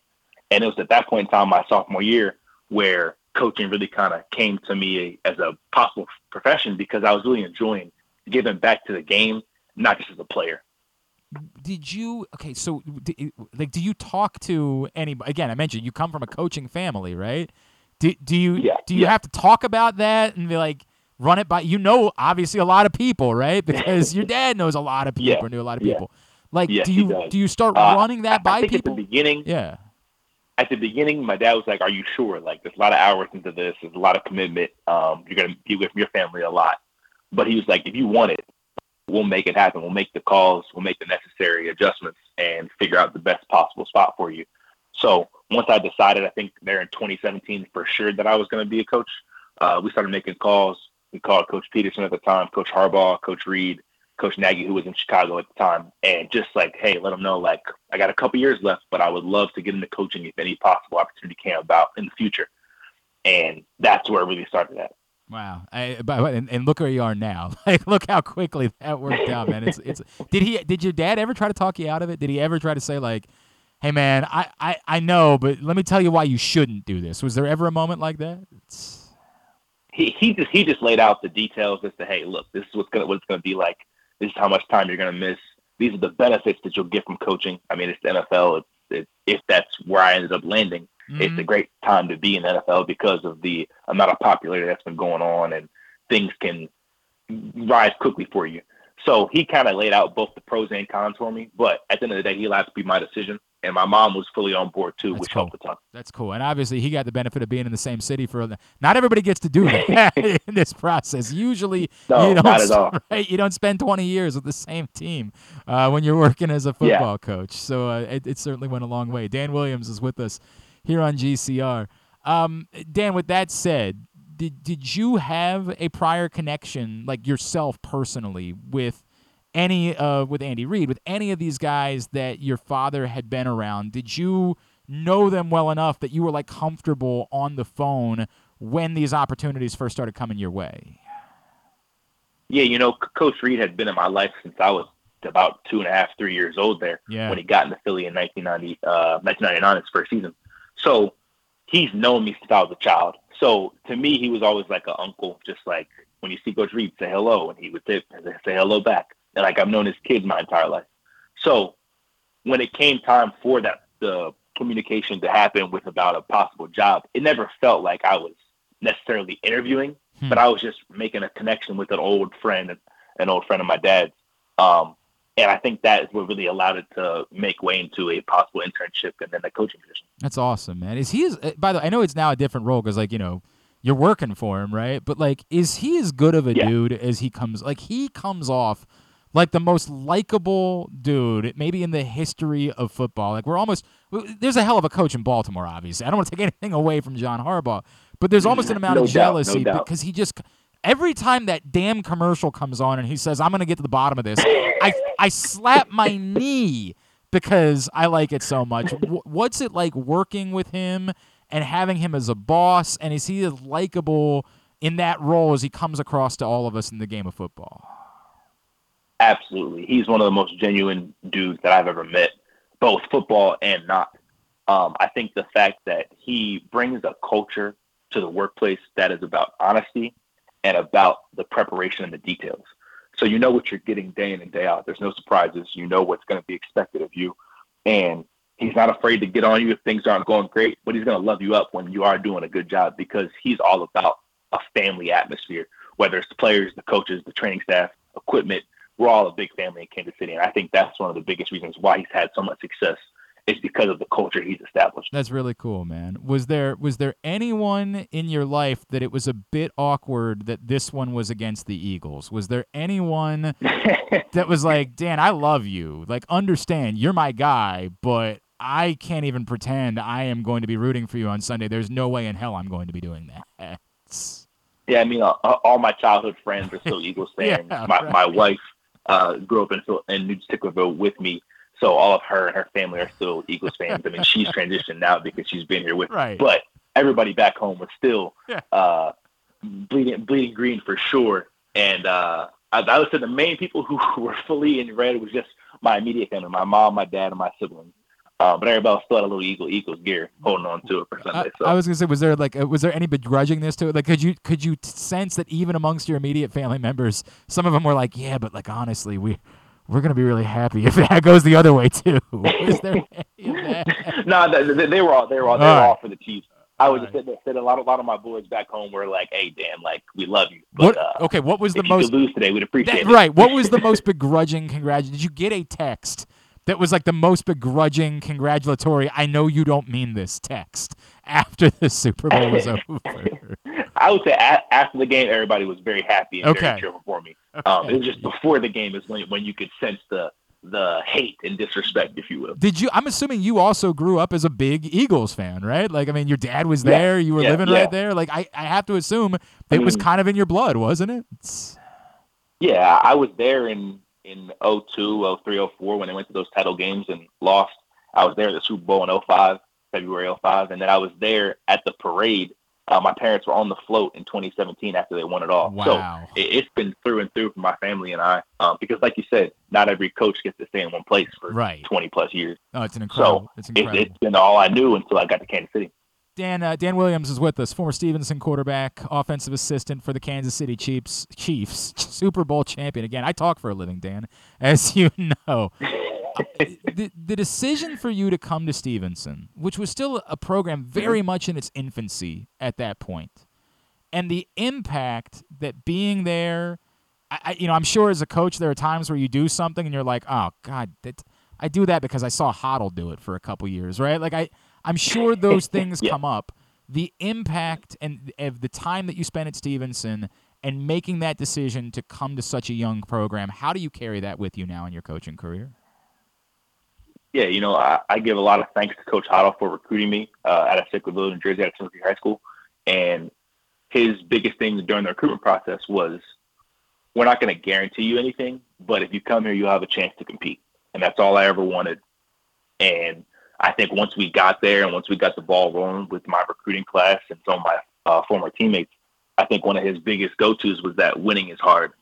And it was at that point in time, my sophomore year, where coaching really kind of came to me as a possible profession because I was really enjoying giving back to the game, not just as a player. Did you okay? So, like, do you talk to anybody? Again, I mentioned you come from a coaching family, right? Do, do you yeah, do you yeah. have to talk about that and be like run it by? You know, obviously a lot of people, right? Because your dad knows a lot of people, yeah, knew a lot of people. Like, do you do you start uh, running that I, by I think people? At the beginning, yeah at the beginning, my dad was like, "Are you sure? Like, there's a lot of hours into this. There's a lot of commitment. Um, you're gonna be with your family a lot." But he was like, "If you want it, we'll make it happen. We'll make the calls. We'll make the necessary adjustments and figure out the best possible spot for you." So once I decided, I think there in 2017 for sure that I was going to be a coach. Uh, we started making calls. We called Coach Pederson at the time, Coach Harbaugh, Coach Reid, Coach Nagy, who was in Chicago at the time, and just like, hey, let him know, like, I got a couple years left, but I would love to get into coaching if any possible opportunity came about in the future. And that's where it really started at. Wow, I, but, and, and look where you are now. Like, look how quickly that worked out, man. It's it's. Did he? Did your dad ever try to talk you out of it? Did he ever try to say like, "Hey, man, I I, I know, but let me tell you why you shouldn't do this"? Was there ever a moment like that? It's... He he just he just laid out the details as to, hey, look, this is what's gonna what it's gonna be like. This is how much time you're gonna miss. These are the benefits that you'll get from coaching. I mean, it's the NFL. It's, it, if that's where I ended up landing, mm-hmm. it's a great time to be in the NFL because of the amount of popularity that's been going on and things can rise quickly for you. So he kind of laid out both the pros and cons for me. But at the end of the day, he allowed to be my decision. And my mom was fully on board too, That's which cool. helped a ton. That's cool. And obviously, he got the benefit of being in the same city for. Not everybody gets to do that in this process. Usually, no, you don't. Not at all. Right? You don't spend 20 years with the same team uh, when you're working as a football yeah. coach. So uh, it, it certainly went a long way. Dan Williams is with us here on GCR. Um, Dan, with that said, did did you have a prior connection, like yourself personally, with any uh with Andy Reid, with any of these guys that your father had been around? Did you know them well enough that you were like comfortable on the phone when these opportunities first started coming your way? Yeah, you know, Coach Reid had been in my life since I was about two and a half, three years old there yeah. when he got into Philly in 1990, uh, 1999, his first season. So he's known me since I was a child. So to me, he was always like an uncle, just like when you see Coach Reid, say hello, and he would say, say hello back. And like I've known his kid my entire life. So when it came time for that the communication to happen with about a possible job, it never felt like I was necessarily interviewing, hmm. but I was just making a connection with an old friend, an old friend of my dad's. Um, and I think that is what really allowed it to make way into a possible internship and then a coaching position. That's awesome, man. Is he? As, by the way, I know it's now a different role because, like, you know, you're working for him, right? But like, is he as good of a yeah. dude as he comes? Like, he comes off like the most likable dude, maybe in the history of football. Like, we're almost there's a hell of a coach in Baltimore. Obviously, I don't want to take anything away from John Harbaugh, but there's almost an amount no of jealousy no because he just every time that damn commercial comes on and he says, I'm going to get to the bottom of this, I, I slap my knee because I like it so much. What's it like working with him and having him as a boss? And is he as likable in that role as he comes across to all of us in the game of football? Absolutely. He's one of the most genuine dudes that I've ever met, both football and not. Um, I think the fact that he brings a culture to the workplace that is about honesty and about the preparation and the details. So you know what you're getting day in and day out. There's no surprises. You know what's going to be expected of you. And he's not afraid to get on you if things aren't going great, but he's going to love you up when you are doing a good job because he's all about a family atmosphere, whether it's the players, the coaches, the training staff, equipment. We're all a big family in Kansas City. And I think that's one of the biggest reasons why he's had so much success it's because of the culture he's established. That's really cool, man. Was there was there anyone in your life that it was a bit awkward that this one was against the Eagles? Was there anyone that was like, "Dan, I love you. Like understand, you're my guy, but I can't even pretend I am going to be rooting for you on Sunday. There's no way in hell I'm going to be doing that." Yeah, I mean, uh, all my childhood friends are still Eagles fans. yeah, my right. my wife uh, grew up in in New Sicklerville with me. So all of her and her family are still Eagles fans. I mean, she's transitioned now because she's been here with right. me. But everybody back home was still yeah. uh, bleeding bleeding green for sure. And uh, I, I would say the main people who were fully in red was just my immediate family, my mom, my dad, and my siblings. Uh, but everybody still had a little Eagle Eagles gear holding on to it for Sunday. So. I, I was gonna say, was there like, uh, was there any begrudgingness to it? Like, could you could you sense that even amongst your immediate family members, some of them were like, yeah, but like honestly, we we're gonna be really happy if that goes the other way too. Is there no, they, they, were all they were all they were all, all for the Chiefs. I was just saying that a lot, a lot of my boys back home were like, "Hey, Dan, like we love you." But, what, uh, okay, what was the most lose today? We'd appreciate that, it. Right. What was the most begrudging congratulation? Did you get a text that was like the most begrudging congratulatory? I know you don't mean this text after the Super Bowl was over. I would say after the game, everybody was very happy and Okay. very cheerful for me. Um, it was just before the game is when when you could sense the the hate and disrespect, if you will. Did you? I'm assuming you also grew up as a big Eagles fan, right? Like, I mean, your dad was Yeah, there, you were yeah, living yeah. right there. Like, I, I have to assume I it was kind of in your blood, wasn't it? It's- Yeah, I was there, and in 02, 03, 04 when they went to those title games and lost. I was there at the Super Bowl in 05, February 05, and then I was there at the parade. Uh, my parents were on the float in 2017 after they won it all. Wow. So it, it's been through and through for my family and I, um, because like you said, not every coach gets to stay in one place for Right. 20 plus years. Oh, it's an incredible. So it's it, incredible. it's been all I knew until I got to Kansas City. Dan uh, Dan Williams is with us, former Stevenson quarterback, offensive assistant for the Kansas City Chiefs, Chiefs, Super Bowl champion. Again, I talk for a living, Dan, as you know. the, the decision for you to come to Stevenson, which was still a program very much in its infancy at that point, and the impact that being there, I, I, you know, I'm sure as a coach there are times where you do something and you're like, oh God, that I do that because I saw Hottle do it for a couple years, right? Like I, I'm sure those things come up. The impact and of the time that you spent at Stevenson and making that decision to come to such a young program, how do you carry that with you now in your coaching career? Yeah, you know, I, I give a lot of thanks to Coach Hottle for recruiting me uh, out of Sicklerville, New Jersey, out of Timothy High School. And his biggest thing during the recruitment process was, we're not going to guarantee you anything, but if you come here, you'll have a chance to compete. And that's all I ever wanted. And I think once we got there and once we got the ball rolling with my recruiting class and some of my uh, former teammates, I think one of his biggest go-tos was that winning is hard.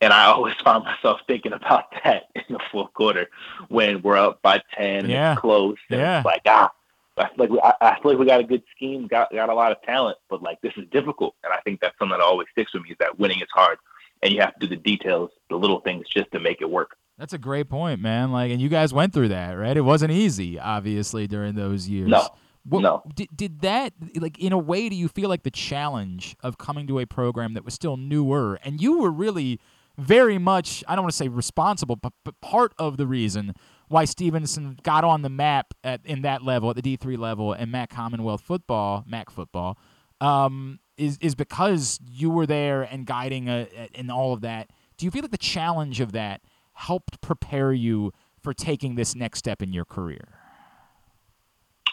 And I always find myself thinking about that in the fourth quarter when we're up by 10 and Yeah. it's close. And Yeah. it's like, ah, I feel like we, I, I feel like we got a good scheme, got, got a lot of talent, but like this is difficult. And I think that's something that always sticks with me is that winning is hard. And you have to do the details, the little things just to make it work. That's a great point, man. Like, and you guys went through that, right? It wasn't easy, obviously, during those years. No. What, No. Did, did that, like, in a way, do you feel like the challenge of coming to a program that was still newer and you were really very much, I don't want to say responsible, but, but part of the reason why Stevenson got on the map at in that level, at the D3 level, and Mac Commonwealth football, Mac football, um, is, is because you were there and guiding a, a- and all of that. Do you feel like the challenge of that helped prepare you for taking this next step in your career?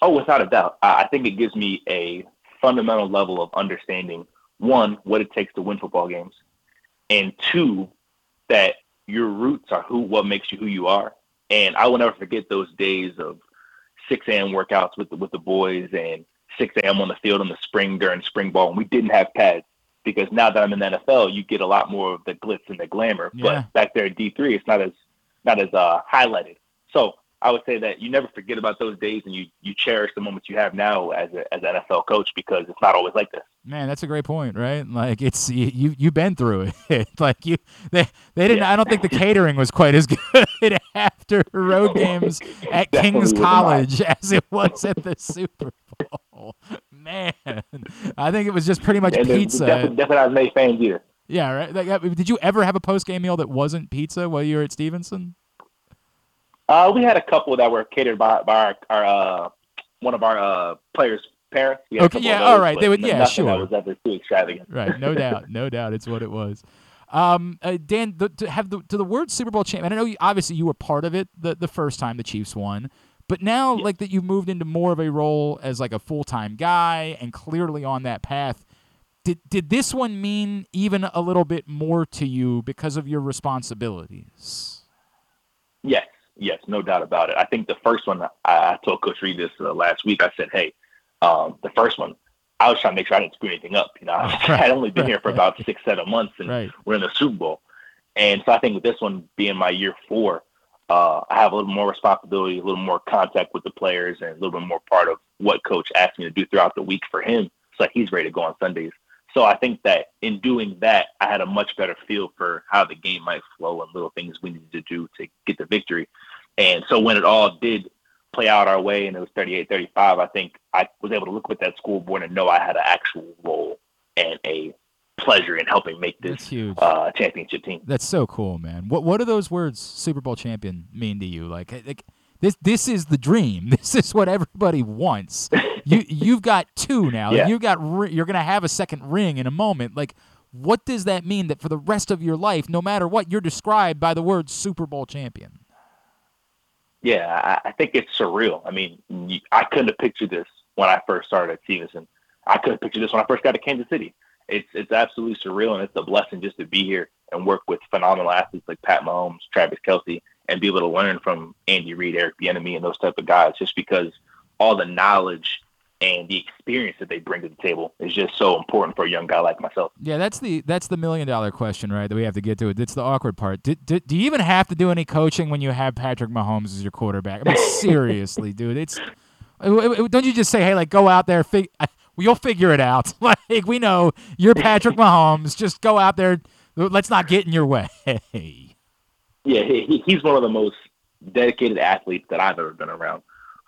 Oh, without a doubt. I think it gives me a fundamental level of understanding one, what it takes to win football games, and two, that your roots are who what makes you who you are. And I will never forget those days of 6 a.m. workouts with the, with the boys and 6 a.m. on the field in the spring during spring ball. And we didn't have pads because now that I'm in the NFL, you get a lot more of the glitz and the glamour. Yeah. But back there at D3, it's not as not as uh, highlighted. So I would say that you never forget about those days and you you cherish the moments you have now as a, as an NFL coach because it's not always like this. Man, that's a great point, right? Like it's you you you've been through it. like you they they didn't I don't think the catering was quite as good after road games at King's. College as it was at the Super Bowl. Man, I think it was just pretty much there's pizza. Definitely, definitely not as many fans either. Yeah, right. Like, uh, did you ever have a post game meal that wasn't pizza while you were at Stevenson? Uh, we had a couple that were catered by, by our, our uh, one of our uh, players' parents. We had a Okay, yeah, of all those, right, they would- yeah, sure. That was ever too extravagant. Right, no doubt, no doubt, it's what it was. Um, uh, Dan, the, to have the to the word Super Bowl champion. I know you, obviously you were part of it the the first time the Chiefs won, but now like that you've moved into more of a role as like a full time guy and clearly on that path. Did did this one mean even a little bit more to you because of your responsibilities? Yes, yes, no doubt about it. I think the first one, I, I told Coach Reid this uh, last week. I said, hey, um, the first one, I was trying to make sure I didn't screw anything up. You know, I had only been here for about six, seven months, and Right. we're in the Super Bowl. And so I think with this one being my year four, uh, I have a little more responsibility, a little more contact with the players, and a little bit more part of what Coach asked me to do throughout the week for him, so he's ready to go on Sundays. So I think that in doing that, I had a much better feel for how the game might flow and little things we needed to do to get the victory. And so when it all did play out our way and it was 38 35, I think I was able to look at that school board and know I had an actual role and a pleasure in helping make this huge. uh, championship team. That's so cool, man. What what do those words Super Bowl champion mean to you? Like, like this this is the dream. This is what everybody wants. you you've got two now. Yeah. You got you're gonna have a second ring in a moment. Like, what does that mean? That for the rest of your life, no matter what, you're described by the word Super Bowl champion. Yeah, I, I think it's surreal. I mean, you, I couldn't have pictured this when I first started at Stevenson. I couldn't picture this when I first got to Kansas City. It's it's absolutely surreal, and it's a blessing just to be here and work with phenomenal athletes like Pat Mahomes, Travis Kelce, and be able to learn from Andy Reid, Eric Bieniemy, and those type of guys, just because all the knowledge and the experience that they bring to the table is just so important for a young guy like myself. Yeah, that's the that's the million dollar question, right? That we have to get to it. It's the awkward part. Do, do, do you even have to do any coaching when you have Patrick Mahomes as your quarterback? I mean, seriously, dude, it's don't you just say, hey, like go out there, fig- you'll figure it out. like we know you're Patrick Mahomes. Just go out there. Let's not get in your way. yeah, he, he's one of the most dedicated athletes that I've ever been around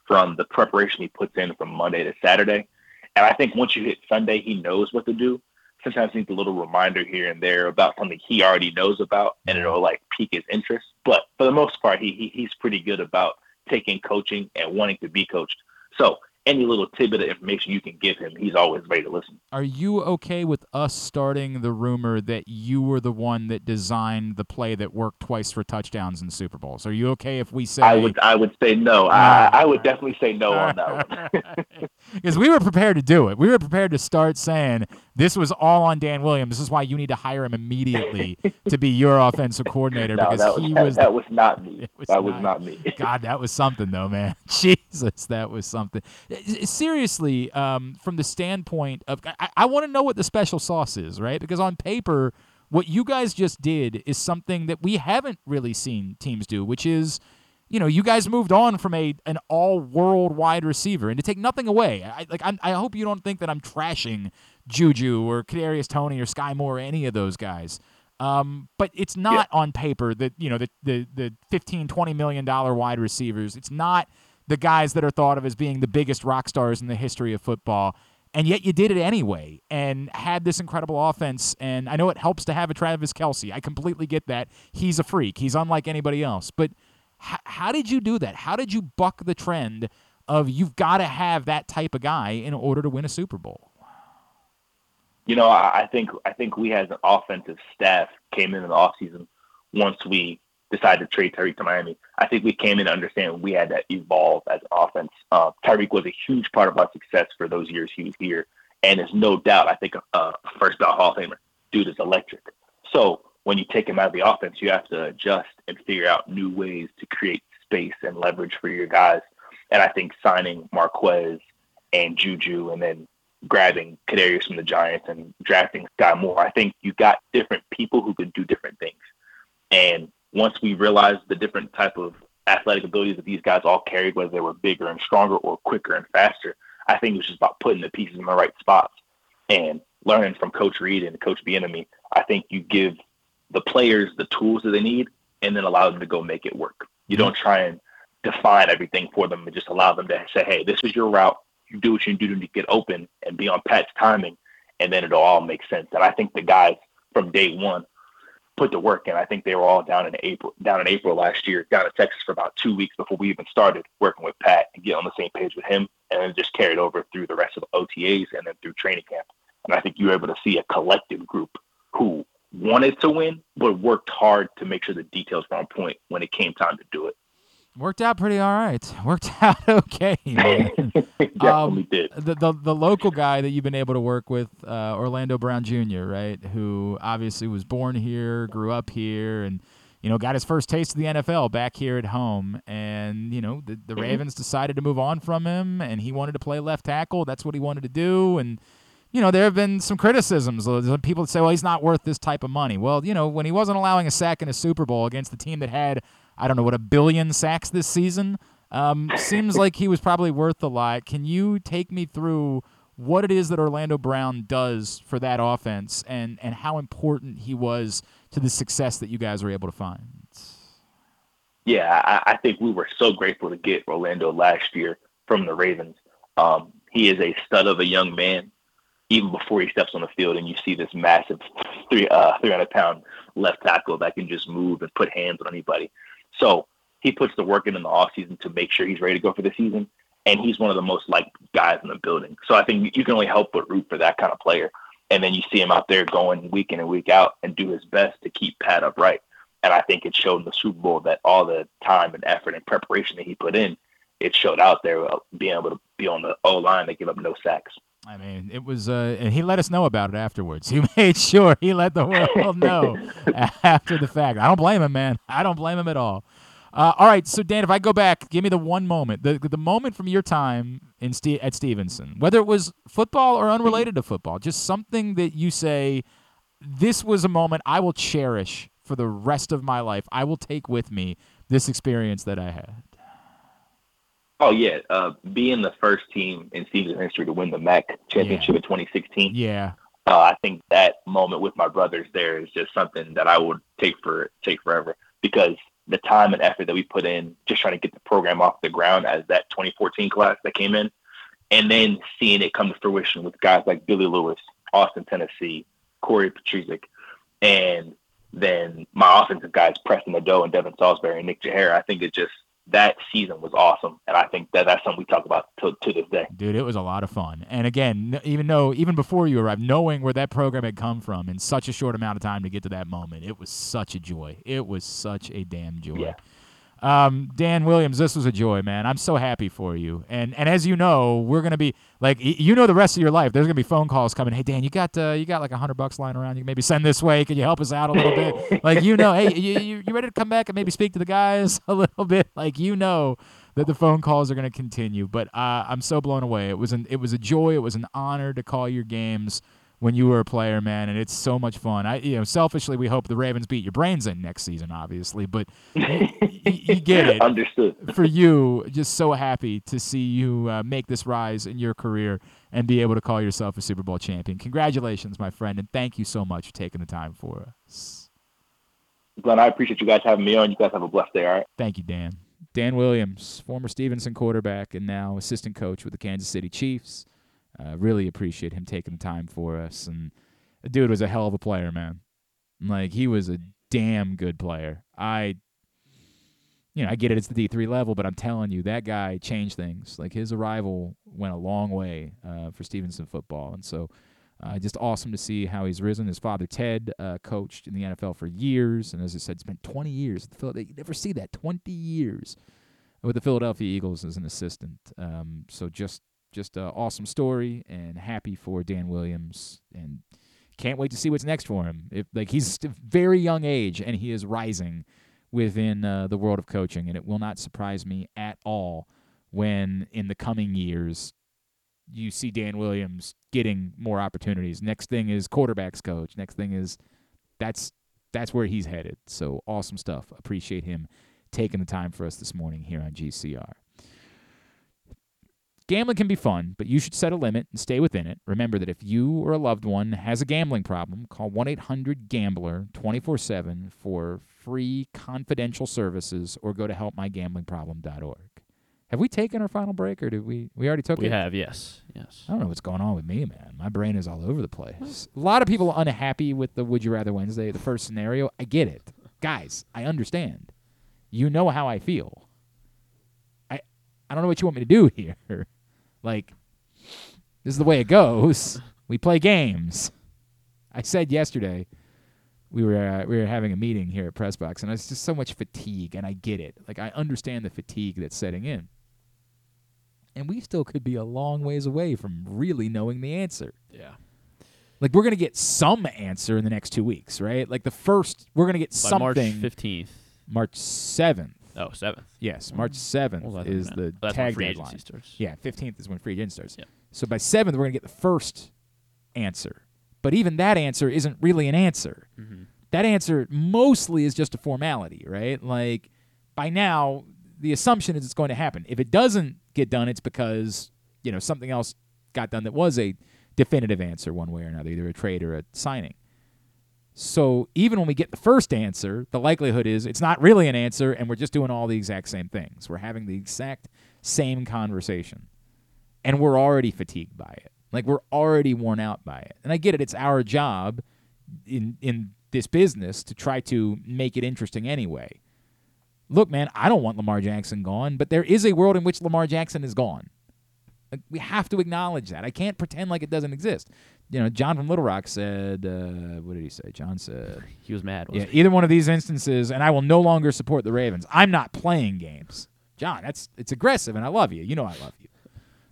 from the preparation he puts in from Monday to Saturday. And I think once you hit Sunday, he knows what to do. Sometimes he needs a little reminder here and there about something he already knows about, and it'll like pique his interest. But for the most part, he, he he's pretty good about taking coaching and wanting to be coached. So any little tidbit of information you can give him, he's always ready to listen. Are you okay with us starting the rumor that you were the one that designed the play that worked twice for touchdowns in Super Bowls? Are you okay if we say I would I would say no. I, I ah. would definitely say no on that one. Because we were prepared to do it. We were prepared to start saying this was all on Dan Williams. This is why you need to hire him immediately to be your offensive coordinator no, because that he was, was that was not me. was that was not- not me. God, that was something though, man. Jesus, that was something. Seriously, um, from the standpoint of, I, I want to know what the special sauce is, right? Because on paper, what you guys just did is something that we haven't really seen teams do, which is, you know, you guys moved on from a an all world wide receiver, and to take nothing away, I like I'm, I hope you don't think that I'm trashing Juju or Kadarius Toney or Skyy Moore or any of those guys. Um, but it's not on paper that you know the the the 15 20 million dollar wide receivers. It's not the guys that are thought of as being the biggest rock stars in the history of football. And yet you did it anyway and had this incredible offense. And I know it helps to have a Travis Kelce. I completely get that. He's a freak. He's unlike anybody else. But h- how did you do that? How did you buck the trend of you've got to have that type of guy in order to win a Super Bowl? You know, I, think I think we as an offensive staff came in in the offseason once we decided to trade Tyreek to Miami. I think we came in to understand we had to evolve as offense. Uh, Tyreek was a huge part of our success for those years he was here, and there's no doubt. I think a uh, first ballot Hall of Famer, dude is electric. So when you take him out of the offense, you have to adjust and figure out new ways to create space and leverage for your guys. And I think signing Marquez and Juju, and then grabbing Kadarius from the Giants and drafting Skyy Moore. I think you got different people who could do different things. And once we realized the different type of athletic abilities that these guys all carried, whether they were bigger and stronger or quicker and faster, I think it was just about putting the pieces in the right spots and learning from Coach Reid and Coach Bieniemy. I think you give the players the tools that they need and then allow them to go make it work. You mm-hmm. don't try and define everything for them and just allow them to say, hey, this is your route. You do what you do to get open and be on Pat's timing, and then it'll all make sense. And I think the guys from day one put the work in. I think they were all down in April, down in April last year, down in Texas for about two weeks before we even started working with Pat and get on the same page with him, and then just carried over through the rest of the OTAs and then through training camp. And I think you were able to see a collective group who wanted to win, but worked hard to make sure the details were on point when it came time to do it. Worked out pretty all right. Worked out okay. Um, did. the, the the local guy that you've been able to work with, uh, Orlando Brown Jr., right? Who obviously was born here, grew up here, and you know got his first taste of the NFL back here at home. And you know the, the Mhm. Ravens decided to move on from him, and he wanted to play left tackle. That's what he wanted to do, and. You know, there have been some criticisms. Some people say, well, he's not worth this type of money. Well, you know, when he wasn't allowing a sack in a Super Bowl against the team that had, I don't know, what, a billion sacks this season, um, seems like he was probably worth a lot. Can you take me through what it is that Orlando Brown does for that offense and, and how important he was to the success that you guys were able to find? Yeah, I, I think we were so grateful to get Orlando last year from the Ravens. Um, he is a stud of a young man, even before he steps on the field, and you see this massive three uh, 300 pound left tackle that can just move and put hands on anybody. So he puts the work in in the offseason to make sure he's ready to go for the season, and he's one of the most liked guys in the building. So I think you can only help but root for that kind of player. And then you see him out there going week in and week out and do his best to keep Pat upright. And I think it showed in the Super Bowl that all the time and effort and preparation that he put in, it showed out there uh, being able to be on the O line that give up no sacks. I mean, it was, uh, and he let us know about it afterwards. He made sure he let the world know after the fact. I don't blame him, man. I don't blame him at all. Uh, all right, so Dan, if I go back, give me the one moment, the the moment from your time in Ste- at Stevenson, whether it was football or unrelated to football, just something that you say, this was a moment I will cherish for the rest of my life. I will take with me this experience that I had. Oh yeah, uh, being the first team in Stevenson history to win the MAC championship in 2016. Yeah. Uh, I think that moment with my brothers there is just something that I would take for take forever because the time and effort that we put in just trying to get the program off the ground as that 2014 class that came in, and then seeing it come to fruition with guys like Billy Lewis, Austin, Tennessee, Corey Petrizik, and then my offensive guys, Preston Nadeau and Devin Salisbury and Nick Jahara. I think it just that season was awesome, and I think that that's something we talk about to, to this day. Dude, it was a lot of fun. And again, even though even before you arrived, knowing where that program had come from in such a short amount of time to get to that moment, it was such a joy. It was such a damn joy. Yeah. Um, Dan Williams, this was a joy, man. I'm so happy for you. And and as you know, we're gonna be like y- you know the rest of your life. There's gonna be phone calls coming. Hey Dan, you got uh, you got like a hundred bucks lying around. You can maybe send this way. Can you help us out a little bit? like you know, hey, you, you you ready to come back and maybe speak to the guys a little bit? Like you know that the phone calls are gonna continue. But uh, I'm so blown away. It was an it was a joy. It was an honor to call your games when you were a player, man, and it's so much fun. I, you know, selfishly, we hope the Ravens beat your brains in next season, obviously, but you, you get it. Understood. For you, just so happy to see you uh, make this rise in your career and be able to call yourself a Super Bowl champion. Congratulations, my friend, and thank you so much for taking the time for us. Glenn, I appreciate you guys having me on. You guys have a blessed day. All right. Thank you, Dan. Dan Williams, former Stevenson quarterback and now assistant coach with the Kansas City Chiefs. Uh, really appreciate him taking the time for us. And the dude was a hell of a player, man. Like he was a damn good player. I, you know, I get it. It's the D three level, but I'm telling you, that guy changed things. Like his arrival went a long way uh, for Stevenson football, and so. Uh, just awesome to see how he's risen. His father Ted uh, coached in the NFL for years, and as I said, spent 20 years. The Phil- you never see that 20 years with the Philadelphia Eagles as an assistant. Um, so just just an awesome story, and happy for Dan Williams, and can't wait to see what's next for him. If like he's very young age, and he is rising within uh, the world of coaching, and it will not surprise me at all when in the coming years you see Dan Williams getting more opportunities. Next thing is quarterbacks coach. Next thing is that's that's where he's headed. So awesome stuff. Appreciate him taking the time for us this morning here on GCR. Gambling can be fun, but you should set a limit and stay within it. Remember that if you or a loved one has a gambling problem, call 1 800 Gambler 24 7 for free confidential services or go to helpmygamblingproblem.org. Have we taken our final break or did we? We already took We it? We have, yes. Yes. I don't know what's going on with me, man. My brain is all over the place. A lot of people are unhappy with the Would You Rather Wednesday, the first scenario. I get it. Guys, I understand. You know how I feel. I I don't know what you want me to do here. Like, this is the way it goes. We play games. I said yesterday we were uh, we were having a meeting here at Pressbox, and it's just so much fatigue, and I get it. Like I understand the fatigue that's setting in, and we still could be a long ways away from really knowing the answer. Yeah. Like we're gonna get some answer in the next two weeks, right? Like the first, we're gonna get By something. March 15th. March seventh. Oh, 7th. Yes, March seventh I is the of? That's when tag free deadline. agency starts. Yeah, fifteenth is when free agency starts. Yeah. So by seventh, we're gonna get the first answer, but even that answer isn't really an answer. Mhm. That answer mostly is just a formality, right? Like by now, the assumption is it's going to happen. If it doesn't get done, it's because you know something else got done that was a definitive answer one way or another, either a trade or a signing. So even when we get the first answer, the likelihood is it's not really an answer, and we're just doing all the exact same things. We're having the exact same conversation, and we're already fatigued by it. Like we're already worn out by it. And I get it; it's our job in in this business to try to make it interesting anyway. Look, man, I don't want Lamar Jackson gone, but there is a world in which Lamar Jackson is gone. Like, we have to acknowledge that. I can't pretend like it doesn't exist. You know, John from Little Rock said, uh, what did he say? John said He was mad. yeah, he? either one of these instances, and I will no longer support the Ravens. I'm not playing games, John. That's it's aggressive, and I love you. You know I love you.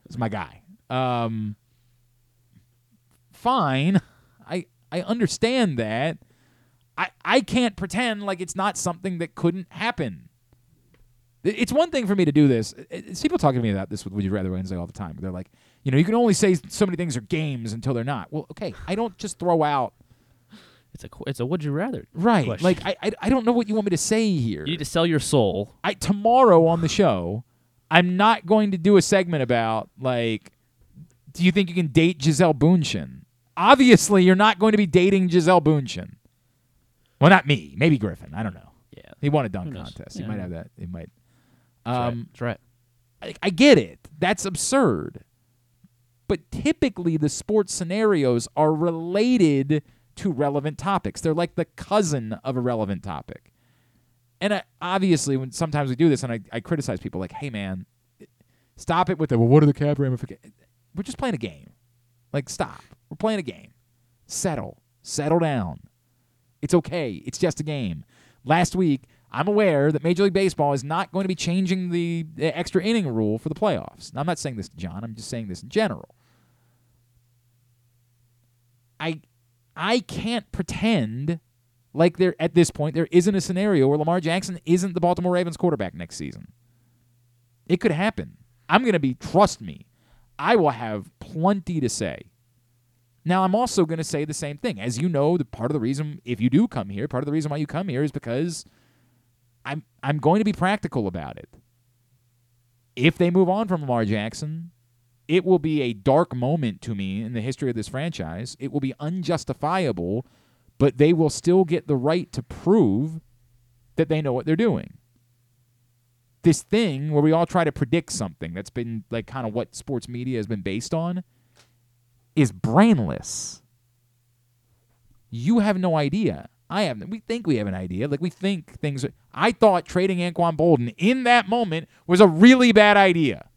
It's my guy. Um, fine. I I understand that. I I can't pretend like it's not something that couldn't happen. It's one thing for me to do this. It's people talking to me about this with Would You Rather Wednesday all the time. They're like, you know, you can only say so many things are games until they're not. Well, okay, I don't just throw out It's a it's a would you rather right. question. Like I, I I don't know what you want me to say here. you need to sell your soul. I tomorrow on the show, I'm not going to do a segment about like, do you think you can date Gisele Bundchen? Obviously, you're not going to be dating Gisele Bundchen. Well, not me. Maybe Griffin. I don't know. Yeah. He won a dunk contest. He might have that. He might. That's right. Um, That's right. I, I get it. That's absurd. But typically, the sports scenarios are related to relevant topics. They're like the cousin of a relevant topic. And I, obviously, when sometimes we do this, and I, I criticize people like, "Hey, man, stop it with the well, what are the cap ramifications?" We're just playing a game. Like, stop. We're playing a game. Settle. Settle down. It's okay. It's just a game. Last week, I'm aware that Major League Baseball is not going to be changing the, the extra inning rule for the playoffs. Now, I'm not saying this to John. I'm just saying this in general. I I can't pretend like there at this point there isn't a scenario where Lamar Jackson isn't the Baltimore Ravens quarterback next season. It could happen. I'm going to be trust me. I will have plenty to say. Now, I'm also going to say the same thing. As you know, the part of the reason if you do come here, part of the reason why you come here is because I'm I'm going to be practical about it. If they move on from Lamar Jackson, it will be a dark moment to me in the history of this franchise. It will be unjustifiable, but they will still get the right to prove that they know what they're doing. This thing where we all try to predict something that's been like kind of what sports media has been based on is brainless. You have no idea. I have. We think we have an idea. Like we think things. I thought trading Anquan Boldin in that moment was a really bad idea.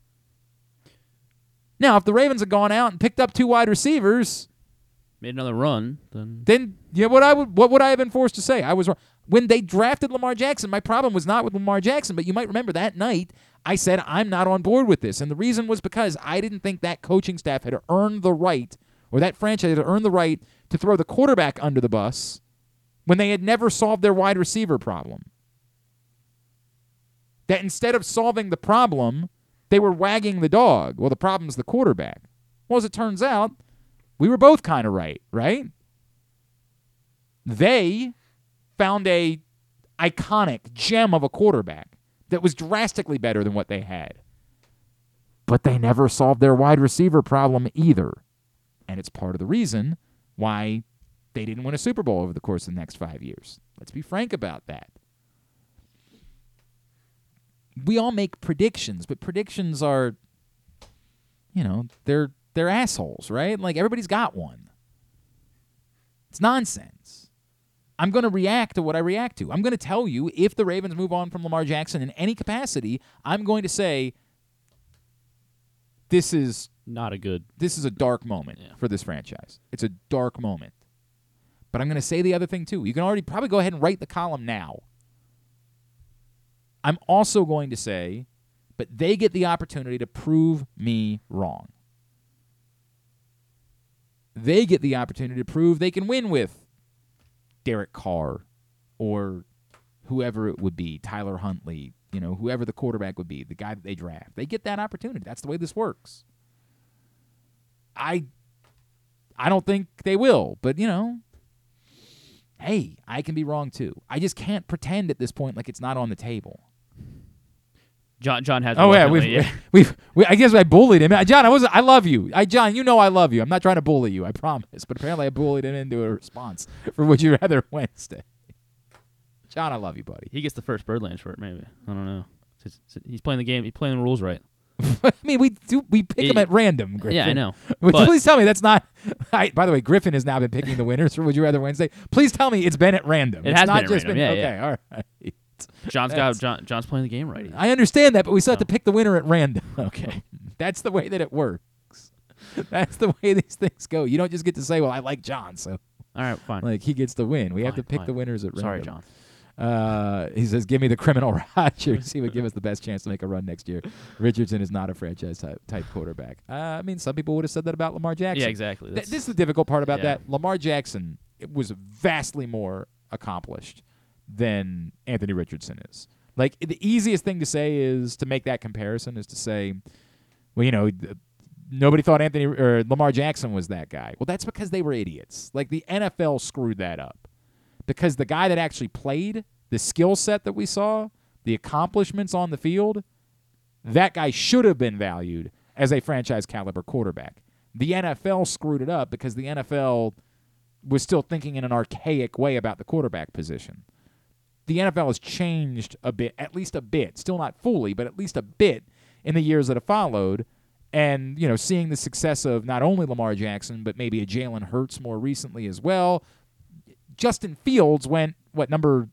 Now, if the Ravens had gone out and picked up two wide receivers, Made another run, then then yeah, what I would what would I have been forced to say? I was wrong. When they drafted Lamar Jackson, my problem was not with Lamar Jackson, but you might remember that night I said I'm not on board with this, and the reason was because I didn't think that coaching staff had earned the right, or that franchise had earned the right to throw the quarterback under the bus when they had never solved their wide receiver problem. That instead of solving the problem, they were wagging the dog. Well, the problem's the quarterback. Well, as it turns out, we were both kind of right, right? They found a iconic gem of a quarterback that was drastically better than what they had. But they never solved their wide receiver problem either. And it's part of the reason why they didn't win a Super Bowl over the course of the next 5 years. Let's be frank about that. We all make predictions, but predictions are you know, they're they're assholes, right? Like everybody's got one. It's nonsense. I'm going to react to what I react to. I'm going to tell you if the Ravens move on from Lamar Jackson in any capacity, I'm going to say this is not a good. This is a dark moment for this franchise. It's a dark moment. But I'm going to say the other thing too. You can already probably go ahead and write the column now. I'm also going to say but they get the opportunity to prove me wrong. They get the opportunity to prove they can win with Derek Carr or whoever it would be, Tyler Huntley, you know, whoever the quarterback would be, the guy that they draft. They get that opportunity. That's the way this works. I I don't think they will, but you know, hey, I can be wrong too. I just can't pretend at this point like it's not on the table. John John has. Oh yeah, we've, yeah. we've we, I guess I bullied him. John, I was I love you. I John, you know I love you. I'm not trying to bully you. I promise. But apparently I bullied him into a response for Would You Rather Wednesday. John, I love you, buddy. He gets the first Birdland short, maybe. I don't know. It's- it's- He's playing the game. He's playing the rules right. I mean, we do we pick It- them at random. Griffin. Yeah, I know. Would you But- please tell me that's not? I, by the way, Griffin has now been picking the winners for Would You Rather Wednesday. Please tell me it's been at random. It it's has not been at just random. been Yeah, okay. yeah. All right. John's got John, John's playing the game right. I understand that, but we still have to pick the winner at random. Okay. That's the way that it works. That's the way these things go. You don't just get to say, "Well, I like John," so All right, fine. like he gets the win. We have to Fine, pick fine. the winners at random. Sorry, random. Uh, he says, "Give me the criminal Rodgers. He would give us the best chance to make a run next year." Richardson is not a franchise type, type quarterback. Uh, I mean, some people would have said that about Lamar Jackson. Yeah, exactly. Th- That's- this is the difficult part about yeah. that. Lamar Jackson it was vastly more accomplished than Anthony Richardson is. Like the easiest thing to say is to make that comparison is to say, well, you know, nobody thought Anthony or Lamar Jackson was that guy. Well, that's because they were idiots. Like the NFL screwed that up. Because the guy that actually played, the skill set that we saw, the accomplishments on the field, that guy should have been valued as a franchise caliber quarterback. The NFL screwed it up because the NFL was still thinking in an archaic way about the quarterback position. The NFL has changed a bit, at least a bit, still not fully, but at least a bit in the years that have followed. And, you know, seeing the success of not only Lamar Jackson, but maybe a Jalen Hurts more recently as well. Justin Fields went, what, number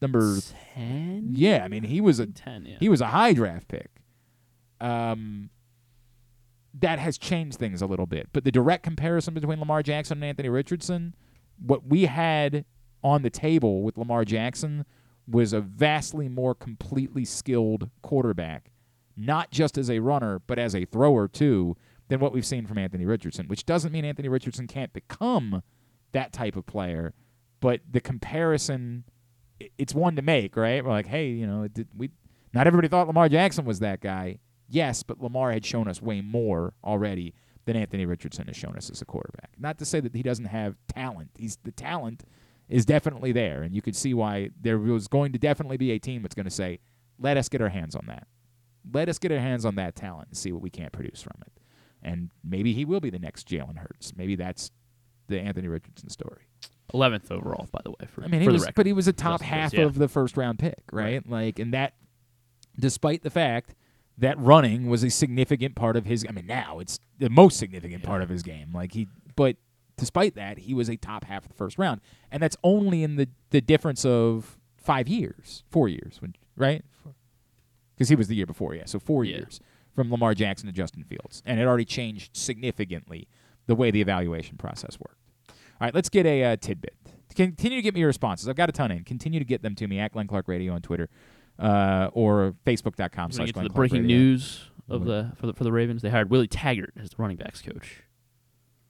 number ten? Yeah, I mean he was a ten. Yeah. he was a high draft pick. Um, that has changed things a little bit. But the direct comparison between Lamar Jackson and Anthony Richardson, what we had on the table with Lamar Jackson was a vastly more completely skilled quarterback, not just as a runner, but as a thrower too, than what we've seen from Anthony Richardson, which doesn't mean Anthony Richardson can't become that type of player, but the comparison it's one to make, right? We're like, hey, you know, did, we not everybody thought Lamar Jackson was that guy. Yes, but Lamar had shown us way more already than Anthony Richardson has shown us as a quarterback. Not to say that he doesn't have talent. He's the talent is definitely there, and you could see why there was going to definitely be a team that's going to say, "Let us get our hands on that. Let us get our hands on that talent and see what we can't produce from it." And maybe he will be the next Jalen Hurts. Maybe that's the Anthony Richardson story. Eleventh overall, by the way. For, I mean, he was, but he was a top half yeah. of the first round pick, right? Like, and that, despite the fact that running was a significant part of his. I mean, now it's the most significant part of his game. Like he, but despite that, he was a top half of the first round, and that's only in the the difference of five years, four years, when right? Because he was the year before, yeah. So four years from Lamar Jackson to Justin Fields, and it already changed significantly the way the evaluation process worked. All right, let's get a uh, tidbit. Continue to get me your responses. I've got a ton in. Continue to get them to me at Glenn Clark Radio on Twitter uh, or Facebook.com slash Glenn the Clark breaking Radio. news of the for the for the Ravens. They hired Willie Taggart as the running backs coach.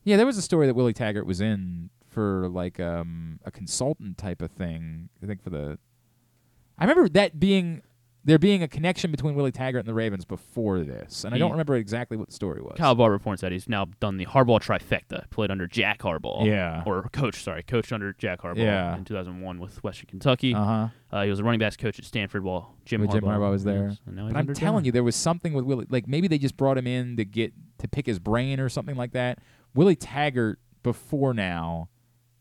Yeah, there was a story that Willie Taggart was in for like um, a consultant type of thing. I think for the. I remember that being there being a connection between Willie Taggart and the Ravens before this, and I don't remember exactly what the story was. Kyle Barr reports that he's now done the Harbaugh trifecta. Played under Jack Harbaugh. Yeah. Or coach, sorry, coached under Jack Harbaugh Yeah. in 2001 with Western Kentucky. Uh-huh. Uh, he was a running backs coach at Stanford while Jim Harbaugh, Jim Harbaugh was there. And now But I'm telling John. you, there was something with Willie. Like maybe they just brought him in to get to pick his brain or something like that. Willie Taggart before now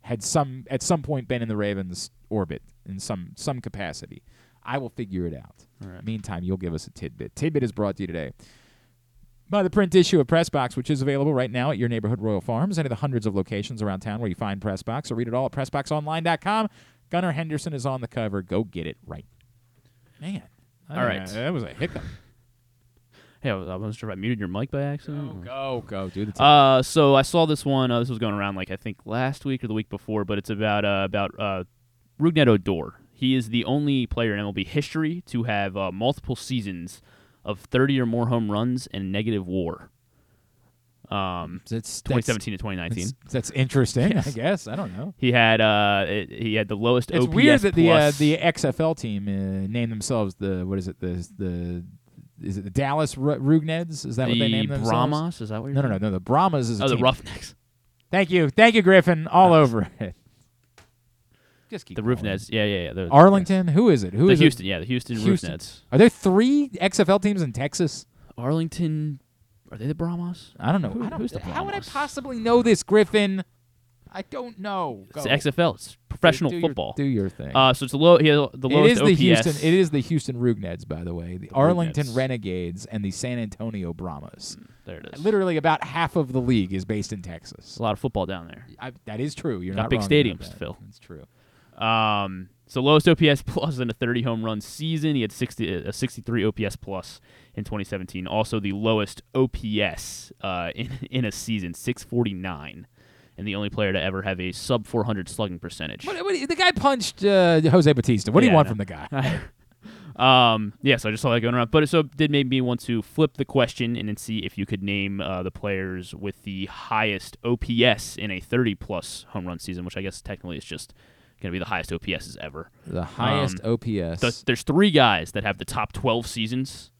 had some at some point been in the Ravens orbit in some some capacity. I will figure it out. Meantime, you'll give us a tidbit. Tidbit is brought to you today by the print issue of Pressbox, which is available right now at your neighborhood Royal Farms, any of the hundreds of locations around town where you find Pressbox, or read it all at PressBoxOnline.com. Gunnar Henderson is on the cover. Go get it right. Man. All right. Uh, that was a hiccup. Hey, I was- I wasn't sure if I muted your mic by accident. Go, go, do the. Uh, so I saw this one. Uh, this was going around like I think last week or the week before, but it's about uh, about uh, Rougned Odor. He is the only player in MLB history to have uh, multiple seasons of 30 or more home runs and negative WAR. Um, that's 2017 to 2019. That's, that's interesting. Yes. I guess I don't know. He had uh, it, he had the lowest It's OPS weird that the uh, the XFL team uh, named themselves the what is it the the is it the Dallas Ru- Rugneds? Is that what they The named themselves? Brahmas? Is that what you're No, no, no, no. The Brahmas is a Oh, the team. Roughnecks. Thank you, thank you, Griffin. All over it. Just keep the Roofnets. Yeah, yeah, yeah. the- Arlington. Who is it? Who the is it? Houston? Yeah, the Houston, Houston. Roofnets. Are there three XFL teams in Texas? Arlington. Are they the Brahmas? I don't know. Who- I don't, who's the Brahmas? how would I possibly know this, Griffin? I don't know. It's Go. the XFL. It's professional Do your- football. do your thing. Uh, so it's the low. Had the It lowest is the OPS. Houston. It is the Houston Rugneds, by the way. The, Arlington Rugnets. Renegades and the San Antonio Brahmas. There it is. Literally, about half of the league is based in Texas. a lot of football down there. I, that is true. You're Got not big stadiums. Phil. That's true. Um, so lowest OPS plus in a 30 home run season. He had 60 a 63 OPS plus in 2017. Also the lowest OPS uh, in in a season, 649. And the only player to ever have a sub 400 slugging percentage. What, what, the guy punched uh, Jose Bautista. What do Yeah, you want from the guy? um, yeah, so I just saw that going around. But it, so did make me want to flip the question and then see if you could name uh, the players with the highest OPS in a 30 plus home run season, which I guess technically is just going to be the highest OPSs ever. The highest Um, OPS. th- there's three guys that have the top 12 seasons.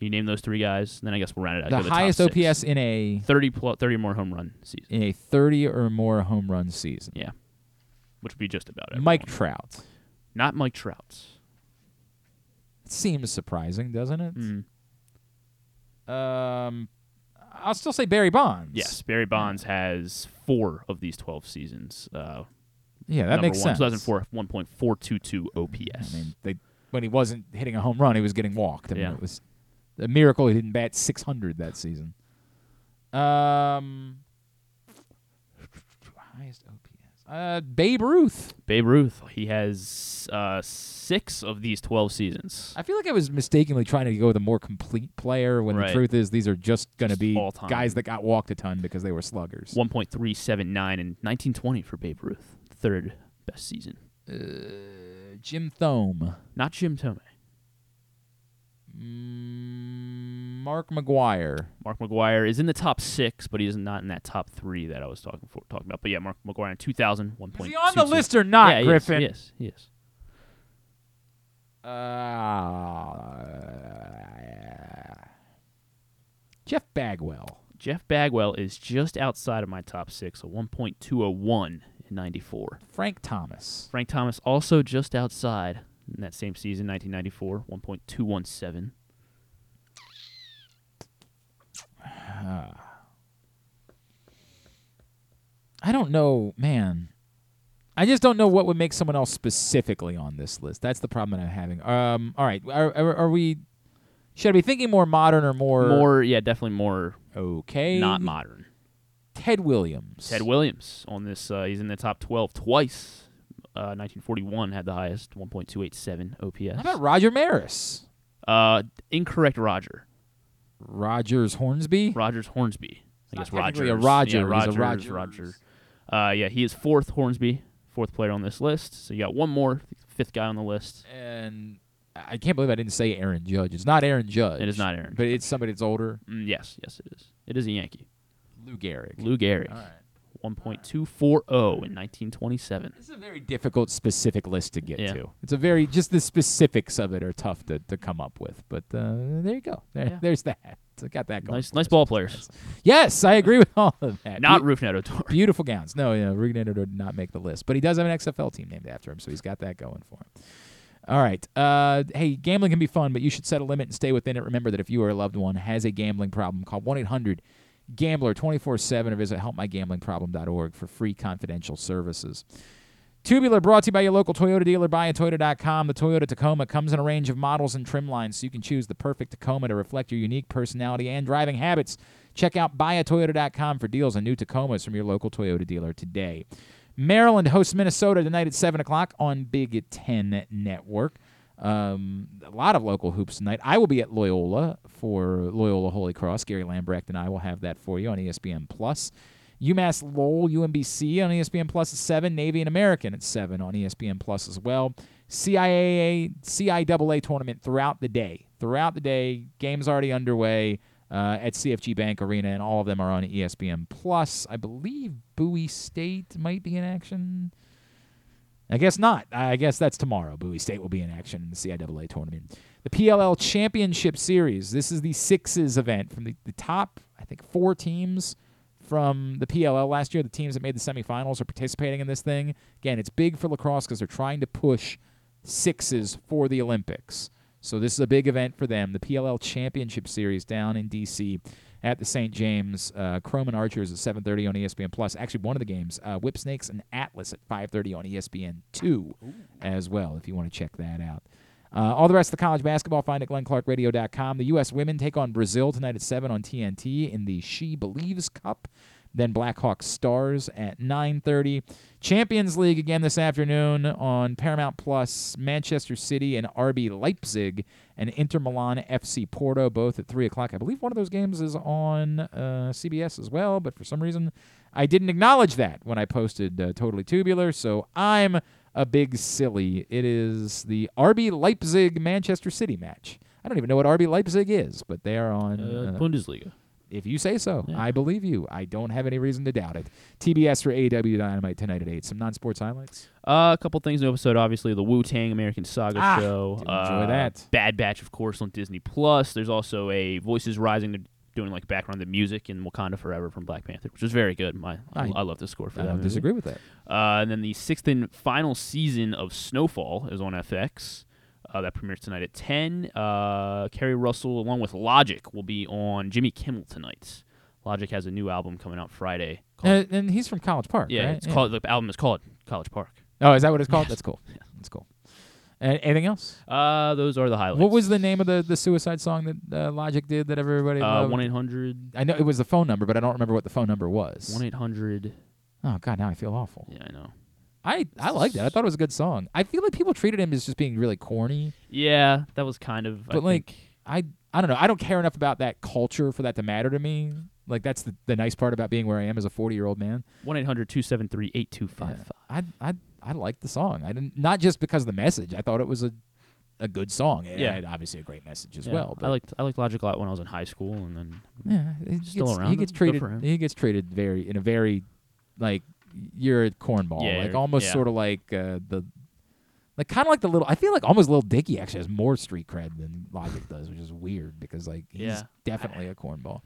Can you name those three guys? And then I guess we'll round it out. the top highest six. OPS in a 30 plus, 30 or more home run season. in a 30 or more home run season. Yeah, which would be just about it. Mike Trout. Not Mike Trout. Seems surprising, doesn't it? Mm. Um, I'll still say Barry Bonds. Yes, Barry Bonds has four of these 12 seasons. Uh, Yeah, that makes one, sense. 2004, 1.422 OPS. I mean, they when he wasn't hitting a home run, he was getting walked. I mean, Yeah. it was a miracle he didn't bat 600 that season. Um, highest OPS. Uh, Babe Ruth. Babe Ruth, he has uh, six of these 12 seasons. I feel like I was mistakenly trying to go with a more complete player when Right. the truth is these are just going to be guys that got walked a ton because they were sluggers. 1.379 in 1920 for Babe Ruth, third best season. Uh, Jim Thome. Not Jim Thome. Mark McGwire. Mark McGwire is in the top six, but he is not in that top three that I was talking for talking about. But yeah, Mark McGwire in 2000, 1.22. Is he on the list or not, yeah, Griffin? He is. Uh, Jeff Bagwell. Jeff Bagwell is just outside of my top six, a 1.201 in 94. Frank Thomas. Frank Thomas also just outside in that same season, 1994, 1.217. I don't know, man. I just don't know what would make someone else specifically on this list. That's the problem that I'm having. Um, all right, are, are, are we? Should I be thinking more modern or more? More, yeah, definitely more okay. not modern. Ted Williams. Ted Williams on this, uh, he's in the top 12 twice. Uh, 1941 had the highest, 1.287 OPS. How about Roger Maris? Uh, incorrect, Roger. Rogers Hornsby. Rogers Hornsby. I guess Rogers. a Roger, Yeah, he's a Rogers. Rogers. Roger. Uh, yeah, he is fourth Hornsby, fourth player on this list. So you got one more, fifth guy on the list. And I can't believe I didn't say Aaron Judge. It's not Aaron Judge. It is not Aaron But it's somebody that's older. Mm, yes, yes, it is. It is a Yankee. Lou Gehrig. Lou Gehrig. All right. 1.240 in 1927. This is a very difficult specific list to get Yeah. to. It's a very just the specifics of it are tough to, to come up with. But uh, there you go. There, Yeah. There's that. So got that going. Nice, nice ball players. Yes, I agree with all of that. Not Be- Roof Odor. beautiful gowns. No, yeah, Rugnator did not make the list, but he does have an XFL team named after him, so he's got that going for him. All right. Uh, hey, gambling can be fun, but you should set a limit and stay within it. Remember that if you or a loved one has a gambling problem, call 1 800 Gambler 24 7 or visit helpmygamblingproblem.org for free confidential services. Tubular brought to you by your local Toyota dealer, buyatoyota.com. The Toyota Tacoma comes in a range of models and trim lines, so you can choose the perfect Tacoma to reflect your unique personality and driving habits. Check out buyatoyota.com for deals on new Tacomas from your local Toyota dealer today. Maryland hosts Minnesota tonight at 7 o'clock on Big Ten Network. Um, a lot of local hoops tonight. I will be at Loyola for Loyola Holy Cross. Gary Lambrecht and I will have that for you on ESPN Plus. UMass Lowell, UMBC on ESPN Plus at 7. Navy and American at 7 on ESPN Plus as well. CIAA, CIAA tournament throughout the day. Throughout the day, games already underway uh, at CFG Bank Arena, and all of them are on ESPN Plus. I believe Bowie State might be in action. I guess not. I guess that's tomorrow. Bowie State will be in action in the CIAA tournament. The PLL Championship Series. This is the sixes event from the, the top, I think, four teams from the PLL last year. The teams that made the semifinals are participating in this thing. Again, it's big for lacrosse because they're trying to push sixes for the Olympics. So this is a big event for them. The PLL Championship Series down in D.C. at the St. James. Uh, Chrome and Archers at 7:30 on ESPN Plus. Actually, one of the games, uh, Whipsnakes and Atlas at 5:30 on ESPN Two as well. If you want to check that out. Uh, all the rest of the college basketball find at glennclarkradio.com. The U.S. women take on Brazil tonight at 7 on TNT in the She Believes Cup. Then Blackhawks Stars at 9:30. Champions League again this afternoon on Paramount Plus. Manchester City and RB Leipzig and Inter Milan FC Porto both at 3 o'clock. I believe one of those games is on uh, CBS as well, but for some reason I didn't acknowledge that when I posted uh, Totally Tubular, so I'm a big silly. It is the RB Leipzig Manchester City match. I don't even know what RB Leipzig is, but they are on Uh, Bundesliga. If you say so, I believe you. I don't have any reason to doubt it. TBS for AEW Dynamite tonight at 8. Some non sports highlights. Uh, a couple things in the episode. Obviously, the Wu Tang American Saga Ah, show. enjoy Uh, that. Bad Batch, of course, on Disney Plus. There's also a Voices Rising. They're doing like background the music in Wakanda Forever from Black Panther, which is very good. My I, I- love the score for I that. don't movie. disagree with that. Uh, and then the sixth and final season of Snowfall is on FX. Uh, that premieres tonight at 10. Uh, Keri Russell, along with Logic, will be on Jimmy Kimmel tonight. Logic has a new album coming out Friday. Uh, and he's from College Park. Yeah, right? it's called. The album is called College Park. Oh, is that what it's called? Yes. That's cool. Yeah. That's cool. Uh, anything else? Uh, those are the highlights. What was the name of the, the suicide song that uh, Logic did that everybody Uh, loved? one eight hundred. I know it was the phone number, but I don't remember what the phone number was. One eight hundred. Oh God, now I feel awful. Yeah, I know. I I liked it. I thought it was a good song. I feel like people treated him as just being really corny. Yeah, that was kind of. I But like, think- I I don't know. I don't care enough about that culture for that to matter to me. Like that's the, the nice part about being where I am as a 40 year old man. one 273 8255 I I I liked the song. I didn't not just because of the message. I thought it was a a good song. It Yeah. had obviously a great message as Yeah, well. But I liked I liked Logic a lot when I was in high school, and then yeah, still gets, around. He gets treated. He gets treated very in a very like you're a cornball. Yeah, like almost yeah. sort of like uh, the like kind of like the little. I feel like almost Little Dicky actually has more street cred than Logic does, which is weird because like he's Yeah. definitely a cornball.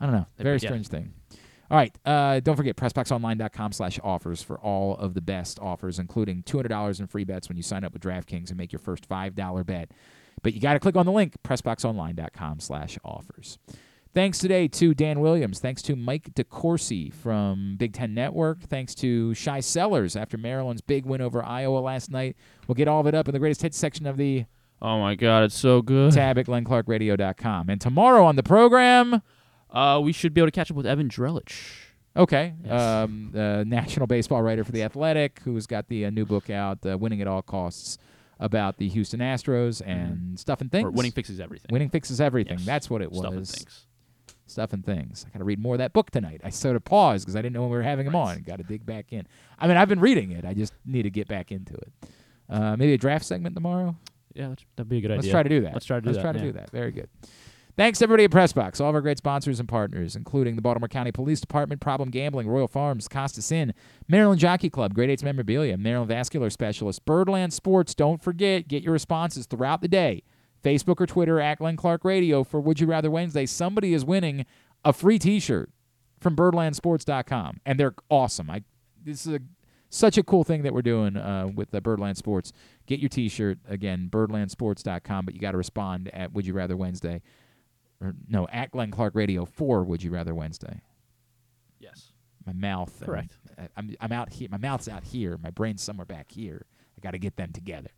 I don't know. Very strange thing. All right. Uh, don't forget PressBoxOnline.com slash offers for all of the best offers, including $200 in free bets when you sign up with DraftKings and make your first $5 bet. But you got to click on the link, PressBoxOnline.com slash offers. Thanks today to Dan Williams. Thanks to Mike DeCourcy from Big Ten Network. Thanks to Shy Sellers after Maryland's big win over Iowa last night. We'll get all of it up in the greatest hits section of the Oh my god, it's so good. tab at glennclarkradio.com. And tomorrow on the program, Uh, we should be able to catch up with Evan Drellich. Okay. Yes. Um, uh, national baseball writer for The Athletic, who's got the uh, new book out, uh, Winning at All Costs, about the Houston Astros and stuff and things. Mm-hmm. Or Winning Fixes Everything. Winning Fixes Everything. Yes. That's what it was. Stuff and Things. Stuff and Things. I got to read more of that book tonight. I sort of paused because I didn't know when we were having him on. Got to dig back in. I mean, I've been reading it. I just need to get back into it. Uh, maybe a draft segment tomorrow. Yeah, that'd be a good idea. Let's try to do that. Let's try to do that. Let's try to yeah. do that. Very good. Thanks everybody at Pressbox, all of our great sponsors and partners, including the Baltimore County Police Department, Problem Gambling, Royal Farms, Costas Inn, Maryland Jockey Club, Great Eights Memorabilia, Maryland Vascular Specialist, Birdland Sports. Don't forget, get your responses throughout the day. Facebook or Twitter at Glenn Clark Radio for Would You Rather Wednesday. Somebody is winning a free T-shirt from BirdlandSports.com, and they're awesome. I this is a such a cool thing that we're doing uh, with the Birdland Sports. Get your T-shirt again, BirdlandSports.com, but you got to respond at Would You Rather Wednesday, or no, at Glenn Clark Radio for Would You Rather Wednesday. Yes. My mouth, Correct. I- I'm I'm out here. My mouth's out here. My brain's somewhere back here. I got to get them together.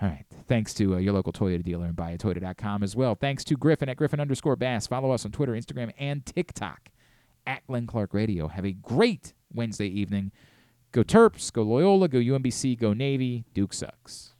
All right. Thanks to uh, your local Toyota dealer and buyatoyota.com as well. Thanks to Griffin at Griffin underscore Bass. Follow us on Twitter, Instagram, and TikTok at Glenn Clark Radio. Have a great Wednesday evening. Go Terps, go Loyola, go UMBC, go Navy. Duke sucks.